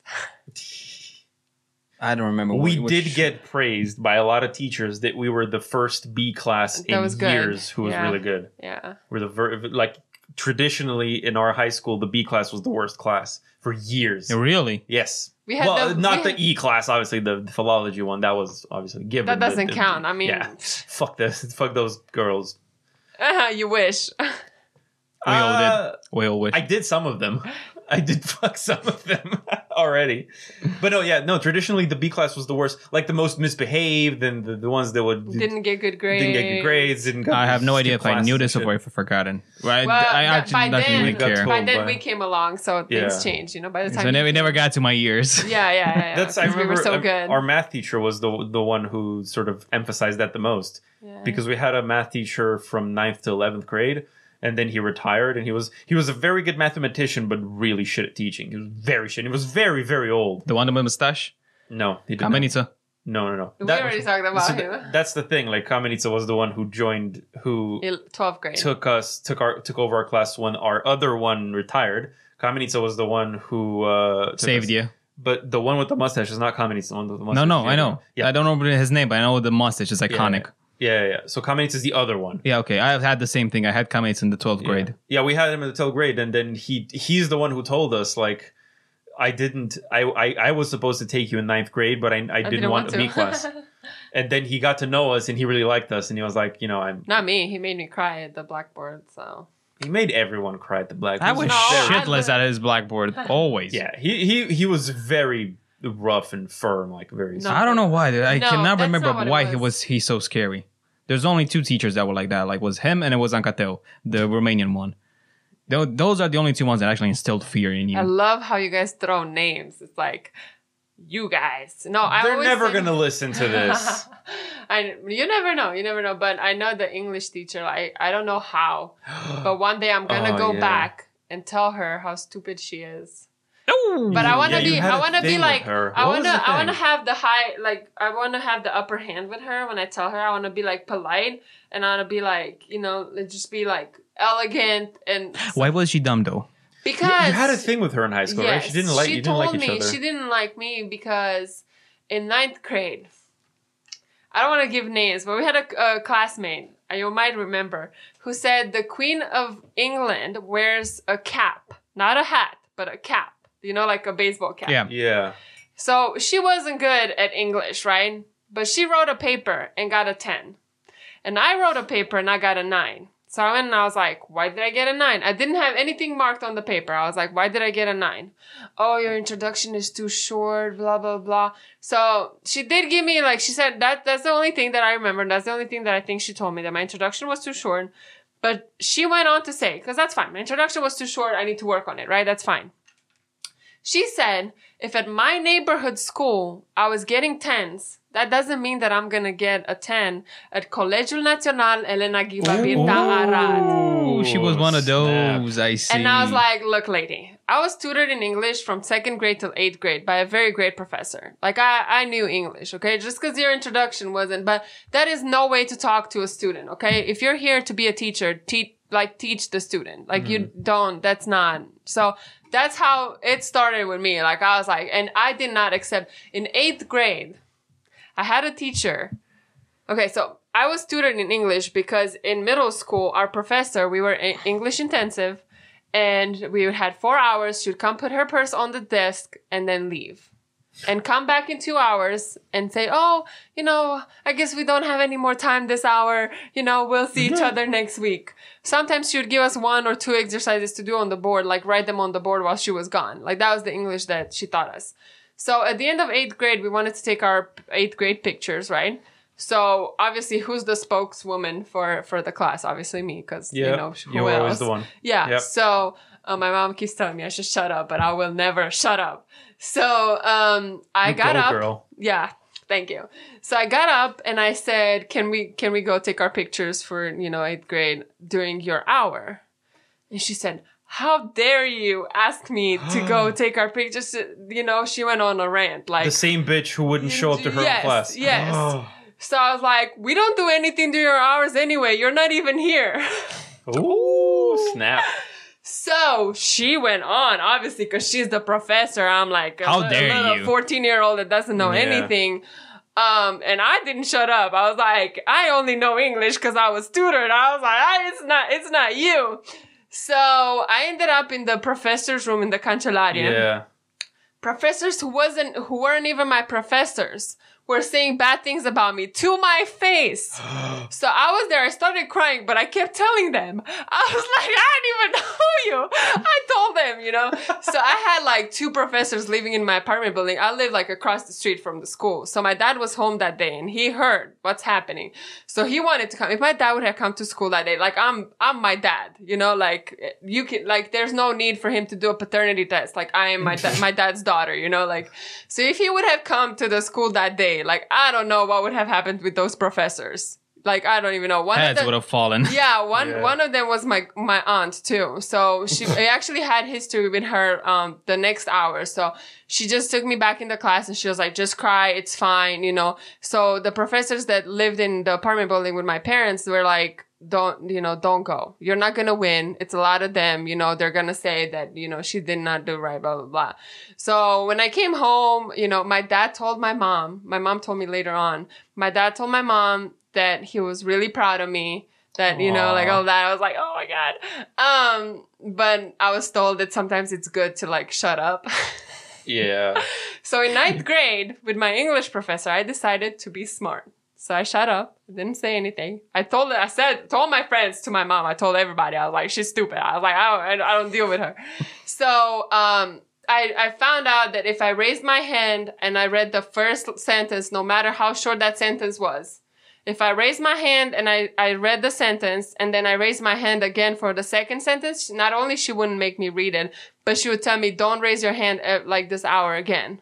I don't remember. We what- did which- get praised by a lot of teachers that we were the first B class That in was years who was Yeah. really good. Yeah, We're the ver- like traditionally in our high school, the B class was the worst class for years. Really? Yes. We had well, the- not we the E class, obviously the, the philology one. That was obviously given. that doesn't the- count. I mean, yeah, fuck this, fuck those girls. you wish. We all Uh, did. We all wish. I did some of them. I did fuck some of them already. But no, yeah, no. Traditionally, the B class was the worst. Like the most misbehaved, and the, the ones that would didn't get good grades. didn't get good grades. Didn't. Go I have no idea if I knew this or shit. if I've forgotten. Right? Well, I that- actually by then, really care. told. by then we came along, so things Yeah. changed. You know, by the So time it never, you- never got to my years. Yeah, yeah, yeah. yeah, That's I 'cause remember we were so um, good. our math teacher was the the one who sort of emphasized that the most Yeah. because we had a math teacher from 9th to 11th grade and then he retired and he was he was a very good mathematician but really shit at teaching. He was very shit. He was very very old. The one with the mustache? No, he didn't. Kamenitsa. No, no, no. we That- already talked about so him. th- that's the thing. Like Kamenitsa was the one who joined, who Il- 12th grade. took us, took our, took over our class when our other one retired. Kamenitsa was the one who uh, Saved us. you. But the one with the mustache is not Kamenitsa. The one with the No, mustache. no, is the I know. Yeah, I don't know his name, but I know the mustache is Yeah, iconic. Yeah, yeah, yeah. So Kamenitsa is the other one. Yeah, okay. I've had the same thing. I had Kamenitsa in the 12th grade. Yeah, we had him in the 12th grade, and then he he's the one who told us like. I didn't. I, I I was supposed to take you in ninth grade, but I, I, oh, didn't, want, to a B class. And then he got to know us, and he really liked us, and he was like, you know, I'm. Not me. He made me cry at the blackboard. So He made everyone cry at the blackboard. I was No, shitless would- at his blackboard. Always. Yeah, he he he was very rough and firm, like very. No. I don't know why. I No, cannot remember not what it why he was. was he so scary. There's only two teachers that were like that. Like was him and it was Ankateo, the Romanian one. Those are the only two ones that actually instilled fear in you. I love how you guys throw names. It's like you guys. No, I They're always never say- gonna listen to this. I you never know, you never know. But I know the English teacher. I I don't know how, but one day I'm gonna Oh, go yeah. back and tell her how stupid she is. Ooh. But I want to Yeah, be, I want to be like, I want to, I want to have the high. Like I want to have the upper hand with her when I tell her. I want to be like polite and I want to be like you know just be like elegant and Why was she dumb though? because you had a thing with her in high school, right? She didn't like she you didn't like told each me other. She didn't like me because in ninth grade, I don't want to give names, but we had a, a classmate, uh, you might remember, who said the Queen of England wears a cap, not a hat, but a cap. You know, like a baseball cap. Yeah. yeah. So she wasn't good at English, right? But she wrote a paper and got a 10. And I wrote a paper and I got a 9. So I went and I was like, why did I get a 9? I didn't have anything marked on the paper. I was like, why did I get a 9? Oh, your introduction is too short, blah, blah, blah. So she did give me, like, she said, that that's the only thing that I remember. That's the only thing that I think she told me, that my introduction was too short. But she went on to say, because that's fine. My introduction was too short. I need to work on it, right? That's fine. She said, if at my neighborhood school I was getting 10s, that doesn't mean that I'm gonna get a 10 at Colegiul Național Elena Ghiba Birta Arad. Oh, she was one of snap. those. I see. And I was like, look, lady, I was tutored in English from second grade till eighth grade by a very great professor. Like, I, I knew English, okay? Just because your introduction wasn't, but that is no way to talk to a student, okay? If you're here to be a teacher, teach, like, teach the student. Like, you mm. don't, that's not. So, that's how it started with me. Like, I was like, and I did not accept, in eighth grade, I had a teacher. Okay, so I was tutored in English because in middle school, our professor, we were English intensive, and we had four hours. She would come put her purse on the desk and then leave. And come back in two hours and say, Oh, you know, I guess we don't have any more time this hour. You know, we'll see each other next week. Sometimes she would give us one or two exercises to do on the board, like write them on the board while she was gone. Like that was the English that she taught us. So at the end of eighth grade, we wanted to take our eighth grade pictures, right? So obviously, who's the spokeswoman for for the class? Obviously me, because Yeah. you know who you were always the one. Yeah. Yep. So uh, my mom keeps telling me I should shut up, but I will never shut up. So um, I got go, up. girl. Yeah. Thank you. So I got up and I said, "Can we can we go take our pictures for you know eighth grade during your hour?" And she said, "How dare you ask me to go take our pictures?" You know, she went on a rant like The same bitch who wouldn't show up to her Yes, class. yes. Oh. So I was like, we don't do anything during our hours anyway. You're not even here. Ooh, snap. So she went on, obviously, because she's the professor. I'm like, a How li- dare little you. 14 year old that doesn't know Yeah. anything. Um, and I didn't shut up. I was like, I only know English because I was tutored. I was like, I, it's not, it's not you. So I ended up in the professor's room in the Cancelaria Yeah. professors who wasn't who weren't even my professors were saying bad things about me to my face. so I was there, I started crying, but I kept telling them. I was like, I didn't even know you. I told them, you know. So I had like two professors living in my apartment building. I live like across the street from the school. So my dad was home that day and he heard what's happening. So he wanted to come. If my dad would have come to school that day, like I'm I'm my dad, you know, like you can like there's no need for him to do a paternity test. Like I am my da- my dad's daughter, you know, like so if he would have come to the school that day, like I don't know what would have happened with those professors. Like I don't even know. One Heads of would have fallen. yeah, one Yeah. one of them was my my aunt too. So she I actually had history with her um the next hour. So she just took me back in the class and she was like, just cry, it's fine, you know. So the professors that lived in the apartment building with my parents were like, don't you know, don't go. You're not gonna win. It's a lot of them, you know, they're gonna say that, you know, she did not do right, blah blah blah. So when I came home, you know, my dad told my mom, my mom told me later on, my dad told my mom that he was really proud of me. That, you know, like all that. I was like, oh my God. Um, but I was told that sometimes it's good to like shut up. Yeah. so in ninth grade, with my English professor, I decided to be smart. So I shut up, didn't say anything. I told I said, told my friends to my mom. I told everybody. I was like, she's stupid. I was like, I don't, I don't deal with her. So, um, I, I found out that if I raised my hand and I read the first sentence, no matter how short that sentence was, if I raised my hand and I, I read the sentence and then I raised my hand again for the second sentence, not only she wouldn't make me read it, but she would tell me, don't raise your hand uh, like this hour again.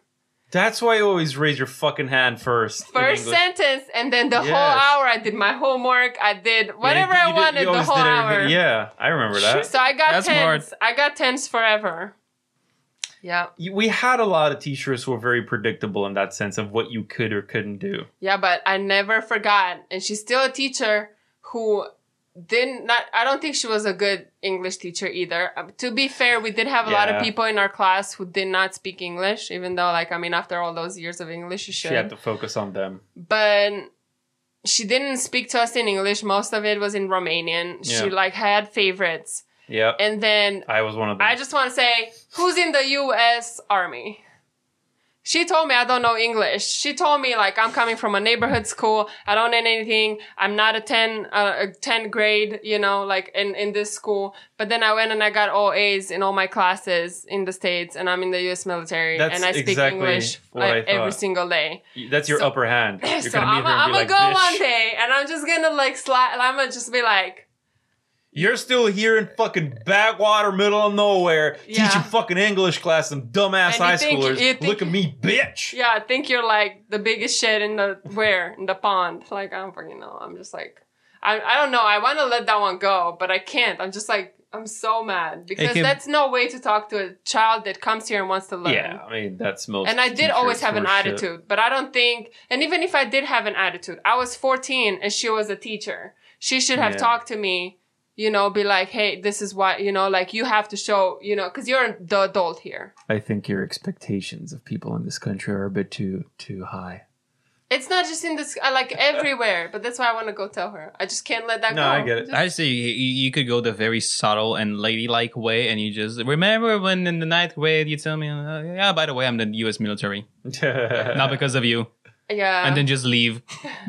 That's why you always raise your fucking hand first. First English. sentence and then the whole hour I did my homework. I did whatever Yeah, I you did- wanted you the whole hour. Yeah, I remember that. So I got That's tens. smart. I got tens forever. Yeah. we had a lot of teachers who were very predictable in that sense of what you could or couldn't do. Yeah, but I never forgot. And she's still a teacher who didn't not I don't think she was a good English teacher either. Um, to be fair, we did have a lot of people in our class who did not speak English, even though like I mean after all those years of English you should. She had to focus on them. but she didn't speak to us in English. Most of it was in Romanian. She like had favorites. Yeah, And then I was one of them. I just want to say, who's in the U.S. Army? She told me I don't know English. She told me like I'm coming from a neighborhood school. I don't know anything. I'm not a ten, uh, a ten grade, you know, like in in this school. But then I went and I got all A's in all my classes in the states, and I'm in the U.S. military, That's and I speak exactly English what I every single day. That's your So- upper hand. You're so gonna I'm, her and I'm gonna like, go "Bitch, one day, and I'm just gonna like slide. I'm gonna just be like, You're still here in fucking backwater, middle of nowhere, Yeah. teaching fucking English class, some dumbass high think- schoolers. think- Look at me, bitch. Yeah, I think you're like the biggest shit in the where in the pond. Like I don't fucking know. I'm just like, I I don't know. I want to let that one go, but I can't. I'm just like I'm so mad because can- that's no way to talk to a child that comes here and wants to learn. Yeah, I mean that's most. And I did always have an for shit. attitude, but I don't think. And even if I did have an attitude, I was 14 and she was a teacher. She should have Yeah. talked to me. You know, be like, hey, this is why. You know, like you have to show. You know, because you're the adult here. I think your expectations of people in this country are a bit too too high. It's not just in this, like everywhere, but that's why I want to go tell her. I just can't let that No, go. No, I get it. Just- I see. You, you could go the very subtle and ladylike way, and you just remember when in the ninth grade you tell me, uh, "Yeah, by the way, I'm the U.S. military, not because of you," yeah. and then just leave.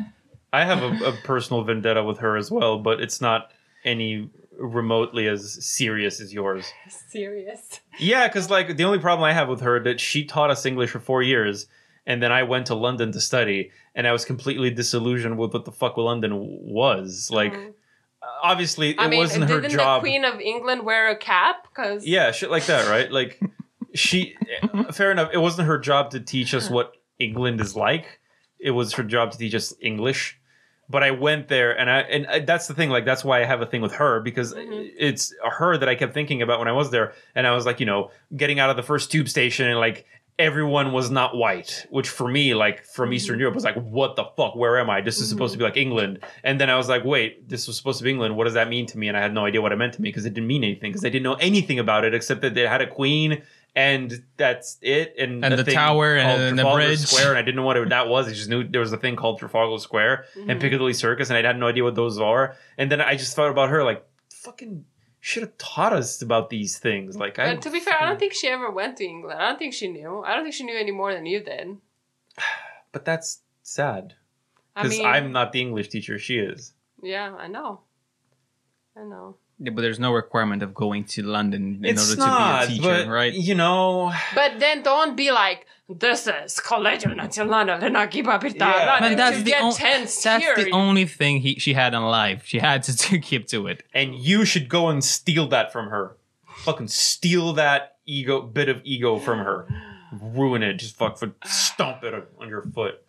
I have a, a personal vendetta with her as well, but it's not any remotely as serious as yours. serious. Yeah, because like the only problem I have with her that she taught us English for four years, and then I went to London to study, and I was completely disillusioned with what the fuck London was. Like, Mhm. obviously, it I mean, wasn't her didn't job. the Queen of England wear a cap? Because Yeah, shit like that, right? Like, she, fair enough. It wasn't her job to teach us what England is like. It was her job to teach us English. But I went there, and I and I, that's the thing. Like, that's why I have a thing with her because Mhm. it's her that I kept thinking about when I was there. And I was like, you know, getting out of the first tube station and like everyone was not white, which for me, like from Eastern Europe, was like, what the fuck? Where am I? This is supposed to be like England. And then I was like, wait, this was supposed to be England. What does that mean to me? And I had no idea what it meant to me because it didn't mean anything because I didn't know anything about it except that they had a queen. And that's it. And, And the thing tower and- and the bridge. Square, and I didn't know what it, that was. I just knew there was a thing called Trafalgar Square Mm-hmm. and Piccadilly Circus, and I had no idea what those are. And then I just thought about her, like, fucking should have taught us about these things. Like, I to be fair, I don't think she ever went to England. I don't think she knew. I don't think she knew any more than you did. But that's sad I because mean, I'm not the English teacher. She is. yeah, I know. I know. Yeah, but there's no requirement of going to London in it's order not, to be a teacher, but right? you know, But then don't be like, this is Collegio Nazionale della Gibabiltà. Yeah. Man, that's to the, get on- tense that's the only thing he, she had in life. She had to, to keep to it. and you should go and steal that from her. Fucking steal that ego bit of ego from her. Ruin it. Just fuck for stomp it on your foot.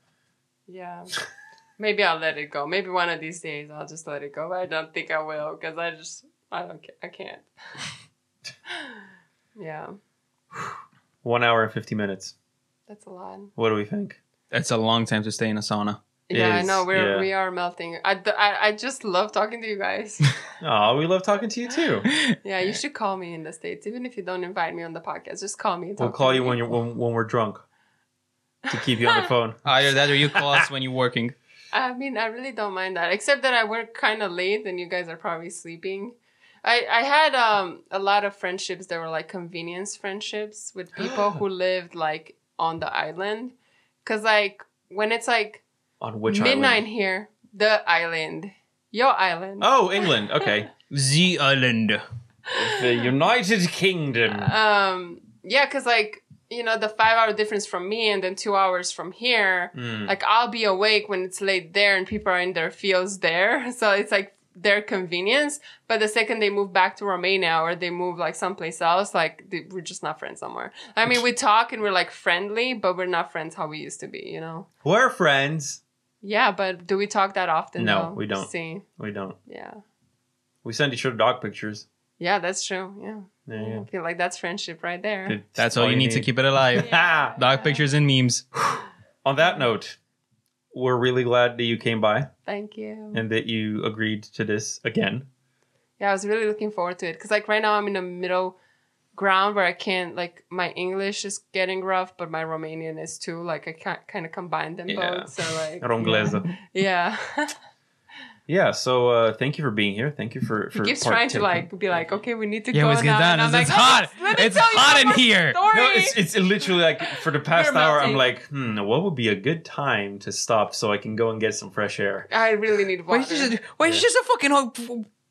Yeah. Maybe I'll let it go. Maybe one of these days I'll just let it go. But I don't think I will because I just I don't ca- I can't. yeah, One hour and fifty minutes. that's a lot. What do we think? That's a long time to stay in a sauna. Yeah, I Is, know we're yeah. we are melting. I, d- I I just love talking to you guys. Oh, we love talking to you too. yeah, you should call me in the states, even if you don't invite me on the podcast. Just call me. And We'll call to you when you're when, when we're drunk to keep you on the phone. Ah, either that or you call us when you're working. I mean, I really don't mind that, except that I work kind of late and you guys are probably sleeping. I, I had um a lot of friendships that were like convenience friendships with people who lived like on the island, cause like when it's like On which midnight island? here, the island, your island. Oh, England. Okay. The island. the United Kingdom. Um, yeah, cause like you know the five hour difference from me and then two hours from here. Hmm. like I'll be awake when it's late there and people are in their fields there. So it's like their convenience. But the second they move back to Romania or they move like someplace else, like they, we're just not friends somewhere. I mean, we talk and we're like friendly, but we're not friends how we used to be, you know? We're friends. Yeah, but do we talk that often? No, though? we don't. See, We don't. yeah. We send each other dog pictures. Yeah, that's true. Yeah. Yeah, yeah. I feel like that's friendship right there. That's all you need to keep it alive. Ah. Dog pictures and memes. On that note, we're really glad that you came by Thank you. and that you agreed to this again. Yeah, I was really looking forward to it because, like, right now I'm in the middle ground where I can't, like, my English is getting rough, but my Romanian is too. Like, I can't kind of combine them Yeah. both. So, like, yeah. Yeah, so uh, thank you for being here. Thank you for for he keeps trying to, like, be like, okay, we need to Yeah, go let's get now. down. And I'm It's hot. "Oh, It's hot in here." Story. No, it's it's literally like for the past We're hour, I'm like, hmm, what would be a good time to stop so I can go and get some fresh air? I really need Why water. you just, why you just a fucking op-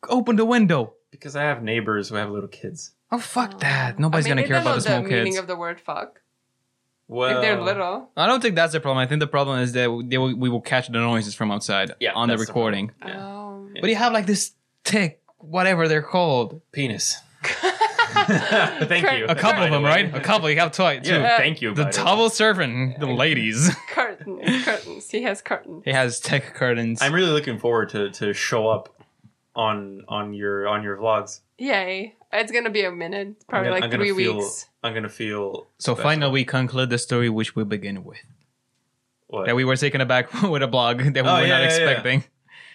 open the window? Because I have neighbors who have little kids. Oh fuck that! Nobody's I mean, gonna care don't about know the small meaning kids. of the word fuck. Well, if they're little. I don't think that's the problem. I think the problem is that they will, we will catch the noises from outside Yeah, on the that's the recording. Yeah. Oh. But you have like this tick, whatever they're called. penis. Thank you. A couple By of them, way. right? A couple. You have toy too. Yeah, thank you. The by way. double surfing, the ladies. curtains. Curtains. He has curtains. He has tech curtains. I'm really looking forward to to show up on on your on your vlogs. Yay. It's going to be a minute. Probably gonna, like I'm three feel, weeks. I'm gonna feel. so special. finally, we conclude the story which we begin with. What? That we were taken aback with a blog that we Oh, were yeah, not yeah, yeah. expecting.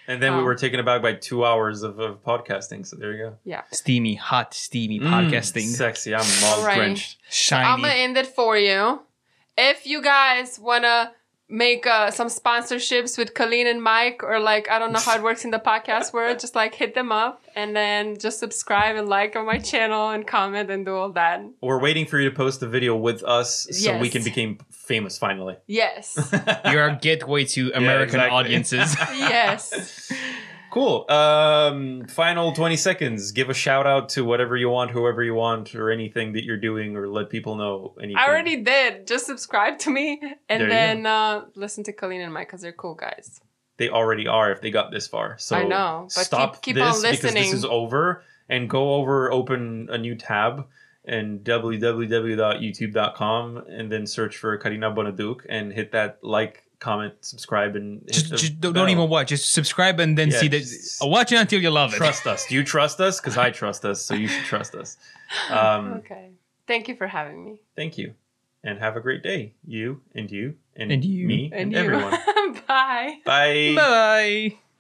and then we Oh. were taken aback by two hours of, of podcasting. So there you go. Yeah. Steamy, hot, steamy Mm, podcasting. sexy. I'm all Alright. drenched. Shiny. I'm gonna end it for you. If you guys wanna make uh, some sponsorships with Colleen and Mike, or like I don't know how it works in the podcast world, just like hit them up and then just subscribe and like on my channel and comment and do all that. We're waiting for you to post a video with us so we can become famous finally. Yes. You're a gateway to American exactly. audiences. yes. Cool. Um, final 20 seconds. Give a shout out to whatever you want, whoever you want, or anything that you're doing, or let people know anything. I already did. Just subscribe to me and There then uh, listen to Colleen and Mike because they're cool guys. They already are if they got this far. So I know, but stop keep- keep this on because this is over and go over, open a new tab and www.youtube.com and then search for Karina Bonaduke and hit that like, comment, subscribe, and hit just, the just don't, bell. don't even watch. Just subscribe and then Yeah, see that. Watch it until you love it. trust us. Do you trust us? Because I trust us, so you should trust us. Um, okay. Thank you for having me. Thank you. and have a great day. You and you and, And you. me and, And you. everyone. Bye. Bye. Bye.